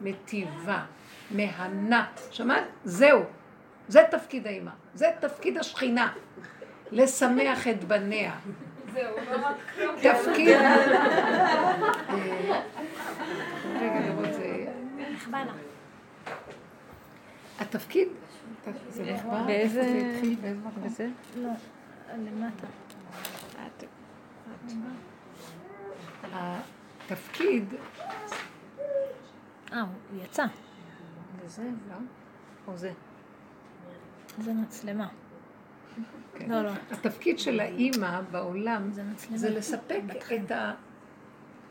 מטיבה, מהנה. שמעת? זהו. זה תפקיד האימא. זה תפקיד השכינה. לשמח את בניה. זהו, לא רק. תפקיד... [laughs] אה, רגע, לראות זה... נחבא לה. התפקיד... זה נחבא? באיזה- איפה זה התחיל? באיזה מקום? לא, למטה. התפקיד... אה, הוא יצא. וזה, לא? או זה? זה מצלמה. כן. לא, לא. התפקיד של האימא בעולם זה. זה לספק את, ה...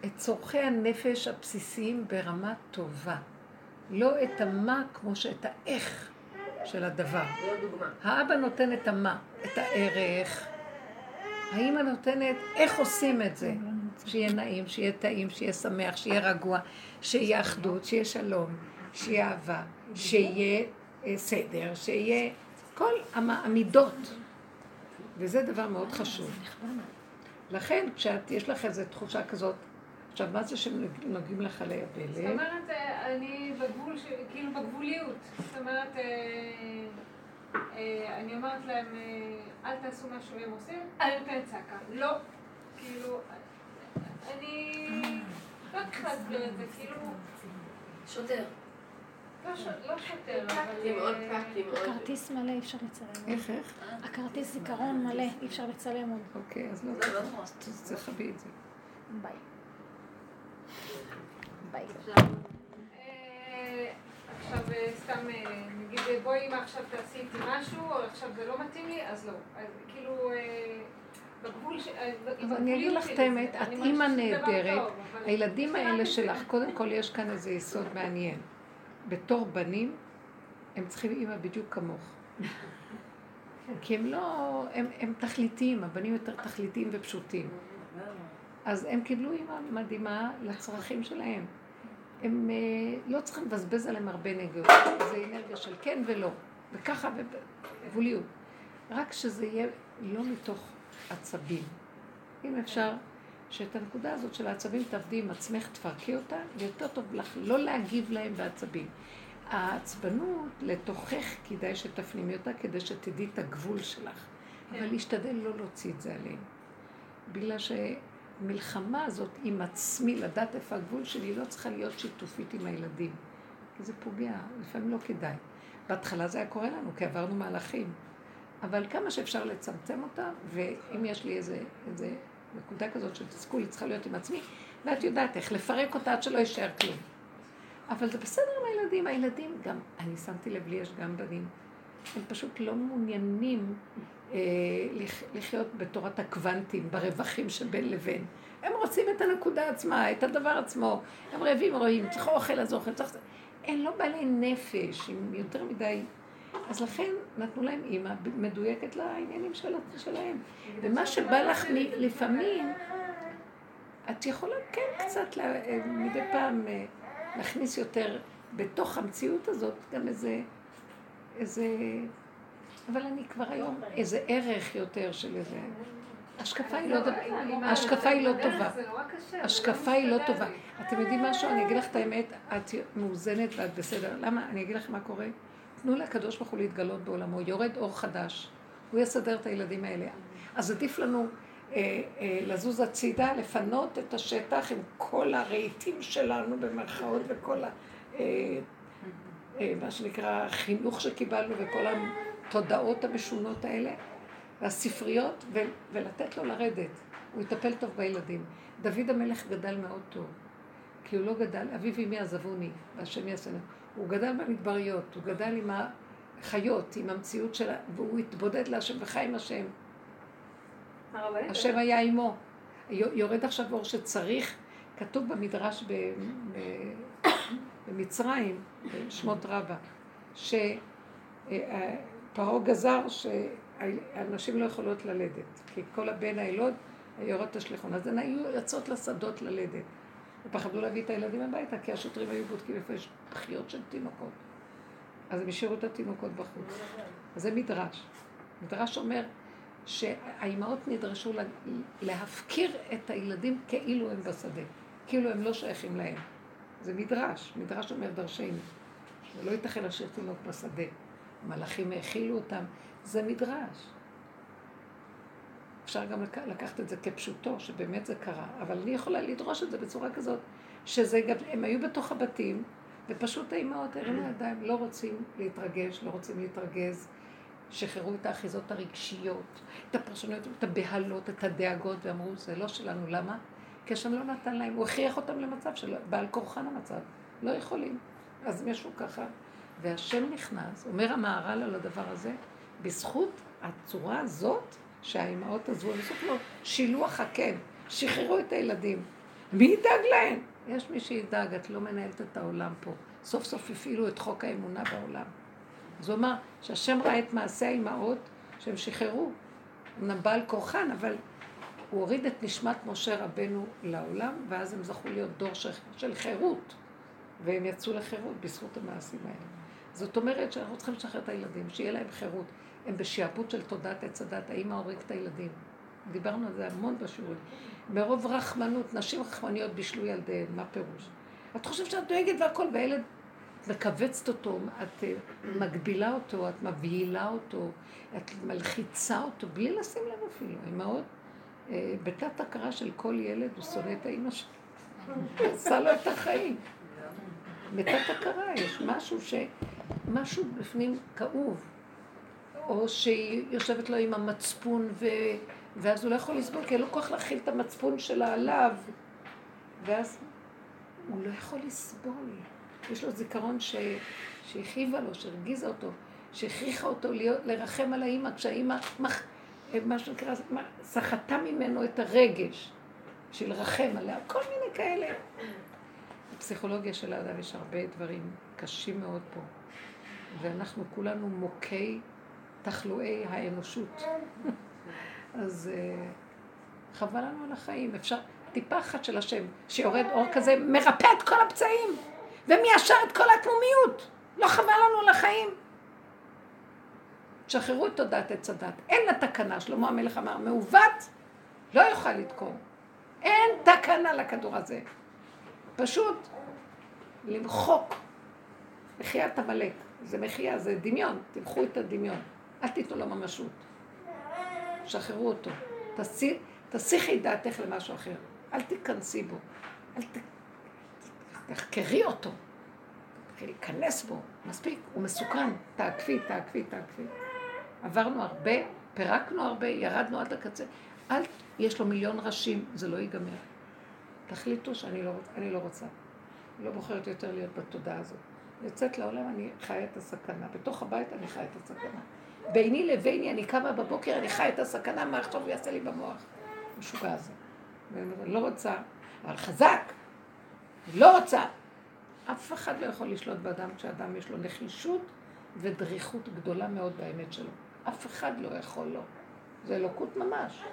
את צורכי הנפש הבסיסיים ברמה טובה. לא את המה כמו שאת האיך של הדבר. האבא נותן את המה, את הערך. האימא נותנת איך עושים את זה. שיהיה נעים, שיהיה טעים, שיהיה שמח, שיהיה רגוע, שיהיה אחדות, שיהיה שלום, שיהיה אהבה, שיהיה אה, סדר, שיהיה כל המ- המידות. וזה דבר מאוד חשוב. לכן, כשאת, יש לך איזו תחושה כזאת, עכשיו, מה זה שנוגעים לך זאת ליבלת? אומרת, אה, אני בגבול, כאילו בגבוליות. זאת אומרת, אה, אה, אני אומרת להם, אל תעשו מה שהם עושים, אני נותנת צעקה. לא. כאילו, אני לא צריכה להסביר את זה, כאילו, שוטר. לא לא. הכרטיס מלא, אי אפשר לצלם. איך, איך? הכרטיס זיכרון מלא, אי אפשר לצלם עוד. אוקיי, אז לא, תכבי את זה. ביי. ביי. עכשיו אה, סתם אה, נגיד אה, בואי אמא עכשיו תעשי איתי משהו, או עכשיו זה לא מתאים לי, אז לא. אז כאילו אבל אני אגיד לך את האמת, את אימא נהדרת, הילדים האלה. שלך, קודם כל יש כאן איזה יסוד מעניין. בתור בנים, הם צריכים אימא בדיוק כמוך. כי הם לא, הם, הם תכליתיים, הבנים יותר תכליתיים ופשוטים. אז הם קיבלו אימא מדהימה לצרכים שלהם. הם אה, לא צריכים לבזבז עליהם הרבה אנרגיות. זה אנרגיה של כן ולא, וככה בגבוליות. רק שזה יהיה לא מתוך עצבים. אם אפשר, שאת הנקודה הזאת של העצבים תעבדי עם עצמך, תפרקי אותה, ויותר טוב לך לא להגיב להם בעצבים. העצבנות לתוכך כדאי שתפנימי אותה כדי שתדעי את הגבול שלך. אבל להשתדל לא להוציא את זה עליהם. בגלל שמלחמה הזאת עם עצמי, לדעת איפה הגבול שלי, לא צריכה להיות שיתופית עם הילדים. כי זה פוגע, לפעמים לא כדאי. בהתחלה זה היה קורה לנו, כי עברנו מהלכים. אבל כמה שאפשר לצמצם אותה, ואם יש לי איזה, איזה נקודה כזאת של תסכול, היא צריכה להיות עם עצמי, ואת יודעת איך לפרק אותה עד שלא יישאר כלום. אבל זה בסדר עם הילדים, הילדים גם, אני שמתי לב, לי יש גם בנים, הם פשוט לא מעוניינים אה, לח, לחיות בתורת הקוונטים, ברווחים שבין לבין. הם רוצים את הנקודה עצמה, את הדבר עצמו. הם רעבים, רעבים, צריך אוכל, אז אוכל, צריך... הם לא בעלי נפש, הם יותר מדי... אז לכן נתנו להם אימא מדויקת לעניינים של, שלהם. ומה שבא לך מ- לפעמים, את יכולה כן קצת לה, מדי פעם אה, להכניס יותר בתוך המציאות הזאת גם איזה, איזה, אבל אני כבר היום איזה ערך יותר של איזה, השקפה היא לא, אני- ההשקפה היא לא טובה. השקפה היא לא טובה. אתם יודעים משהו? אני אגיד לך את האמת, את מאוזנת ואת בסדר. למה? אני אגיד לך מה קורה. תנו לקדוש ברוך הוא להתגלות בעולמו, יורד אור חדש, הוא יסדר את הילדים האלה. אז עדיף לנו אה, אה, לזוז הצידה, לפנות את השטח עם כל הרהיטים שלנו במרכאות וכל ה... אה, מה שנקרא חינוך שקיבלנו וכל התודעות המשונות האלה, והספריות, ו- ולתת לו לרדת. הוא יטפל טוב בילדים. דוד המלך גדל מאוד טוב, כי הוא לא גדל, אביו ואמי עזבוני, והשם יעשנו. הוא גדל במדבריות, הוא גדל עם החיות, עם המציאות שלה, והוא התבודד להשם וחי עם השם. השם היה עמו. יורד עכשיו אור שצריך, כתוב במדרש ב, במצרים, בשמות רבה, שפרעה גזר שהנשים לא יכולות ללדת, כי כל הבן הילוד יורד תשליכון. אז הן היו יוצאות לשדות ללדת. ופחדו להביא את הילדים הביתה, כי השוטרים היו בודקים איפה יש בחיות של תינוקות. אז הם השאירו את התינוקות בחוץ. אז זה מדרש. מדרש אומר שהאימהות נדרשו לה- להפקיר את הילדים כאילו הם בשדה, כאילו הם לא שייכים להם. זה מדרש, מדרש אומר דרשני. ולא ייתכן להשאיר תינוק בשדה. מלאכים האכילו אותם, זה מדרש. אפשר גם לק- לקחת את זה כפשוטו, שבאמת זה קרה, אבל אני יכולה לדרוש את זה בצורה כזאת, שזה גם, הם היו בתוך הבתים, ופשוט האימהות הרימו ידיים, לא רוצים להתרגש, לא רוצים להתרגז, שחררו את האחיזות הרגשיות, את הפרשנויות, את הבהלות, את הדאגות, ואמרו, זה לא שלנו, למה? כי השם לא נתן להם, הוא הכריח אותם למצב של בעל כורחן המצב, לא יכולים. אז הם ישבו ככה, והשם נכנס, אומר המהר"ל על הדבר הזה, בזכות הצורה הזאת שהאימהות עזבו, הם עשו לו שילוח הקן, שחררו את הילדים. מי ידאג להם? יש מי שידאג, את לא מנהלת את העולם פה. סוף סוף הפעילו את חוק האמונה בעולם. אז הוא אמר שהשם ראה את מעשי האימהות שהם שחררו. אמנם בעל כורחן, אבל הוא הוריד את נשמת משה רבנו לעולם, ואז הם זכו להיות דור של, חירות. והם יצאו לחירות בזכות המעשים האלה. זאת אומרת שאנחנו צריכים לשחרר את הילדים, שיהיה להם חירות. הם בשעבוד של תודעת עץ הדת, האמא הורג את הילדים. דיברנו על זה המון בשיעורים. מרוב רחמנות, נשים רחמניות בישלו ילדיהן, מה פירוש? את חושבת שאת דואגת והכל, והילד מכווצת אותו, את אה, מגבילה אותו, את מבהילה אותו, את מלחיצה אותו, בלי לשים לב אפילו. האימהות, בתת הכרה של כל ילד, הוא שונא את האימא שלו. עשה לו את החיים. בתת הכרה יש משהו ש... משהו בפנים כאוב. או שהיא יושבת לו עם המצפון, ו... ואז הוא לא יכול לסבול, כי אין לו כוח להכיל את המצפון שלה עליו. ואז הוא לא יכול לסבול. יש לו זיכרון ש... שהכאיבה לו, שהרגיזה אותו, שהכריחה אותו להיות, לרחם על האימא, כשהאימא, מח... מה שנקרא, סחטה ממנו את הרגש, של לרחם עליה, כל מיני כאלה. בפסיכולוגיה של האדם יש הרבה דברים קשים מאוד פה, ואנחנו כולנו מוכי תחלואי האנושות. [laughs] אז אה, חבל לנו על החיים, אפשר טיפה אחת של השם, שיורד אור כזה, מרפא את כל הפצעים, ומיישר את כל התמומיות. לא חבל לנו על החיים. שחררו את תודעת עץ הדת. אין לה תקנה, שלמה המלך אמר, מעוות לא יוכל לתקון. אין תקנה לכדור הזה. פשוט למחוק. מחיית עמלק. זה מחייה, זה דמיון. תמחו את הדמיון. אל תיתנו לו ממשות. שחררו אותו. תסי- תסיחי דעתך למשהו אחר. אל תיכנסי בו. אל ת... תחקרי אותו. תתחילי להיכנס בו. מספיק, הוא מסוכן. תעקפי, תעקפי, תעקפי. עברנו הרבה, פירקנו הרבה, ירדנו עד הקצה. אל, יש לו מיליון ראשים, זה לא ייגמר. תחליטו שאני לא, אני לא רוצה. אני לא בוחרת יותר להיות בתודעה הזאת. יוצאת לעולם, אני חיה את הסכנה. בתוך הבית אני חיה את הסכנה. ביני לביני, אני קמה בבוקר, אני חיה את הסכנה, מה עכשיו הוא יעשה לי במוח? משוגע הזה. ואני לא רוצה, אבל חזק. לא רוצה. אף אחד לא יכול לשלוט באדם כשאדם יש לו נחישות ודריכות גדולה מאוד באמת שלו. אף אחד לא יכול לו. זה אלוקות ממש.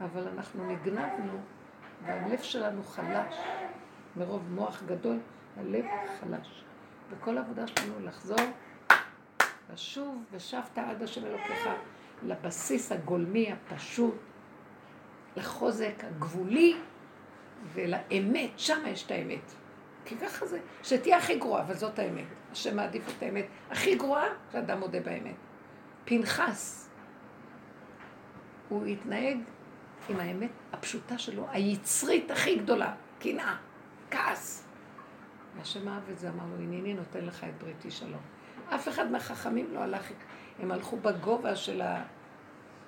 אבל אנחנו נגנבנו, והלב שלנו חלש. מרוב מוח גדול, הלב חלש. וכל העבודה שלנו לחזור, לשוב ושבת עד השם אלוקיך, לבסיס הגולמי הפשוט, לחוזק הגבולי ולאמת, שם יש את האמת. כי ככה זה, שתהיה הכי גרועה, אבל זאת האמת. השם מעדיף את האמת הכי גרועה, שאדם מודה באמת. פנחס, הוא התנהג עם האמת הפשוטה שלו, היצרית הכי גדולה, קנאה, כעס. והשם אהב את זה, אמר לו, הנני נותן לך את בריתי שלום. אף אחד מהחכמים לא הלך, הם הלכו בגובה של ה...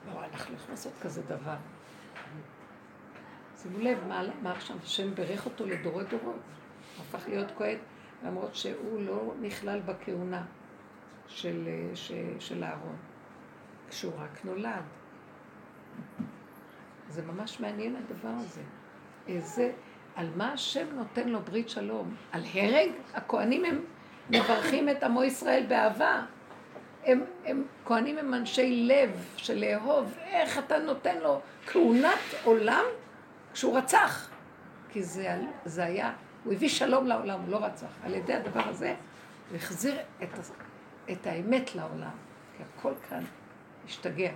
לא, אנחנו לא יכולים לעשות כזה דבר. שימו לב, מה, מה עכשיו, השם בירך אותו לדורי דורות. הפך להיות כהן, למרות שהוא לא נכלל בכהונה של, של, של אהרון, כשהוא רק נולד. זה ממש מעניין הדבר הזה. איזה, על מה השם נותן לו ברית שלום? על הרג? הכהנים הם מברכים את עמו ישראל באהבה. הם, הם, כהנים הם אנשי לב של לאהוב. איך אתה נותן לו כהונת עולם כשהוא רצח? כי זה, זה היה, הוא הביא שלום לעולם, הוא לא רצח. על ידי הדבר הזה הוא החזיר את, את האמת לעולם. כי הכל כאן השתגע.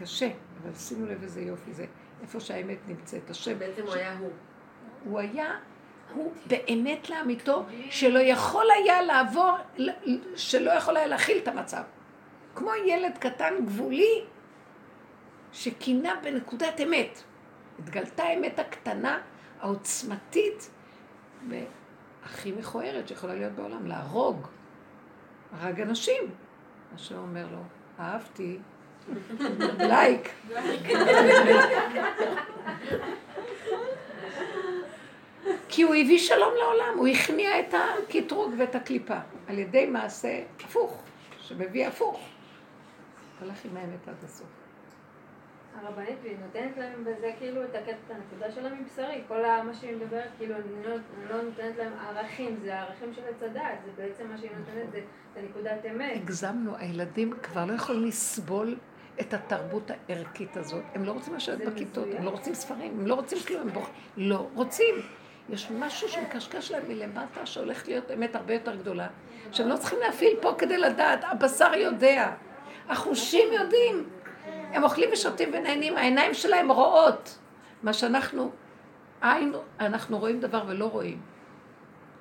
קשה, אבל שימו לב איזה יופי זה, איפה שהאמת נמצאת. השם... בעצם הוא. היה הוא. הוא היה, הוא באמת לאמיתו, שלא יכול היה לעבור, שלא יכול היה להכיל את המצב. כמו ילד קטן גבולי, שכינה בנקודת אמת. התגלתה האמת הקטנה, העוצמתית, והכי מכוערת שיכולה להיות בעולם, להרוג. הרג אנשים. מה שאומר לו, אהבתי, [laughs] לייק. [laughs] כי הוא הביא שלום לעולם, הוא הכניע את הקטרוג ואת הקליפה על ידי מעשה הפוך, שמביא הפוך. הלך עם האמת עד הסוף. הרבנית, והיא נותנת להם בזה כאילו את הקטע, הנקודה שלה מבשרי, כל מה שהיא מדברת, כאילו אני לא, אני לא נותנת להם ערכים, זה הערכים של עץ הדעת, זה בעצם מה שהיא נותנת, זה את הנקודת אמת. הגזמנו, הילדים כבר לא יכולים לסבול את התרבות הערכית הזאת. הם לא רוצים לשבת בכיתות, הם לא רוצים ספרים, הם לא רוצים כלום, הם בוח... לא רוצים. יש משהו שמקשקש להם מלמטה, שהולך להיות אמת הרבה יותר גדולה, שהם לא צריכים להפעיל פה כדי לדעת, הבשר יודע, החושים יודעים. הם אוכלים ושותים ונהנים, העיניים שלהם רואות. מה שאנחנו, עין, אנחנו רואים דבר ולא רואים.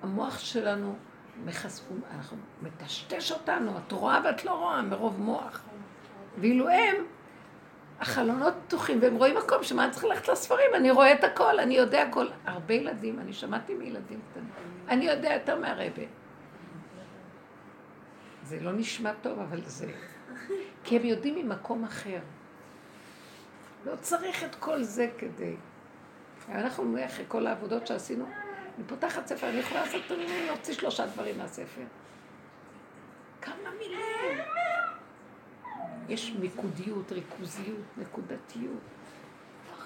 המוח שלנו, מחס... אנחנו מטשטש אותנו, את רואה ואת לא רואה, מרוב מוח. ואילו הם, החלונות פתוחים, והם רואים מקום, שמה אני צריך ללכת לספרים? אני רואה את הכל, אני יודע הכל. הרבה ילדים, אני שמעתי מילדים קטנים, אני יודע יותר מהרבה. זה לא נשמע טוב, אבל זה... כי הם יודעים ממקום אחר. לא צריך את כל זה כדי... אנחנו, אחרי כל העבודות שעשינו, אני פותחת ספר, אני יכולה לעשות, אני להוציא שלושה דברים מהספר. כמה מילים. יש מיקודיות, ריכוזיות, נקודתיות.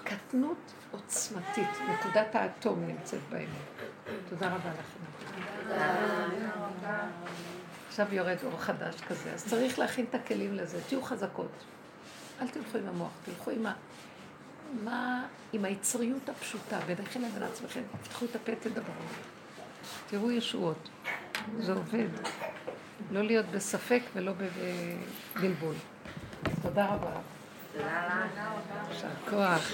קטנות עוצמתית, נקודת האטום נמצאת בהם. תודה רבה לכם. עכשיו יורד אור חדש כזה, אז צריך להכין את הכלים לזה, תהיו חזקות. אל תלכו עם המוח, תלכו עם ה... מה... עם היצריות הפשוטה, ביניכם לבין עצמכם, תפתחו את הפה, תדברו. תראו ישועות. זה עובד. לא להיות בספק ולא בבלבול. תודה רבה. תודה. יישר כוח.